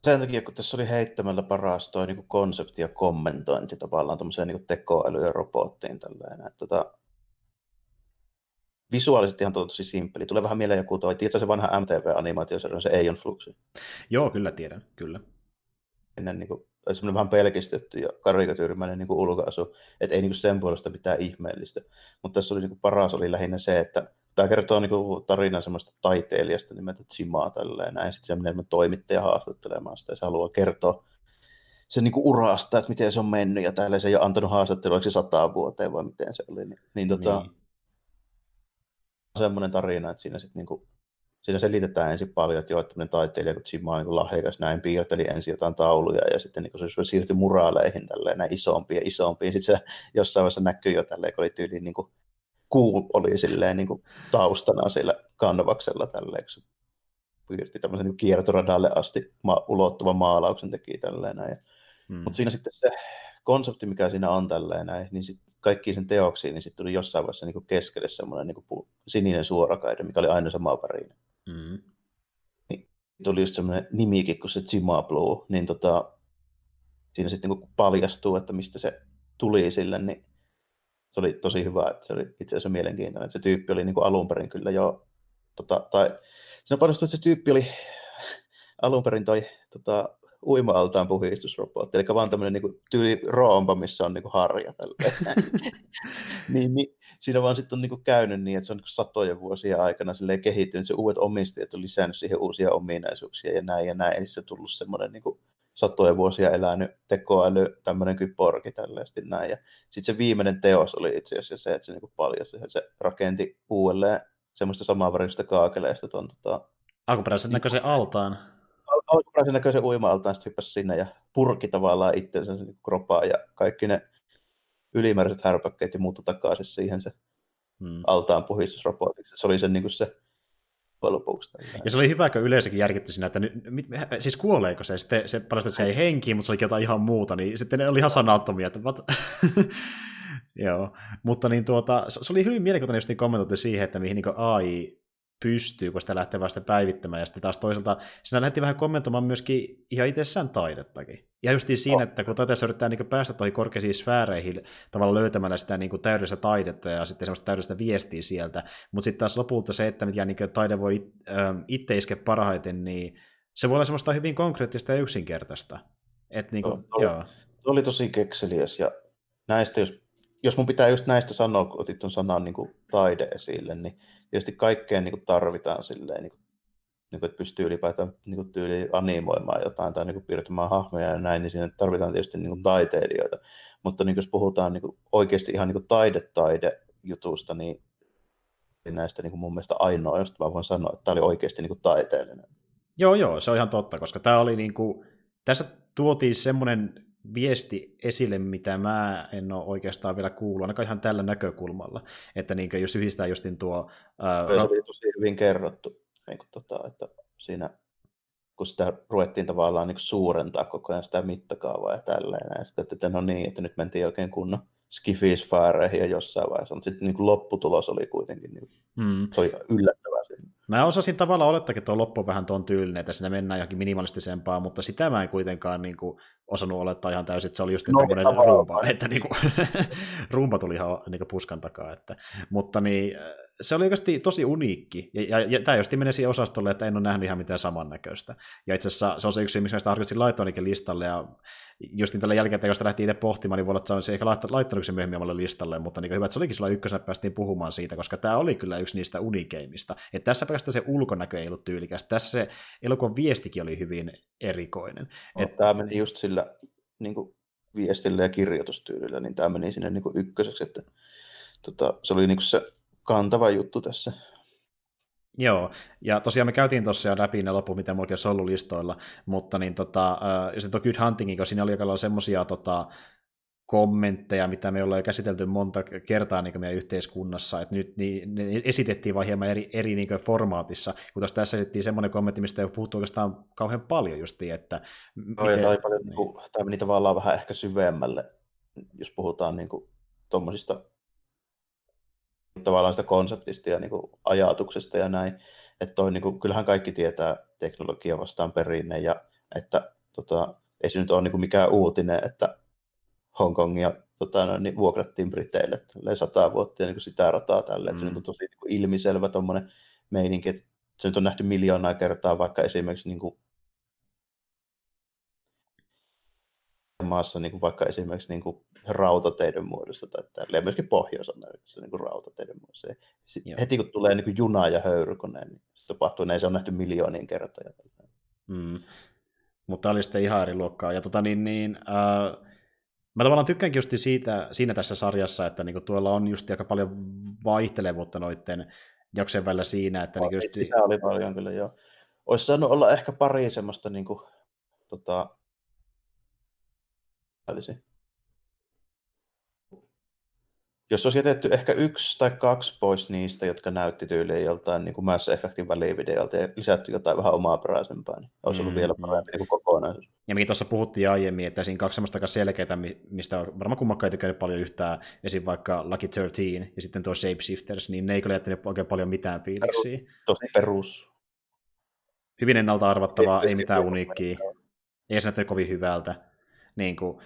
Sen takia, kun tässä oli heittämällä paras toi niin konsepti ja kommentointi tavallaan tuommoiseen niin tekoäly ja robottiin. Tälleen, että, tota, visuaalisesti ihan tosi simppeli. Tulee vähän mieleen joku toi, tiedätkö se vanha MTV-animaatiosarja, se Eion Fluxi? Joo, kyllä tiedän, kyllä. Ennen niin kuin, semmoinen vähän pelkistetty ja karikatyyrimäinen niin ulkoasu, että ei niin kuin sen puolesta mitään ihmeellistä. Mutta tässä oli niin kuin paras oli lähinnä se, että tämä kertoo niin kuin tarinan semmoista taiteilijasta nimeltä Tsimaa tälleen näin. Sitten se menee toimittaja haastattelemaan sitä ja se haluaa kertoa sen niin urasta, että miten se on mennyt ja täällä se ei ole antanut haastattelua, se sataa vuoteen vai miten se oli. Niin, niin, tota, niin. semmoinen tarina, että siinä sitten niin kuin, siinä selitetään ensin paljon, että joo, että taiteilija, kun Jim on niin lahjakas, näin piirteli ensin jotain tauluja ja sitten niin se siirtyi muraaleihin tälleen, näin isompiin ja isompiin. Sitten se jossain vaiheessa näkyy jo tälleen, kun oli tyyliin niin kuin kuu oli silleen niin kuin taustana siellä kanvaksella tälleen, kun se piirti tämmöisen niin kiertoradalle asti ma- ulottuvan maalauksen teki tälleen näin. Hmm. Mutta siinä sitten se konsepti, mikä siinä on tälleen näin, niin sit kaikkiin sen teoksiin, niin sitten tuli jossain vaiheessa niin keskelle semmoinen niin sininen suorakaide, mikä oli aina sama värinen. Hmm. Niin tuli just semmoinen nimikin kuin se Zima Blue, niin tota, siinä sitten niin paljastuu, että mistä se tuli sille, niin se oli tosi hyvä, että se oli itse asiassa mielenkiintoinen. Se tyyppi oli niin kuin alun perin kyllä jo, tota, tai siinä paljastui, että se tyyppi oli *laughs* alun perin toi tota, uima-altaan puhistusrobotti, eli vaan tämmöinen niin tyyli roompa, missä on niin kuin harja. *laughs* *laughs* niin, niin, siinä vaan sitten on niin kuin käynyt niin, että se on niin satojen vuosien aikana kehittynyt, se uudet omistajat on lisännyt siihen uusia ominaisuuksia ja näin ja näin, eli se on tullut semmoinen niin kuin satoja vuosia elänyt tekoäly, tämmöinen kyborgi tällaisesti näin. Ja sitten se viimeinen teos oli itse asiassa se, että se niinku paljasi, että se rakenti uudelleen semmoista samanväristä kaakeleista tuon tota... Alkuperäisen näköisen altaan. Alkuperäisen näköisen uima-altaan sitten hyppäsi sinne ja purki tavallaan itsensä niin kropaa ja kaikki ne ylimääräiset härpäkkeet ja muuta takaisin siihen se hmm. altaan puhistusrobotiksi. Se oli se, niin kuin se lopuksi. Ja se oli hyvä, kun yleisökin järkitty siinä, että nyt, siis kuoleeko se, sitten se paljastui, että se ei henki, mutta se oli jotain ihan muuta, niin sitten ne oli ihan sanattomia, että what? *laughs* Joo, mutta niin tuota, se oli hyvin mielenkiintoinen, jos niin kommentoitu siihen, että mihin niin AI pystyy, kun sitä lähtee vasta päivittämään, ja sitten taas toisaalta siinä lähti vähän kommentoimaan myöskin ihan itsessään taidettakin. Ja just siinä, että kun taiteessa yrittää niin päästä tuohon korkeisiin sfääreihin tavallaan löytämällä sitä niin täydellistä taidetta ja sitten semmoista täydellistä viestiä sieltä, mutta sitten taas lopulta se, että mitä niin taide voi itse iskeä parhaiten, niin se voi olla semmoista hyvin konkreettista ja yksinkertaista. Et niin kuin, joo, joo. Se oli tosi kekseliäs ja näistä, jos, jos mun pitää just näistä sanoa, kun otit tuon sanan niin taide esille, niin tietysti kaikkeen niin kuin tarvitaan silleen, niin kuin, niin kuin, että pystyy ylipäätään niin kuin tyyli animoimaan jotain tai niin kuin piirtämään hahmoja ja näin, niin siinä tarvitaan tietysti niin kuin taiteilijoita. Mutta niin jos puhutaan niin kuin oikeasti ihan niin taide-taide jutusta, niin näistä niin kuin mun mielestä ainoa, josta mä voin sanoa, että tämä oli oikeasti niin kuin taiteellinen. Joo, joo, se on ihan totta, koska tämä oli niin kuin, tässä tuotiin semmoinen viesti esille, mitä mä en ole oikeastaan vielä kuullut, ainakaan ihan tällä näkökulmalla, että niin jos yhdistää justin tuo... Ää, se oli tosi hyvin kerrottu, niin kuin, tota, että siinä kun sitä ruvettiin tavallaan niin suurentaa koko ajan sitä mittakaavaa ja tälleen, ja sitten, että no niin, että nyt mentiin oikein kunnon skifisfääreihin ja jossain vaiheessa, mutta sitten niin lopputulos oli kuitenkin, niin, mm. se oli yllättävää Mä osasin tavallaan olettakin, että tuo loppu vähän tuon tyylinen, että sinne mennään johonkin minimalistisempaan, mutta sitä mä en kuitenkaan niin kuin, osannut olettaa ihan täysin, että se oli just no, tämmöinen rumba, että niin kuin, *laughs* rumba tuli ihan niin kuin puskan takaa. Että, mutta niin, se oli oikeasti tosi uniikki, ja, ja, ja tämä just menee siihen osastolle, että en ole nähnyt ihan mitään samannäköistä. Ja itse asiassa se on se yksi, miksi mä sitä harkitsin laittoonikin listalle, ja just niin tällä jälkeen, jos lähti itse pohtimaan, niin voi olla, että se ehkä laittanut sen myöhemmin omalle listalle, mutta niin hyvä, että se olikin sillä ykkösenä päästiin puhumaan siitä, koska tämä oli kyllä yksi niistä unikeimmista. Että tässä pelkästään se ulkonäkö ei ollut tyylikäs, tässä se elokuvan viestikin oli hyvin erikoinen. No, että... Tämä meni just sillä niin kuin viestillä ja kirjoitustyylillä, niin tämä meni sinne niin kuin ykköseksi, että tota, se oli niin kuin se kantava juttu tässä. Joo, ja tosiaan me käytiin tuossa jo läpi ne loppu, mitä mulla on ollut listoilla, mutta niin tota, ja sitten Good Hunting, kun siinä oli aika semmoisia tota, kommentteja, mitä me ollaan jo käsitelty monta kertaa niin meidän yhteiskunnassa, että nyt niin, ne esitettiin vain hieman eri, eri niin formaatissa, kun taas tässä esitettiin semmoinen kommentti, mistä ei puhuttu oikeastaan kauhean paljon justiin, että... Joo, miten, ja paljon, niin. Kuin, tämä meni tavallaan vähän ehkä syvemmälle, jos puhutaan niin tuommoisista tavallaan sitä konseptista ja niin kuin ajatuksesta ja näin. Että toi, niin kuin, kyllähän kaikki tietää teknologia vastaan perinne ja että tota, ei se nyt ole niin kuin mikään uutinen, että Hongkongia tota, no, niin vuokrattiin Briteille sata vuotta ja niin kuin sitä rataa tälle. Mm. se nyt on tosi niin kuin ilmiselvä tuommoinen meininki, että se nyt on nähty miljoonaa kertaa vaikka esimerkiksi niin kuin maassa niin kuin vaikka esimerkiksi niin kuin rautateiden muodossa tai tälleen, myöskin Pohjois-Amerikassa niin kuin rautateiden muodossa. heti kun tulee niin kuin juna ja höyrykone, niin se tapahtuu, näin se on nähty miljoonien kertoja. Mm. Mutta oli sitten ihan eri luokkaa. Ja tota niin, niin äh, mä tavallaan tykkäänkin just siitä, siinä tässä sarjassa, että niinku tuolla on just aika paljon vaihtelevuutta noiden jaksojen välillä siinä, että... Niinku just... Sitä oli paljon kyllä, joo. Olisi saanut olla ehkä pari semmoista niinku, tota, jos olisi jätetty ehkä yksi tai kaksi pois niistä, jotka näytti tyyliin joltain niin kuin Mass Effectin välivideolta ja lisätty jotain vähän omaa peräisempää, niin olisi ollut mm, vielä parempi niin kuin kokonaisuus. Ja mekin tuossa puhuttiin aiemmin, että siinä kaksi semmoista aika selkeää, mistä varmaan kummakkaan ei tykännyt paljon yhtään, esim. vaikka Lucky 13 ja sitten tuo Shapeshifters, niin ne ei kyllä jättänyt oikein paljon mitään fiiliksiä. Tosi perus. Hyvin ennalta arvattavaa, ei, ei mitään uniikkiä. Ei se näyttänyt kovin hyvältä niin kuin,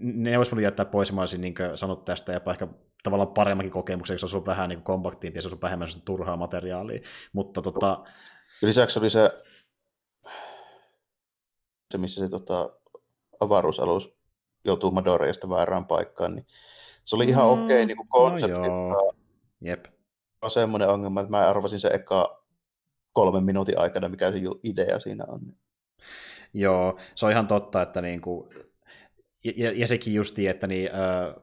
ne olisi voinut jättää pois, mä olisin niin sanonut tästä, ja ehkä tavallaan paremmankin kokemuksen, se olisi vähän niin kompaktiimpi, ja se olisi vähemmän turhaa materiaalia. Mutta tota... Lisäksi oli se, se missä se tota, avaruusalus joutuu Madoriasta väärään paikkaan, niin se oli ihan mm, okei okay, niin konsepti. No Jep. On semmoinen ongelma, että mä arvasin se eka kolmen minuutin aikana, mikä se idea siinä on. Joo, se on ihan totta, että niin kuin, ja, ja sekin justi, että niin, äh,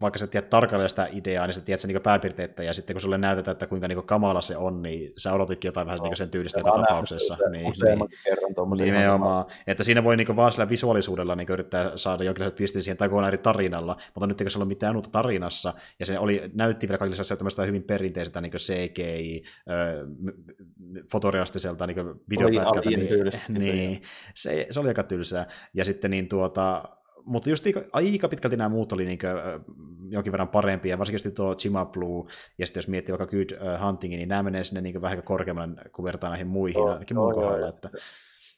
vaikka sä tiedät tarkalleen sitä ideaa, niin sä tiedät sen niin pääpiirteitä, ja sitten kun sulle näytetään, että kuinka niin kamala se on, niin sä odotitkin jotain vähän no, niin sen tyylistä joka tapauksessa. Niin, niin, kerran nimenomaan, että siinä voi niin vaan sillä visuaalisuudella niin yrittää saada jonkinlaiset pistin siihen takoon eri tarinalla, mutta nyt ei ole mitään uutta tarinassa, ja se oli, näytti vielä kaikille tämmöistä hyvin perinteiseltä niin CGI, fotoreastiselta *laughs* niin videopätkältä, niin, niin se, se, oli aika tylsää, ja sitten niin tuota, mutta just aika pitkälti nämä muut oli niin kuin, jonkin verran parempia, varsinkin tuo Chima Blue, ja sitten jos miettii vaikka Good Huntingin, niin nämä menee sinne niin vähän korkeamman, kun vertaa näihin muihin, joo, ainakin mun kohdalla. Että...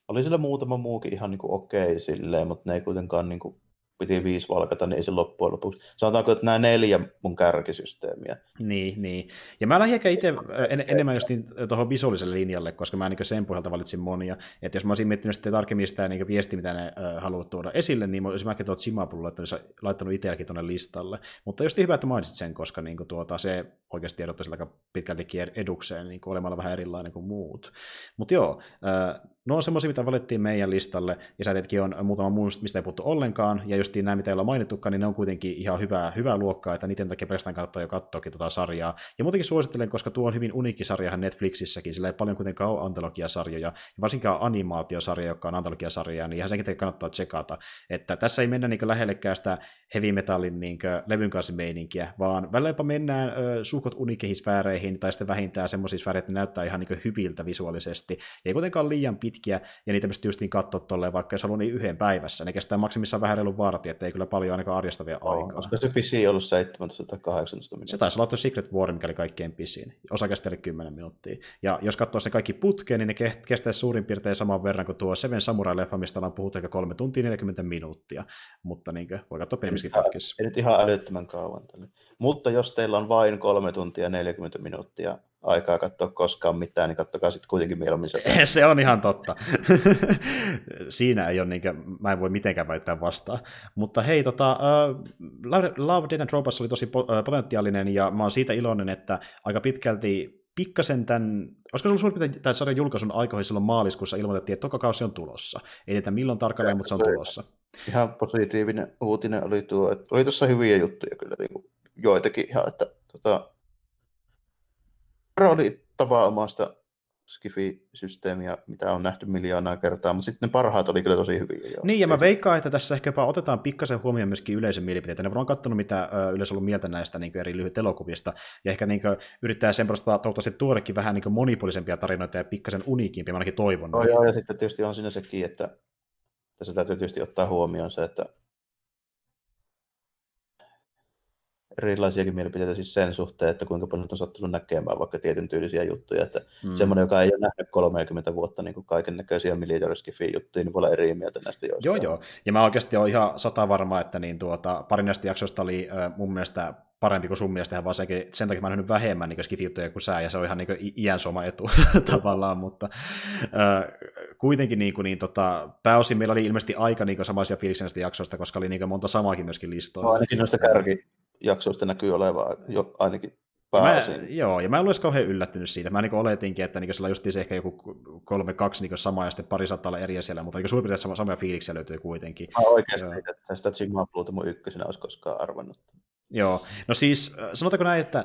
Oli sillä muutama muukin ihan niin okei okay silleen, mutta ne ei kuitenkaan niin kuin piti viisi valkata, niin ei se loppujen lopuksi. Sanotaanko, että nämä neljä mun kärkisysteemiä. Niin, niin. Ja mä lähdin ehkä itse en, enemmän just niin tuohon visuaaliselle linjalle, koska mä niin sen pohjalta valitsin monia. Että jos mä olisin miettinyt sitten tarkemmin sitä niin viesti, mitä ne äh, haluavat tuoda esille, niin mä olisin mäkin tuot Simaplulle laittanut, laittanut itselläkin tuonne listalle. Mutta just hyvä, että mainitsit sen, koska niin kuin, tuota, se oikeasti tiedottaisi aika pitkältikin edukseen niin kuin olemalla vähän erilainen kuin muut. Mutta joo, äh, No on semmoisia, mitä valittiin meidän listalle, ja sä tietenkin on muutama muu, mistä ei puhuttu ollenkaan, ja just nämä, mitä ei olla mainittukaan, niin ne on kuitenkin ihan hyvää, hyvää luokkaa, että niiden takia pelkästään kannattaa jo katsoakin tuota sarjaa. Ja muutenkin suosittelen, koska tuo on hyvin uniikki sarjahan Netflixissäkin, sillä ei paljon kuitenkaan ole antologiasarjoja, ja varsinkaan animaatiosarja, joka on antologiasarja, niin ihan senkin kannattaa tsekata. Että tässä ei mennä niin lähellekään sitä heavy metallin niin levyn kanssa meininkiä, vaan välillä jopa mennään ö, suhkot unikehisfääreihin, tai sitten vähintään semmoisia sfäärejä, että ne näyttää ihan niin hyviltä visuaalisesti. Ei kuitenkaan liian pitkiä, ja niitä pystyy just niin katsoa tolleen, vaikka jos haluaa niin yhden päivässä. Ne kestää maksimissaan vähän reilun vartin, että ei kyllä paljon ainakaan arjastavia oh, aikaa. Olisiko se pisi ollut 17 tai 18 minuuttia? Se taisi olla Secret War, mikä oli kaikkein pisin. Osa kestää 10 minuuttia. Ja jos katsoo se kaikki putkeen, niin ne kestää suurin piirtein saman verran kuin tuo Seven Samurai-leffa, mistä ollaan puhuttu 3 tuntia 40 minuuttia. Mutta niin kuin, voi katsoa pienemmissäkin putkissa. Ei nyt ihan älyttömän kauan. Tälle. Mutta jos teillä on vain 3 tuntia 40 minuuttia aikaa katsoa koskaan mitään, niin katsokaa sitten kuitenkin mieluummin se. *laughs* se on ihan totta. *laughs* Siinä ei ole, niin kuin, mä en voi mitenkään väittää vastaan. Mutta hei, tota, uh, Love, Dead and Robots oli tosi potentiaalinen, ja mä oon siitä iloinen, että aika pitkälti pikkasen tämän, olisiko se ollut suurin piirtein tämän sarjan julkaisun aikoihin silloin maaliskuussa ilmoitettiin, että toka kausi on tulossa. Ei tiedä milloin tarkalleen, mutta se on tulossa. Ihan positiivinen uutinen oli tuo, että oli tuossa hyviä juttuja kyllä, niin kuin joitakin ihan, että tota, oli tavanomaista Skifi-systeemiä, mitä on nähty miljoonaa kertaa, mutta sitten ne parhaat oli kyllä tosi hyviä. Jo. Niin, ja mä veikkaan, että tässä ehkä otetaan pikkasen huomioon myöskin yleisön mielipiteitä. Ne on katsonut, mitä yleisö on ollut mieltä näistä niin eri lyhyt elokuvista, ja ehkä niin kuin, yrittää semmoista toivottavasti tuorekin vähän niin monipuolisempia tarinoita ja pikkasen uniikimpia, mä ainakin toivon. No, joo, ja sitten tietysti on siinä sekin, että tässä täytyy tietysti ottaa huomioon se, että erilaisiakin mielipiteitä siis sen suhteen, että kuinka paljon on sattunut näkemään vaikka tietyn tyylisiä juttuja. Että mm. semmoinen, joka ei ole nähnyt 30 vuotta niin kaiken näköisiä militariskifiin juttuja, niin voi olla eri mieltä näistä joista. Joo, joo. Ja mä oikeasti olen ihan sata varma, että niin tuota, parin näistä jaksoista oli äh, mun mielestä parempi kuin sun mielestä, vaan sekin, sen takia mä oon vähemmän niin skifijuttuja kuin sä, ja se on ihan niin iän soma etu *laughs* tavallaan, mutta kuitenkin niin kuin, niin, tota, pääosin meillä oli ilmeisesti aika niin samaisia fiiliksiä näistä jaksoista, koska oli niin monta samaakin myöskin listoilla. No, ainakin noista kärki, jaksoista näkyy olevaa jo ainakin pääosin. Mä, joo, ja mä en olisi kauhean yllättynyt siitä. Mä niin oletinkin, että niin sillä just se ehkä joku kolme, kaksi niin samaa ja sitten pari saattaa olla eri siellä, mutta niin suurin piirtein samoja fiiliksiä löytyy kuitenkin. Mä oikeasti joo. siitä, että sitä Jim mun ykkösenä olisi koskaan arvannut. Joo, no siis sanotaanko näin, että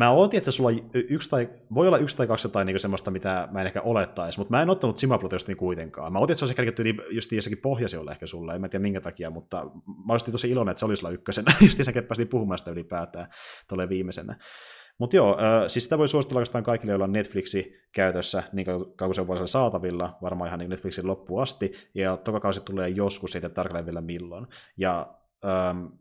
Mä ootin, että sulla yksi tai, voi olla yksi tai kaksi jotain niin semmoista, mitä mä en ehkä olettaisi, mutta mä en ottanut Simapluta just niin kuitenkaan. Mä ootin, että se olisi ehkä yli just jossakin pohjasiolla ehkä sulle, en mä tiedä minkä takia, mutta mä olisin tosi iloinen, että se oli sulla ykkösenä, *laughs* just sen päästiin puhumaan sitä ylipäätään tuolle viimeisenä. Mutta joo, siis sitä voi suositella oikeastaan kaikille, joilla on Netflixi käytössä, niin kauan se on saatavilla, varmaan ihan niin Netflixin loppuun asti, ja toka kausi tulee joskus siitä tarkalleen vielä milloin. Ja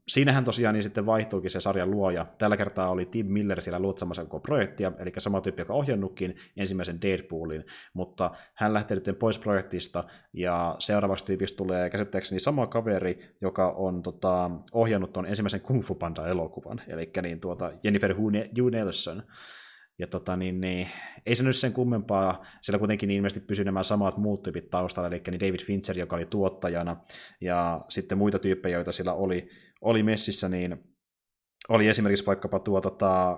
Siinähän tosiaan niin sitten vaihtuikin se sarjan luoja. Tällä kertaa oli Tim Miller siellä luotsamassa koko projektia, eli sama tyyppi, joka ohjannutkin ensimmäisen Deadpoolin, mutta hän lähtee nyt pois projektista, ja seuraavaksi tyypistä tulee käsittääkseni sama kaveri, joka on tota, ohjannut tuon ensimmäisen Kung Fu Panda-elokuvan, eli niin tuota Jennifer Hugh Nelson. Ja tota, niin, niin, ei se nyt sen kummempaa, siellä kuitenkin niin ilmeisesti pysyy nämä samat muut tyypit taustalla, eli niin David Fincher, joka oli tuottajana, ja sitten muita tyyppejä, joita siellä oli, oli messissä, niin oli esimerkiksi vaikkapa tuo tota,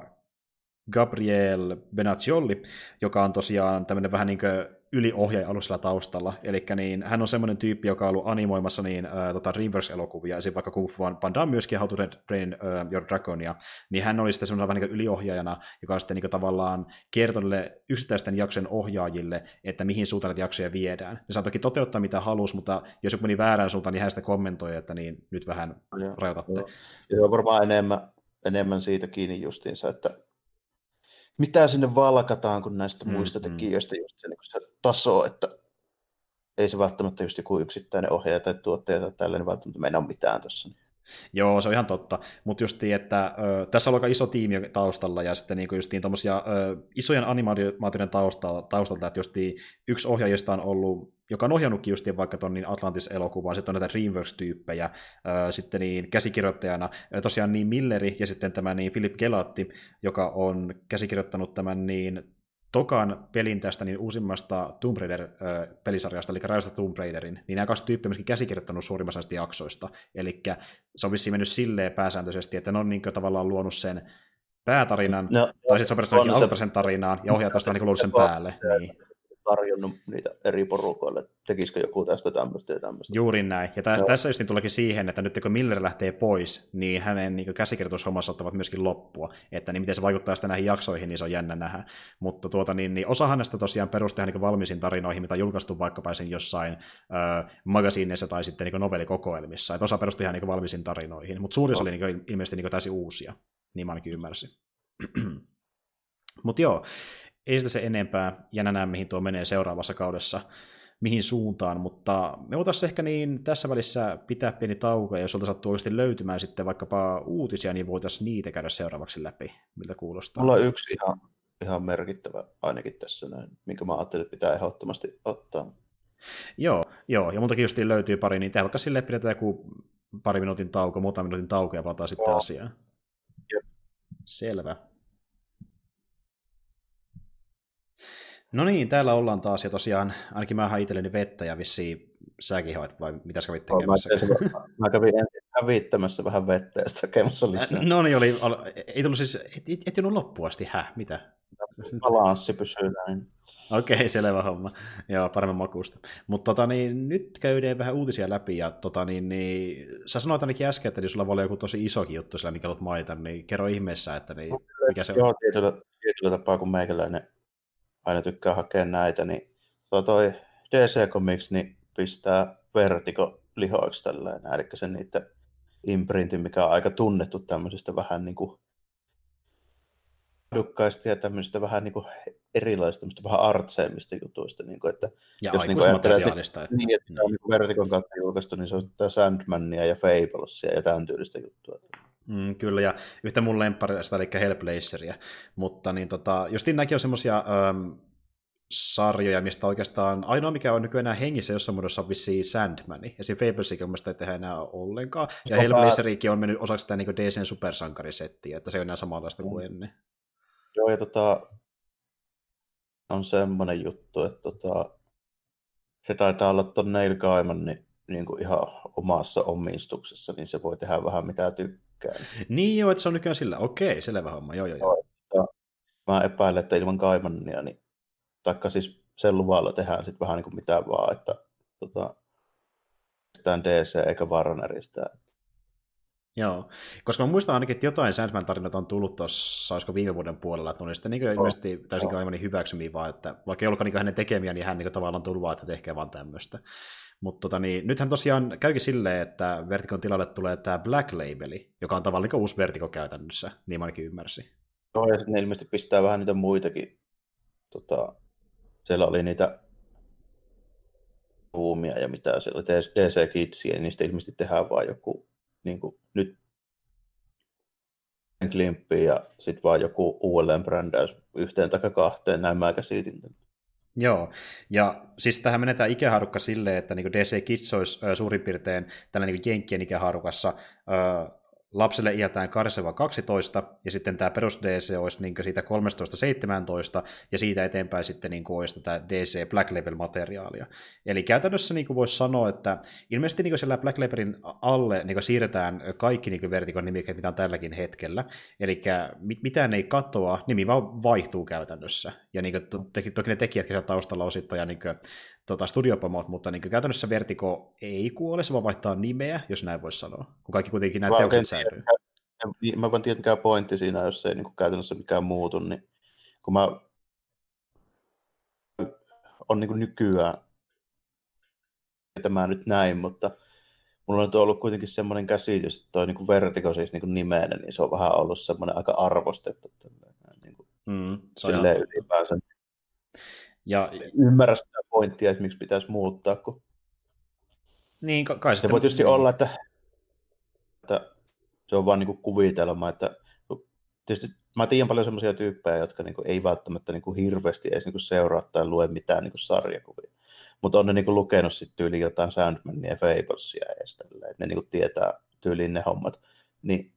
Gabriel Benaccioli, joka on tosiaan tämmöinen vähän niin kuin yliohjaaja alussa taustalla. Eli niin, hän on semmoinen tyyppi, joka on ollut animoimassa niin, äh, tota, Dreamworks-elokuvia, esim. vaikka Kung Fu Panda myöskin How to Train uh, Your Dragonia, niin hän oli sitten semmoinen vähän niin yliohjaajana, joka on sitten niin tavallaan kertonut yksittäisten jaksojen ohjaajille, että mihin suuntaan näitä jaksoja viedään. Ne saa toki toteuttaa mitä halus, mutta jos joku meni väärään suuntaan, niin hän sitä kommentoi, että niin, nyt vähän rajoitatte. Ja se on varmaan enemmän, enemmän siitä kiinni justiinsa, että mitä sinne valkataan, kun näistä mm, muista tekijöistä just se, niin se taso, että ei se välttämättä just joku yksittäinen ohjaaja tai tuottaja tai tällainen välttämättä meinaa mitään tuossa. Niin. Joo, se on ihan totta. Mutta just niin, että ö, tässä on aika iso tiimi taustalla ja sitten niinku just niin, isojen animaatioiden taustalla, taustalta, että just niin, yksi ohjaajista on ollut joka on ohjannutkin justiin vaikka ton niin Atlantis-elokuvaan, sitten on näitä DreamWorks-tyyppejä, sitten niin käsikirjoittajana tosiaan niin Milleri ja sitten tämä niin Philip Gelatti, joka on käsikirjoittanut tämän niin tokan pelin tästä niin uusimmasta Tomb Raider-pelisarjasta, eli Rise of Tomb Raiderin, niin nämä kaksi tyyppiä myöskin käsikirjoittanut suurimmassa näistä jaksoista. Eli se on vissiin mennyt silleen pääsääntöisesti, että ne on niin tavallaan luonut sen päätarinan, no, tai sitten se on alkuperäisen tarinaan, ja ohjaa tästä *laughs* niin luonut sen päälle. Niin tarjonnut niitä eri porukoille, että tekisikö joku tästä tämmöistä ja tämmöistä. Juuri näin. Ja tä- tässä just niin tuleekin siihen, että nyt kun Miller lähtee pois, niin hänen niin käsikirjoitushommat saattavat myöskin loppua. Että niin miten se vaikuttaa sitten näihin jaksoihin, niin se on jännä nähdä. Mutta tuota, niin, niin osahan näistä tosiaan perustetaan niin valmiisiin tarinoihin, mitä on julkaistu vaikkapa sen jossain äh, magasiineissa tai sitten niin novellikokoelmissa. Että osa perustui ihan niin valmiisiin tarinoihin, mutta suurin no. oli niin ilmeisesti niin täysin uusia, niin mä ainakin ymmärsin. *clears throat* Mutta joo, ei sitä se enempää, ja nähdään mihin tuo menee seuraavassa kaudessa, mihin suuntaan, mutta me voitaisiin ehkä niin tässä välissä pitää pieni tauko, ja jos sieltä sattuu oikeasti löytymään sitten vaikkapa uutisia, niin voitaisiin niitä käydä seuraavaksi läpi, miltä kuulostaa. Mulla on yksi ihan, ihan merkittävä ainakin tässä näin, minkä mä ajattelin, että pitää ehdottomasti ottaa. Joo, joo, ja multakin justiin löytyy pari, niin tehdään vaikka silleen, pidetään joku pari minuutin tauko, muutama minuutin tauko, ja palataan sitten asiaan. Jep. Selvä. No niin, täällä ollaan taas, ja tosiaan ainakin mä itselleni vettä, ja vissiin säkin hoit, vai mitä sä kävit tekemässä? Mä, mä kävin hävittämässä vähän vettä ja sitten hakemassa lisää. No niin, oli, ei tullut siis, et, et, et loppuun asti, häh, mitä? Balanssi pysyy näin. Okei, okay, *laughs* selvä homma. Joo, paremmin makuusta. Mutta tota, niin, nyt käydään vähän uutisia läpi, ja tota, niin, niin, sä sanoit ainakin äsken, että sulla voi olla joku tosi isokin juttu sillä, mikä olet mainita, niin kerro ihmeessä, että niin, mikä se on. Joo, tietyllä, tietyllä tapaa, kun meikäläinen aina tykkää hakea näitä, niin toi, toi DC Comics niin pistää Vertigo lihoiksi tällainen, eli se niiden imprintin, mikä on aika tunnettu tämmöisistä vähän niin kuin ja tämmöisistä vähän niin kuin erilaisista, vähän artseimmista jutuista. Niin kuin, että ja jos niin ajatteletaan, että, niin, että on niin Vertikon kautta julkaistu, niin se on tämä Sandmania ja Fablesia ja tämän tyylistä juttua. Mm, kyllä, ja yhtä mun lempparista, eli Hellblazeria. Mutta niin tota, justiin näkin on semmoisia ähm, sarjoja, mistä oikeastaan ainoa, mikä on nykyään hengissä jossain muodossa on vissiin Sandmani. Ja siinä Fablesikin on ei tehdä enää ollenkaan. Ja Hellblazerikin on mennyt osaksi sitä niin DCn supersankarisettiä, että se on enää samanlaista kuin mm. ennen. Joo, ja tota, on semmoinen juttu, että tota, se taitaa olla tuon Neil Gaiman niin, niin kuin ihan omassa omistuksessa, niin se voi tehdä vähän mitä tykkää tykkään. Niin joo, että se on nykyään sillä. Okei, selvä homma. Joo, joo, joo. Ja mä epäilen, että ilman Kaimannia, niin, taikka siis sen luvalla tehdään sitten vähän niin kuin mitä vaan, että tota, DC eikä Warnerista. Joo, koska mä muistan ainakin, että jotain Sandman-tarinoita on tullut tuossa, olisiko viime vuoden puolella, että ne sitten niin ilmeisesti täysin oh. aivan hyväksymiä vaan, että vaikka ei ollutkaan niin hänen tekemiä, niin hän niin tavallaan tullut vaan, että tehkää vaan tämmöistä. Mutta tota, niin, nythän tosiaan käykin silleen, että Vertikon tilalle tulee tämä Black Labeli, joka on tavallaan uusi Vertigo käytännössä, niin mä ainakin ymmärsin. Joo, ja sitten ilmeisesti pistää vähän niitä muitakin. Tota, siellä oli niitä ruumia ja mitä siellä DC Kidsia, niin niistä ilmeisesti tehdään vaan joku, niin kuin, nyt klimppi ja sitten vaan joku uudelleen brändäys yhteen tai kahteen, näin mä käsitin. Joo, ja siis tähän menetään ikähaarukka silleen, että niin DC Kids olisi suurin piirtein tällä niin Jenkkien ikähaarukassa äh, lapselle iältään 8-12, ja sitten tämä perus DC olisi niin siitä 13-17, ja siitä eteenpäin sitten niin olisi tätä DC Black Label-materiaalia. Eli käytännössä niin voisi sanoa, että ilmeisesti niin siellä Black Labelin alle niin siirretään kaikki niin vertikon nimikkeet, mitä on tälläkin hetkellä, eli mitään ei katoa, nimi vaan vaihtuu käytännössä, ja niin kuin, to- toki ne tekijät siellä taustalla osittain, ja niin kuin, tota, studiopomot, mutta niin käytännössä Vertigo ei kuole, se vaan vaihtaa nimeä, jos näin voisi sanoa, kun kaikki kuitenkin nämä teokset säilyy. Mä voin tiedä, mikä pointti siinä, jos ei niin kuin käytännössä mikään muutu, niin kun mä on niin kuin nykyään tämä nyt näin, mutta mulla on ollut kuitenkin semmoinen käsitys, että toi niin Vertigo siis niin nimenä, niin se on vähän ollut semmoinen aika arvostettu. Niin kuin, mm, silleen ylipäänsä. Ja... Ymmärrä sitä pointtia, että miksi pitäisi muuttaa. Kun... Niin, kai se voi tietysti olla, että, että se on vain niin kuvitelma, että tietysti mä tiedän paljon sellaisia tyyppejä, jotka niin kuin, ei välttämättä niin kuin, hirveästi edes niin kuin, seuraa tai lue mitään niin kuin, sarjakuvia. mutta on ne niinku lukenut sitten tyyliin jotain Sandmania ja Fablesia edes tällä, että ne niinku tietää tyyliin ne hommat. Niin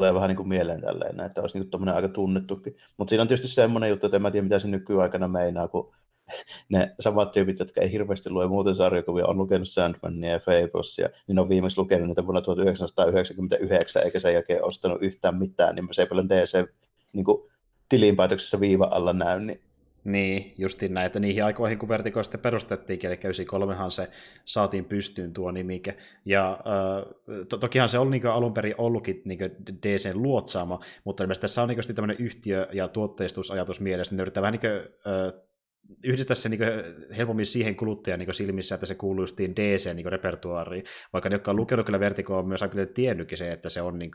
tulee vähän niin kuin mieleen tälleen, että olisi niin aika tunnettukin. Mutta siinä on tietysti semmoinen juttu, että en mä tiedä, mitä se nykyaikana meinaa, kun *laughs* ne samat tyypit, jotka ei hirveästi lue muuten sarjakuvia, on lukenut Sandmania ja Fablesia, niin on viimeksi lukenut niitä vuonna 1999, eikä sen jälkeen ostanut yhtään mitään, niin se ei paljon DC niin kuin, tilinpäätöksessä viiva alla näy, niin niin, justiin näin, että niihin aikoihin, kun Vertigo sitten perustettiin, eli 93han se saatiin pystyyn tuo nimike. Ja to- tokihan se oli niin alun perin ollutkin niin DCn luotsaama, mutta tässä on niin tämmöinen yhtiö- ja tuotteistusajatus mielessä, ne yrittää vähän niin kuin, yhdistää se niin helpommin siihen kuluttajan niin silmissä, että se kuuluu justiin DC niin repertuaariin, vaikka ne, jotka on lukenut kyllä Vertigo, on myös aika tiennytkin se, että se on niin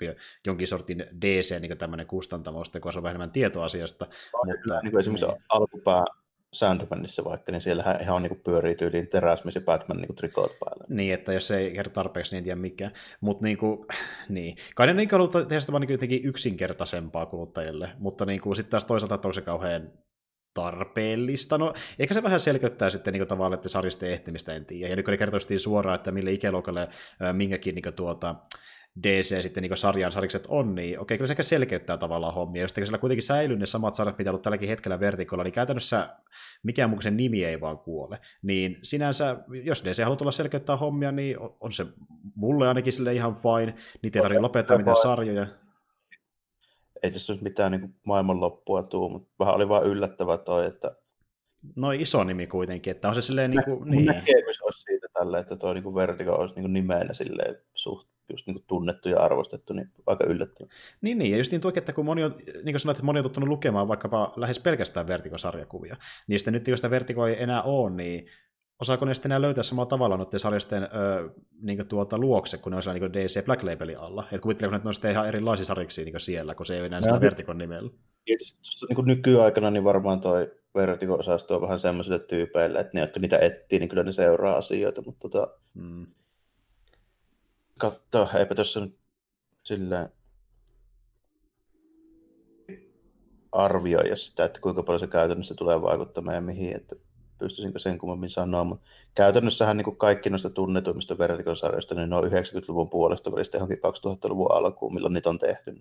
jonkin sortin DC niin tämmöinen kustantamo, kun se on vähemmän tietoa asiasta. On, mutta, niin kuin esimerkiksi niin. alkupää Sandmanissa vaikka, niin siellähän ihan niin pyörii tyyliin teräsmis ja Batman niin trikot päällä. Niin, että jos ei kerro tarpeeksi, niin en tiedä mikä. Mutta niin kuin, niin. Kai ne niin haluaa tehdä sitä vaan niin jotenkin yksinkertaisempaa kuluttajille, mutta niin sitten taas toisaalta, että onko se kauhean tarpeellista. No, ehkä se vähän selkeyttää sitten niin kuin, tavallaan, että sarjista ehtimistä en tiedä. Ja nyt kun kertoistiin suoraan, että mille ikäluokalle minkäkin niin tuota, DC sitten niin sarjan sarikset on, niin okei, kyllä se ehkä selkeyttää tavallaan hommia. Jos siellä kuitenkin säilyy ne samat sarjat, mitä on ollut tälläkin hetkellä vertikolla, niin käytännössä mikään muu sen nimi ei vaan kuole. Niin sinänsä, jos DC haluaa tulla selkeyttää hommia, niin on se mulle ainakin sille ihan fine. Niitä ei tarvitse lopettaa mitään sarjoja ei tässä olisi mitään niin maailmanloppua tuu, mutta vähän oli vaan yllättävää toi, että No iso nimi kuitenkin, että on se silleen niin kuin, niin. Näkemys olisi siitä tällä, että tuo niin Vertigo olisi niin nimenä silleen suht just niin tunnettu ja arvostettu, niin aika yllättävää. Niin, niin, ja just niin tuokin, että kun moni on, niin kuin sanoit, että moni on tottunut lukemaan vaikkapa lähes pelkästään Vertigo-sarjakuvia, niin sitten nyt kun sitä ei enää ole, niin osaako ne sitten enää löytää samalla tavalla noiden sarjasten öö, niin tuota, luokse, kun ne on siellä niin DC Black Labelin alla? Et kuvittelen, että ne on sitten ihan erilaisia sarjiksi niin siellä, kun se ei ole enää sitä Vertikon nimellä. Tietysti niin nykyaikana niin varmaan toi Vertigo-osasto on vähän semmoisille tyypeille, että ne, jotka niitä etsii, niin kyllä ne seuraa asioita, mutta tota, hmm. katso, eipä tässä nyt silleen arvioida sitä, että kuinka paljon se käytännössä tulee vaikuttamaan ja mihin, että pystyisinkö sen kummemmin sanoa, mutta käytännössähän niin kuin kaikki noista tunnetuimmista vertikosarjoista, niin ne on 90-luvun puolesta välistä johonkin 2000-luvun alkuun, milloin niitä on tehty.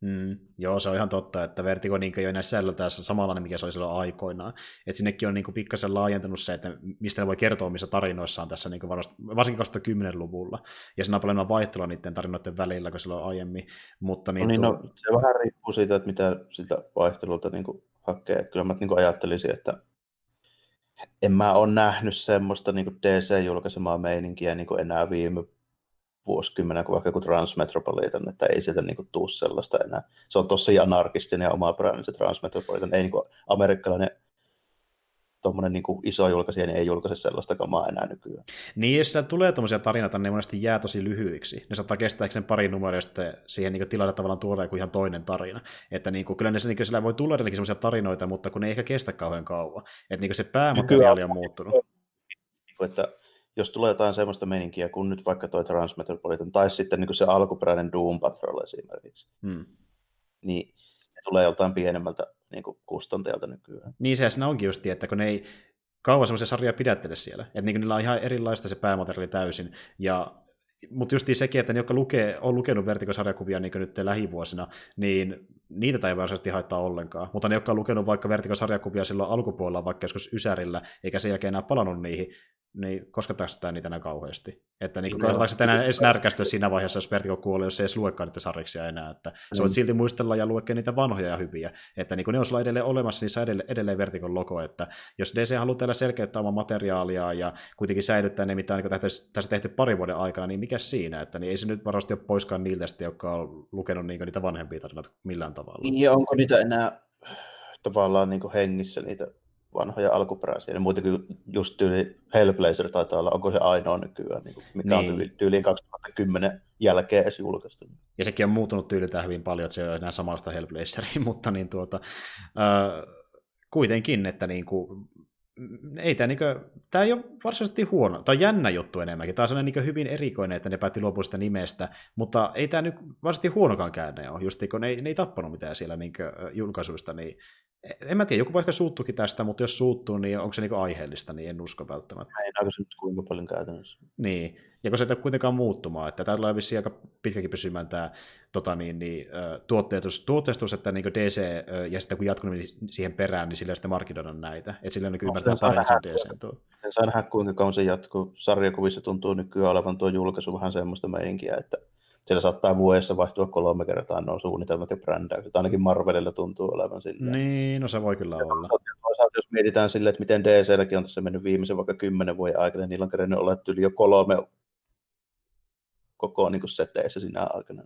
Mm, joo, se on ihan totta, että Vertigo niin ei ole enää sisällöltään samanlainen, mikä se oli silloin aikoinaan. Et sinnekin on niin pikkasen laajentunut se, että mistä ne voi kertoa, missä tarinoissa on tässä niin varsinkin 2010-luvulla. Ja siinä on paljon vaihtelua niiden tarinoiden välillä kuin silloin aiemmin. Mutta niin, no, niin tuo... no, se vähän riippuu siitä, että mitä siltä vaihtelulta niin hakee. Että kyllä mä niin ajattelisin, että en mä ole nähnyt semmoista niin DC-julkaisemaa meininkiä niin enää viime vuosikymmenen kuin vaikka joku Transmetropolitan, että ei sieltä niin tuu sellaista enää. Se on tosi anarkistinen ja omaperäinen se Transmetropolitan, ei niin amerikkalainen tuommoinen niin iso julkaisija niin ei julkaise sellaista kamaa enää nykyään. Niin, jos sillä tulee tuommoisia tarinoita, niin ne monesti jää tosi lyhyiksi. Ne saattaa kestää sen pari numeroa ja sitten siihen niin tilata tavallaan tuoda joku ihan toinen tarina. Että niin kuin, kyllä ne, niin sillä voi tulla edelleenkin sellaisia tarinoita, mutta kun ne ei ehkä kestä kauhean kauan. Että niin se päämateriaali on muuttunut. Että jos tulee jotain semmoista meininkiä kuin nyt vaikka toi Transmetropolitan, tai sitten niin se alkuperäinen Doom Patrol esimerkiksi, hmm. niin tulee joltain pienemmältä niin kuin kustantajalta nykyään. Niin se siinä onkin just, että kun ne ei kauan semmoisia sarjoja pidättele siellä. Että niin niillä on ihan erilaista se päämateriaali täysin. Ja mutta just sekin, että ne, jotka lukee, on lukenut Vertigo-sarjakuvia niin nyt lähivuosina, niin niitä ei varsinaisesti haittaa ollenkaan. Mutta ne, jotka on lukenut vaikka Vertigo-sarjakuvia silloin alkupuolella, vaikka joskus Ysärillä, eikä sen jälkeen enää palannut niihin, niin koskettaako sitä niitä enää kauheasti? Että niin, kannataanko sitä enää edes närkästyä siinä vaiheessa, jos Vertigo kuolee, jos ei edes luekaan niitä sarjiksia enää. Että mm. sä voit silti muistella ja luekea niitä vanhoja ja hyviä. Että niin kun ne on sulla edelleen olemassa, niin se edelleen, edelleen Vertigon logo. Että jos DC haluaa teillä selkeyttää omaa materiaalia ja kuitenkin säilyttää ne, mitä on niin tässä tehty parin vuoden aikana, niin mikä siinä? Että niin ei se nyt varmasti ole poiskaan niiltä, jotka on lukenut niin niitä vanhempia tarinoita millään tavalla. Niin, onko niitä enää tavallaan niin hengissä niitä vanhoja alkuperäisiä, niin muutenkin just tyyli Hellblazer taitaa olla, onko se ainoa nykyään, niin kuin, mikä niin. on tyyliin 2010 jälkeen edes julkaistu. Ja sekin on muuttunut tyyliltään hyvin paljon, että se ole enää samasta Hellblazeria, *laughs* mutta niin tuota, äh, kuitenkin, että niin kuin, ei tämä, niin kuin, tämä ei ole varsinaisesti huono, tai jännä juttu enemmänkin. Tämä on sellainen niin hyvin erikoinen, että ne päätti luopua sitä nimestä, mutta ei tämä nyt varsinaisesti huonokaan käänne ole, just kun ne ei, ne ei tappanut mitään siellä niin julkaisuista, niin en mä tiedä, joku vaikka suuttukin tästä, mutta jos suuttuu, niin onko se niinku aiheellista, niin en usko välttämättä. Ei onko se nyt kuinka paljon käytännössä. Niin, ja kun se ei ole kuitenkaan muuttumaan, että tämä tulee vissiin aika pitkäkin pysymään tämä tota niin, niin, tuotteistus, tuotteistus, että niin DC ja sitten kun jatkunut siihen perään, niin sillä sitten markkinoidaan näitä, että sillä niin ymmärtää paremmin se DC tuo. En saa nähdä kuinka kauan se jatkuu. Sarjakuvissa tuntuu nykyään olevan tuo julkaisu vähän semmoista meininkiä, että siellä saattaa vuodessa vaihtua kolme kertaa nuo suunnitelmat ja brändäykset. Ainakin Marvelilla tuntuu olevan sillä. Niin, no se voi kyllä ja olla. Toisaalta jos mietitään silleen, että miten DClläkin on tässä mennyt viimeisen vaikka kymmenen vuoden aikana, niin niillä on kerennyt olla yli jo kolme koko niin kuin seteissä siinä aikana.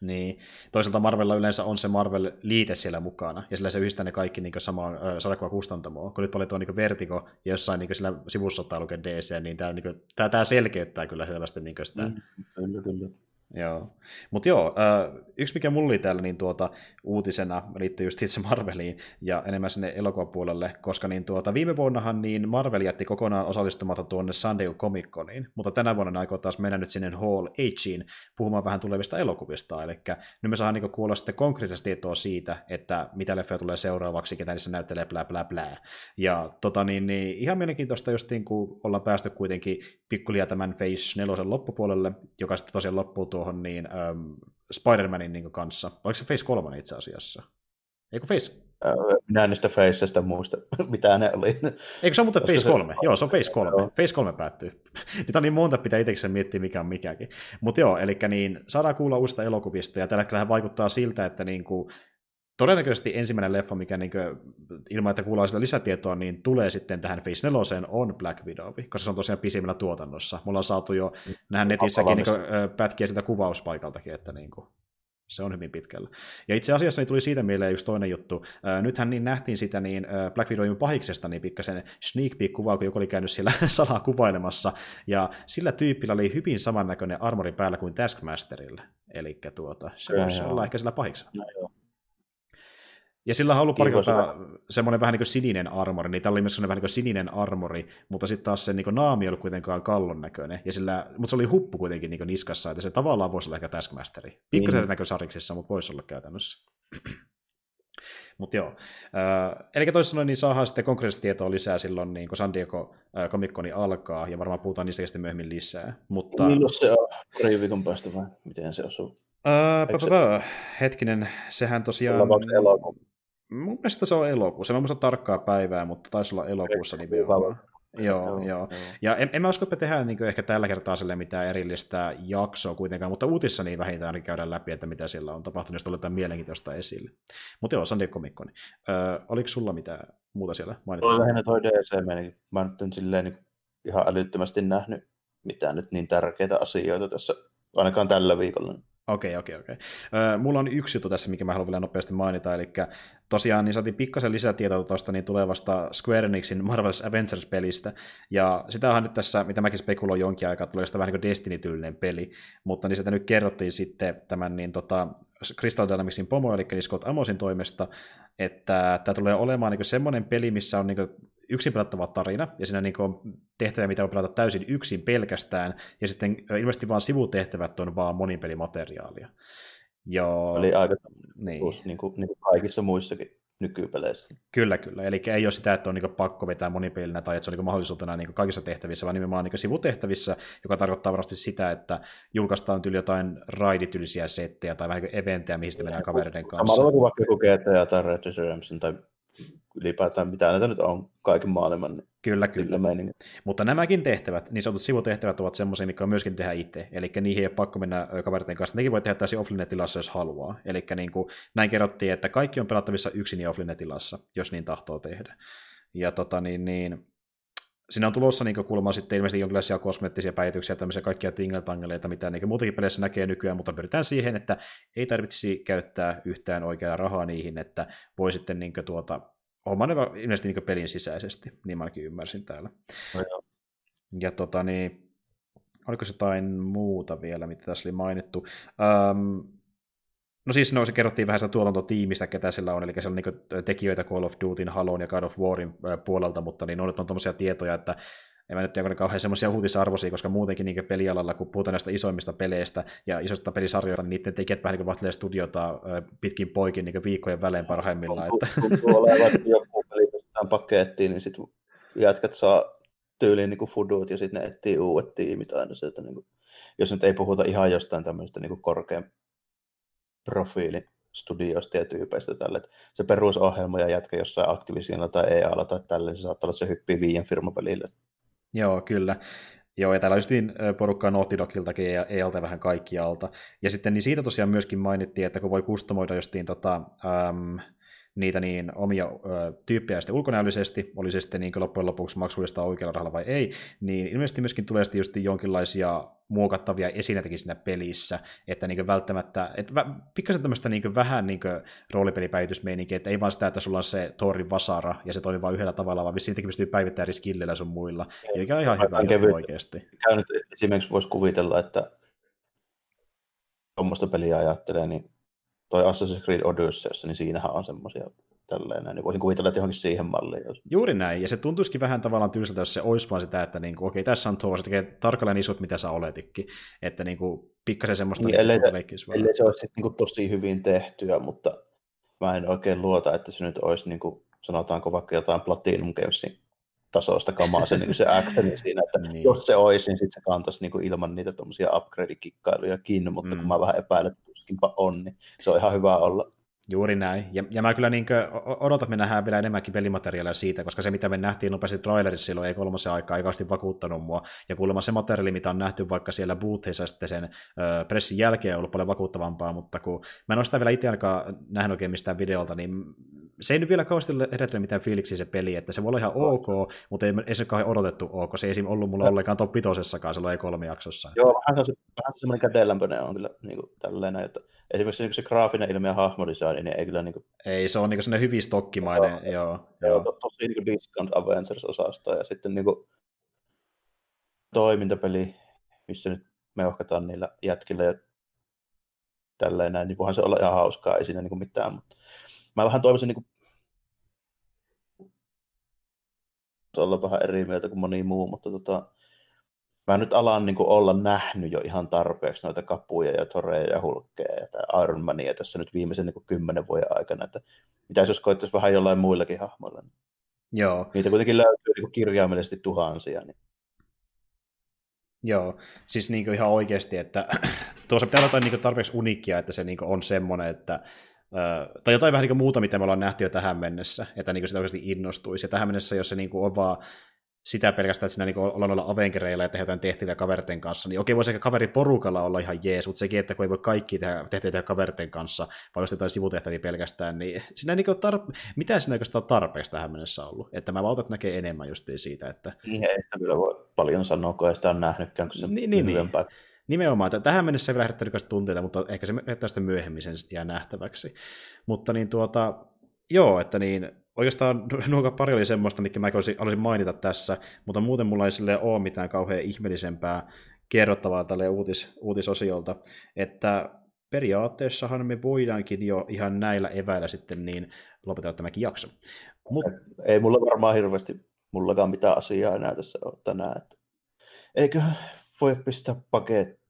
Niin. Toisaalta Marvelilla yleensä on se Marvel-liite siellä mukana, ja sillä se yhdistää ne kaikki niin samaan äh, sarjakuvakustantamoon. Kun nyt valitaan niin Vertigo, ja jossain niin sillä sivussa ottaa lukea DC, niin tämä, niin tämä, tämä selkeyttää kyllä selvästi niin sitä. Mm, kyllä, kyllä. Joo. Mutta joo, äh, yksi mikä mulla oli täällä niin tuota, uutisena liittyy just itse Marveliin ja enemmän sinne elokuvapuolelle, koska niin tuota, viime vuonnahan niin Marvel jätti kokonaan osallistumatta tuonne San Diego Comic Coniin, mutta tänä vuonna ne aikoo taas mennä nyt sinne Hall H'iin puhumaan vähän tulevista elokuvista, eli nyt me saadaan niin kuulla sitten konkreettista tietoa siitä, että mitä leffoja tulee seuraavaksi, ketä niissä näyttelee, blä blä blä. Ja tota, niin, niin, ihan mielenkiintoista just niin kuin ollaan päästy kuitenkin pikkulia tämän Phase 4 loppupuolelle, joka sitten tosiaan loppuu tuohon niin, um, Spider-Manin niin kanssa. Oliko se Phase 3 itse asiassa? Eikö Phase minä en niistä Faceista muista, *laughs* mitä ne oli. Eikö se ole muuten Phase 3? Se... Joo, se on Phase 3. Joo. Phase 3 päättyy. *laughs* Niitä on niin monta, pitää itsekseen miettiä, mikä on mikäkin. Mutta joo, eli niin, saadaan kuulla uusista elokuvista, ja tällä hetkellä vaikuttaa siltä, että niin kuin, todennäköisesti ensimmäinen leffa, mikä niin kuin, ilman, että kuullaan sitä lisätietoa, niin tulee sitten tähän Phase 4 on Black Widow, koska se on tosiaan pisimmällä tuotannossa. Mulla on saatu jo mm. nähdä netissäkin niin kuin, pätkiä sitä kuvauspaikaltakin, että niin kuin, se on hyvin pitkällä. Ja itse asiassa niin tuli siitä mieleen yksi toinen juttu. nythän niin nähtiin sitä niin Black Widowin pahiksesta niin pikkasen sneak peek-kuvaa, kun joku oli käynyt siellä *laughs* salaa kuvailemassa, ja sillä tyypillä oli hyvin samannäköinen armori päällä kuin Taskmasterilla. Eli tuota, se voisi olla ehkä sillä pahiksella. No, joo. Ja sillä on ollut pari semmoinen vähän niin kuin sininen armori, niin tämä oli myös semmoinen vähän niin kuin sininen armori, mutta sitten taas se niin kuin naami ei ollut kuitenkaan kallon näköinen, ja sillä, mutta se oli huppu kuitenkin niin kuin niskassa, että se tavallaan voisi olla ehkä Taskmasteri. Pikkasen mm. näkösariksissa, mutta voisi olla käytännössä. *clears throat* Mutta joo. Äh, eli toisin sanoen, niin saadaan sitten konkreettista tietoa lisää silloin, niin kun San Diego äh, Comic Con alkaa, ja varmaan puhutaan niistä sitten myöhemmin lisää. Mutta... Milloin se on? Pari viikon päästä vai miten se osuu? Öö, se... Hetkinen, sehän tosiaan... Mun mielestä se on elokuussa. Mä en muista tarkkaa päivää, mutta taisi olla elokuussa nimenomaan. Joo, joo, joo. Ja en, en mä usko, että me tehdään niin ehkä tällä kertaa sille mitään erillistä jaksoa kuitenkaan, mutta uutissa niin vähintään käydään läpi, että mitä siellä on tapahtunut, jos tulee jotain mielenkiintoista esille. Mutta joo, San Diego Comic. Öö, oliko sulla mitään muuta siellä mainittua? Oli lähinnä toi DC Mä nyt en silleen niin ihan älyttömästi nähnyt mitään nyt niin tärkeitä asioita tässä, ainakaan tällä viikolla. Okei, okei, okei. Mulla on yksi juttu tässä, mikä mä haluan vielä nopeasti mainita, eli tosiaan niin saatiin pikkasen lisätietoa tuosta niin tulevasta Square Enixin Marvel's Avengers-pelistä, ja sitä on nyt tässä, mitä mäkin spekuloin jonkin aikaa, tulee sitä vähän niin kuin Destiny-tyylinen peli, mutta niin sitä nyt kerrottiin sitten tämän niin tota, Crystal Dynamicsin pomo, eli niin Scott Amosin toimesta, että tämä tulee olemaan niin semmoinen peli, missä on niin yksin pelattava tarina, ja siinä niin on tehtäviä, mitä voi pelata täysin yksin pelkästään, ja sitten ilmeisesti vaan sivutehtävät on vaan monipelimateriaalia. Ja... Eli aika niin. Uusi, niin, kuin, niin kuin kaikissa muissakin nykypeleissä. Kyllä, kyllä. Eli ei ole sitä, että on niin pakko vetää monipelinä tai että se on niin mahdollisuutena niin kaikissa tehtävissä, vaan nimenomaan niin sivutehtävissä, joka tarkoittaa varmasti sitä, että julkaistaan tyyli jotain raidityylisiä settejä tai vähän niin eventtejä, mihin sitten mennään kavereiden kanssa. Samalla kuin vaikka joku GTA tai Red Dead Redemption tai ylipäätään mitä näitä nyt on kaiken maailman. Niin kyllä, kyllä. Mutta nämäkin tehtävät, niin sanotut sivutehtävät ovat semmoisia, mikä on myöskin tehdä itse. Eli niihin ei ole pakko mennä kaveritten kanssa. Nekin voi tehdä täysin offline-tilassa, jos haluaa. Eli niin kuin, näin kerrottiin, että kaikki on pelattavissa yksin ja offline-tilassa, jos niin tahtoo tehdä. Ja tota niin, niin siinä on tulossa niin kulma sitten ilmeisesti jonkinlaisia kosmeettisia päivityksiä, tämmöisiä kaikkia tingeltangeleita, mitä niin muutakin peleissä näkee nykyään, mutta pyritään siihen, että ei tarvitsisi käyttää yhtään oikeaa rahaa niihin, että voi sitten niin tuota, homma ne ilmeisesti niin pelin sisäisesti, niin mä ainakin ymmärsin täällä. No, joo. ja tota niin, oliko se jotain muuta vielä, mitä tässä oli mainittu? Um, No siis no, se kerrottiin vähän sitä tuotantotiimistä, ketä sillä on, eli siellä on niin tekijöitä Call of Dutyn, Halon ja God of Warin puolelta, mutta niin on, on tuommoisia tietoja, että en mä nyt tiedä, kauhean semmoisia uutisarvoisia, koska muutenkin niin pelialalla, kun puhutaan näistä isoimmista peleistä ja isoista pelisarjoista, niin niiden tekijät vähän niin kuin studiota pitkin poikin niin viikkojen välein parhaimmillaan. Että... Kun joku peli pakettiin, niin sitten jätkät saa tyyliin niin fudut ja sitten ne etsii uudet tiimit aina sieltä. Niin kuin, jos nyt ei puhuta ihan jostain tämmöistä niin korkean profiilin studioista ja tyypeistä tälle. Se perusohjelma ja jätkä jossain Activisionilla tai EAlla tai tälle, se saattaa olla, että se hyppii viien firman välillä. Joo, kyllä. Joo, ja täällä justiin porukkaa Naughty ja EALta vähän kaikkialta. Ja sitten niin siitä tosiaan myöskin mainittiin, että kun voi kustomoida justiin tota, äm, niitä niin omia ö, tyyppejä sitten ulkonäöllisesti, oli se sitten niin loppujen lopuksi maksullista oikealla rahalla vai ei, niin ilmeisesti myöskin tulee sitten just jonkinlaisia muokattavia esineitäkin siinä pelissä, että niin välttämättä, että pikkasen tämmöistä niin vähän niin roolipelipäivitysmeininkiä, että ei vaan sitä, että sulla on se Thorin vasara ja se toimii vain yhdellä tavalla, vaan vissiin pystyy päivittämään eri skilleillä sun muilla, mikä on ihan hyvä kevyt. oikeasti. nyt esimerkiksi voisi kuvitella, että tuommoista peliä ajattelee, niin toi Assassin's Creed Odyssey, niin siinähän on semmoisia tälleen, niin voisin kuvitella, että johonkin siihen malliin. Jos... Juuri näin, ja se tuntuisikin vähän tavallaan tylsältä, jos se olisi vaan sitä, että niin kuin, okei, tässä on tuo, se tekee tarkalleen isot, mitä sä oletikin, että niin kuin, pikkasen semmoista niin, ellei, se, ellei se olisi niin kuin, tosi hyvin tehtyä, mutta mä en oikein luota, että se nyt olisi, niin kuin, sanotaanko vaikka jotain Platinum Gamesin tasoista kamaa se, niin se *laughs* actioni siinä, että niin. jos se olisi, niin sitten se kantaisi niin kuin ilman niitä tuommoisia upgrade-kikkailujakin, mutta mm. kun mä vähän epäilen, että tuskinpa on, niin se on ihan hyvä olla. Juuri näin. Ja, ja mä kyllä niin odotan, että me nähdään vielä enemmänkin pelimateriaalia siitä, koska se, mitä me nähtiin nopeasti trailerissa silloin, ei kolmosen aikaa, ei vakuuttanut mua. Ja kuulemma se materiaali, mitä on nähty vaikka siellä bootheissa sitten sen ö, pressin jälkeen, on ollut paljon vakuuttavampaa, mutta kun mä en ole sitä vielä itse ainakaan nähnyt oikein mistään videolta, niin se ei nyt vielä kauheasti herättänyt mitään fiiliksiä se peli, että se voi olla ihan ok, mutta ei, ei se kauhean odotettu ok. Se ei esim. ollut mulla ollenkaan top 5 silloin ei kolme jaksossa. Joo, vähän, se, vähän semmoinen kädenlämpöinen on kyllä niin kuin, tällainen, että esimerkiksi niin se graafinen ilme ja hahmodesign, niin ei kyllä... Niin kuin... Ei, se on niin sellainen hyvin stokkimainen, joo. Joo, joo. To, tosi niin kuin Discount Avengers-osasto, ja sitten niin kuin, toimintapeli, missä nyt me ohkataan niillä jätkillä ja tälleen näin, niin voihan se olla ihan hauskaa, ei siinä niin kuin mitään, mutta mä vähän toivoisin niin kuin, olla vähän eri mieltä kuin moni muu, mutta tota, mä nyt alan niin kuin olla nähnyt jo ihan tarpeeksi noita kapuja ja toreja ja hulkkeja ja Iron Mania tässä nyt viimeisen niin kuin kymmenen vuoden aikana, että mitä jos koittaisi vähän jollain muillakin hahmoilla. Niin Joo. Niitä kuitenkin löytyy niin kuin kirjaimellisesti tuhansia. Niin. Joo, siis niin kuin ihan oikeasti, että *clears throat* tuossa pitää olla jotain niin tarpeeksi uniikkia, että se niin on semmoinen, että tai jotain vähän niin muuta, mitä me ollaan nähty jo tähän mennessä, että niin sitä oikeasti innostuisi. Ja tähän mennessä, jos se niin on vaan sitä pelkästään, että siinä niin ollaan noilla avenkereilla ja tehdään jotain tehtäviä kaverten kanssa, niin okei, voisi ehkä kaveriporukalla olla ihan jees, mutta sekin, että kun ei voi kaikki tehdä tehtäviä kaverten kanssa, vai jos jotain sivutehtäviä pelkästään, niin siinä niin tar- mitä siinä oikeastaan tarpeeksi tähän mennessä ollut? Että mä valtaan, että näkee enemmän just siitä, että... Niin, ei sitä kyllä voi paljon sanoa, kun ei sitä ole nähnytkään, kun se niin, niin, niin. Nimenomaan, tähän mennessä ei vielä herättänyt tunteita, mutta ehkä se herättää sitten myöhemmin sen jää nähtäväksi. Mutta niin tuota, joo, että niin, oikeastaan *laughs* nuo pari oli semmoista, mikä mä haluaisin mainita tässä, mutta muuten mulla ei sille ole mitään kauhean ihmeellisempää kerrottavaa tälle uutis, uutisosiolta, että periaatteessahan me voidaankin jo ihan näillä eväillä sitten niin lopetella tämäkin jakso. Mut... Ei mulla varmaan hirveästi mullakaan mitään asiaa enää tässä ole tänään. Että... Eikö voi pistää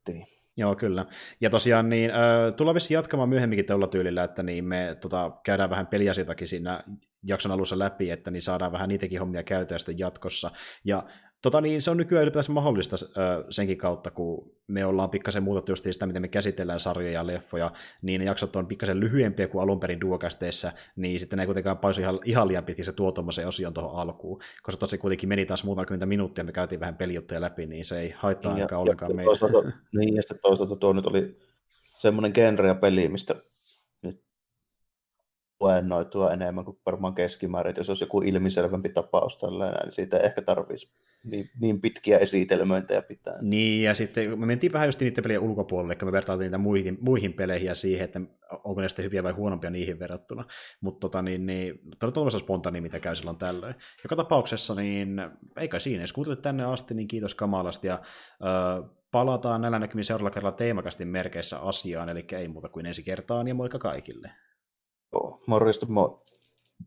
pakettiin? Joo, kyllä. Ja tosiaan niin, äh, tullaan vissiin jatkamaan myöhemminkin tällä tyylillä, että niin me tota, käydään vähän peliasioitakin siinä jakson alussa läpi, että niin saadaan vähän niitäkin hommia käytöä sitten jatkossa. Ja Tota niin, se on nykyään ylipäätään mahdollista ö, senkin kautta, kun me ollaan pikkasen muutettu just sitä, miten me käsitellään sarjoja ja leffoja, niin ne jaksot on pikkasen lyhyempiä kuin alun perin duokästeissä, niin sitten ne ei kuitenkaan paisu ihan, ihan liian pitkin se tuo tuommoisen osion tuohon alkuun, koska tosi kuitenkin meni taas muutama kymmentä minuuttia, me käytiin vähän pelijuttuja läpi, niin se ei haittaa niin, ainakaan ollenkaan meitä. *laughs* niin, ja sitten toisaalta tuo nyt oli semmoinen genre ja peli, mistä nyt luennoitua enemmän kuin varmaan keskimäärin, jos olisi joku ilmiselvempi tapaus tällainen, niin siitä ei ehkä tarvitsisi niin, niin pitkiä esitelmöintejä pitää. Niin, ja sitten me mentiin vähän just niiden pelien ulkopuolelle, eli me vertailtiin niitä muihin, muihin peleihin ja siihen, että onko ne sitten hyviä vai huonompia niihin verrattuna. Mutta tota, niin, niin, on spontaani, mitä käy silloin tällöin. Joka tapauksessa, niin eikä siinä, jos kuuntelit tänne asti, niin kiitos kamalasti, ja äh, palataan näillä näkymin seuraavalla kerralla teemakastin merkeissä asiaan, eli ei muuta kuin ensi kertaan, ja moikka kaikille. Morjesta, moi.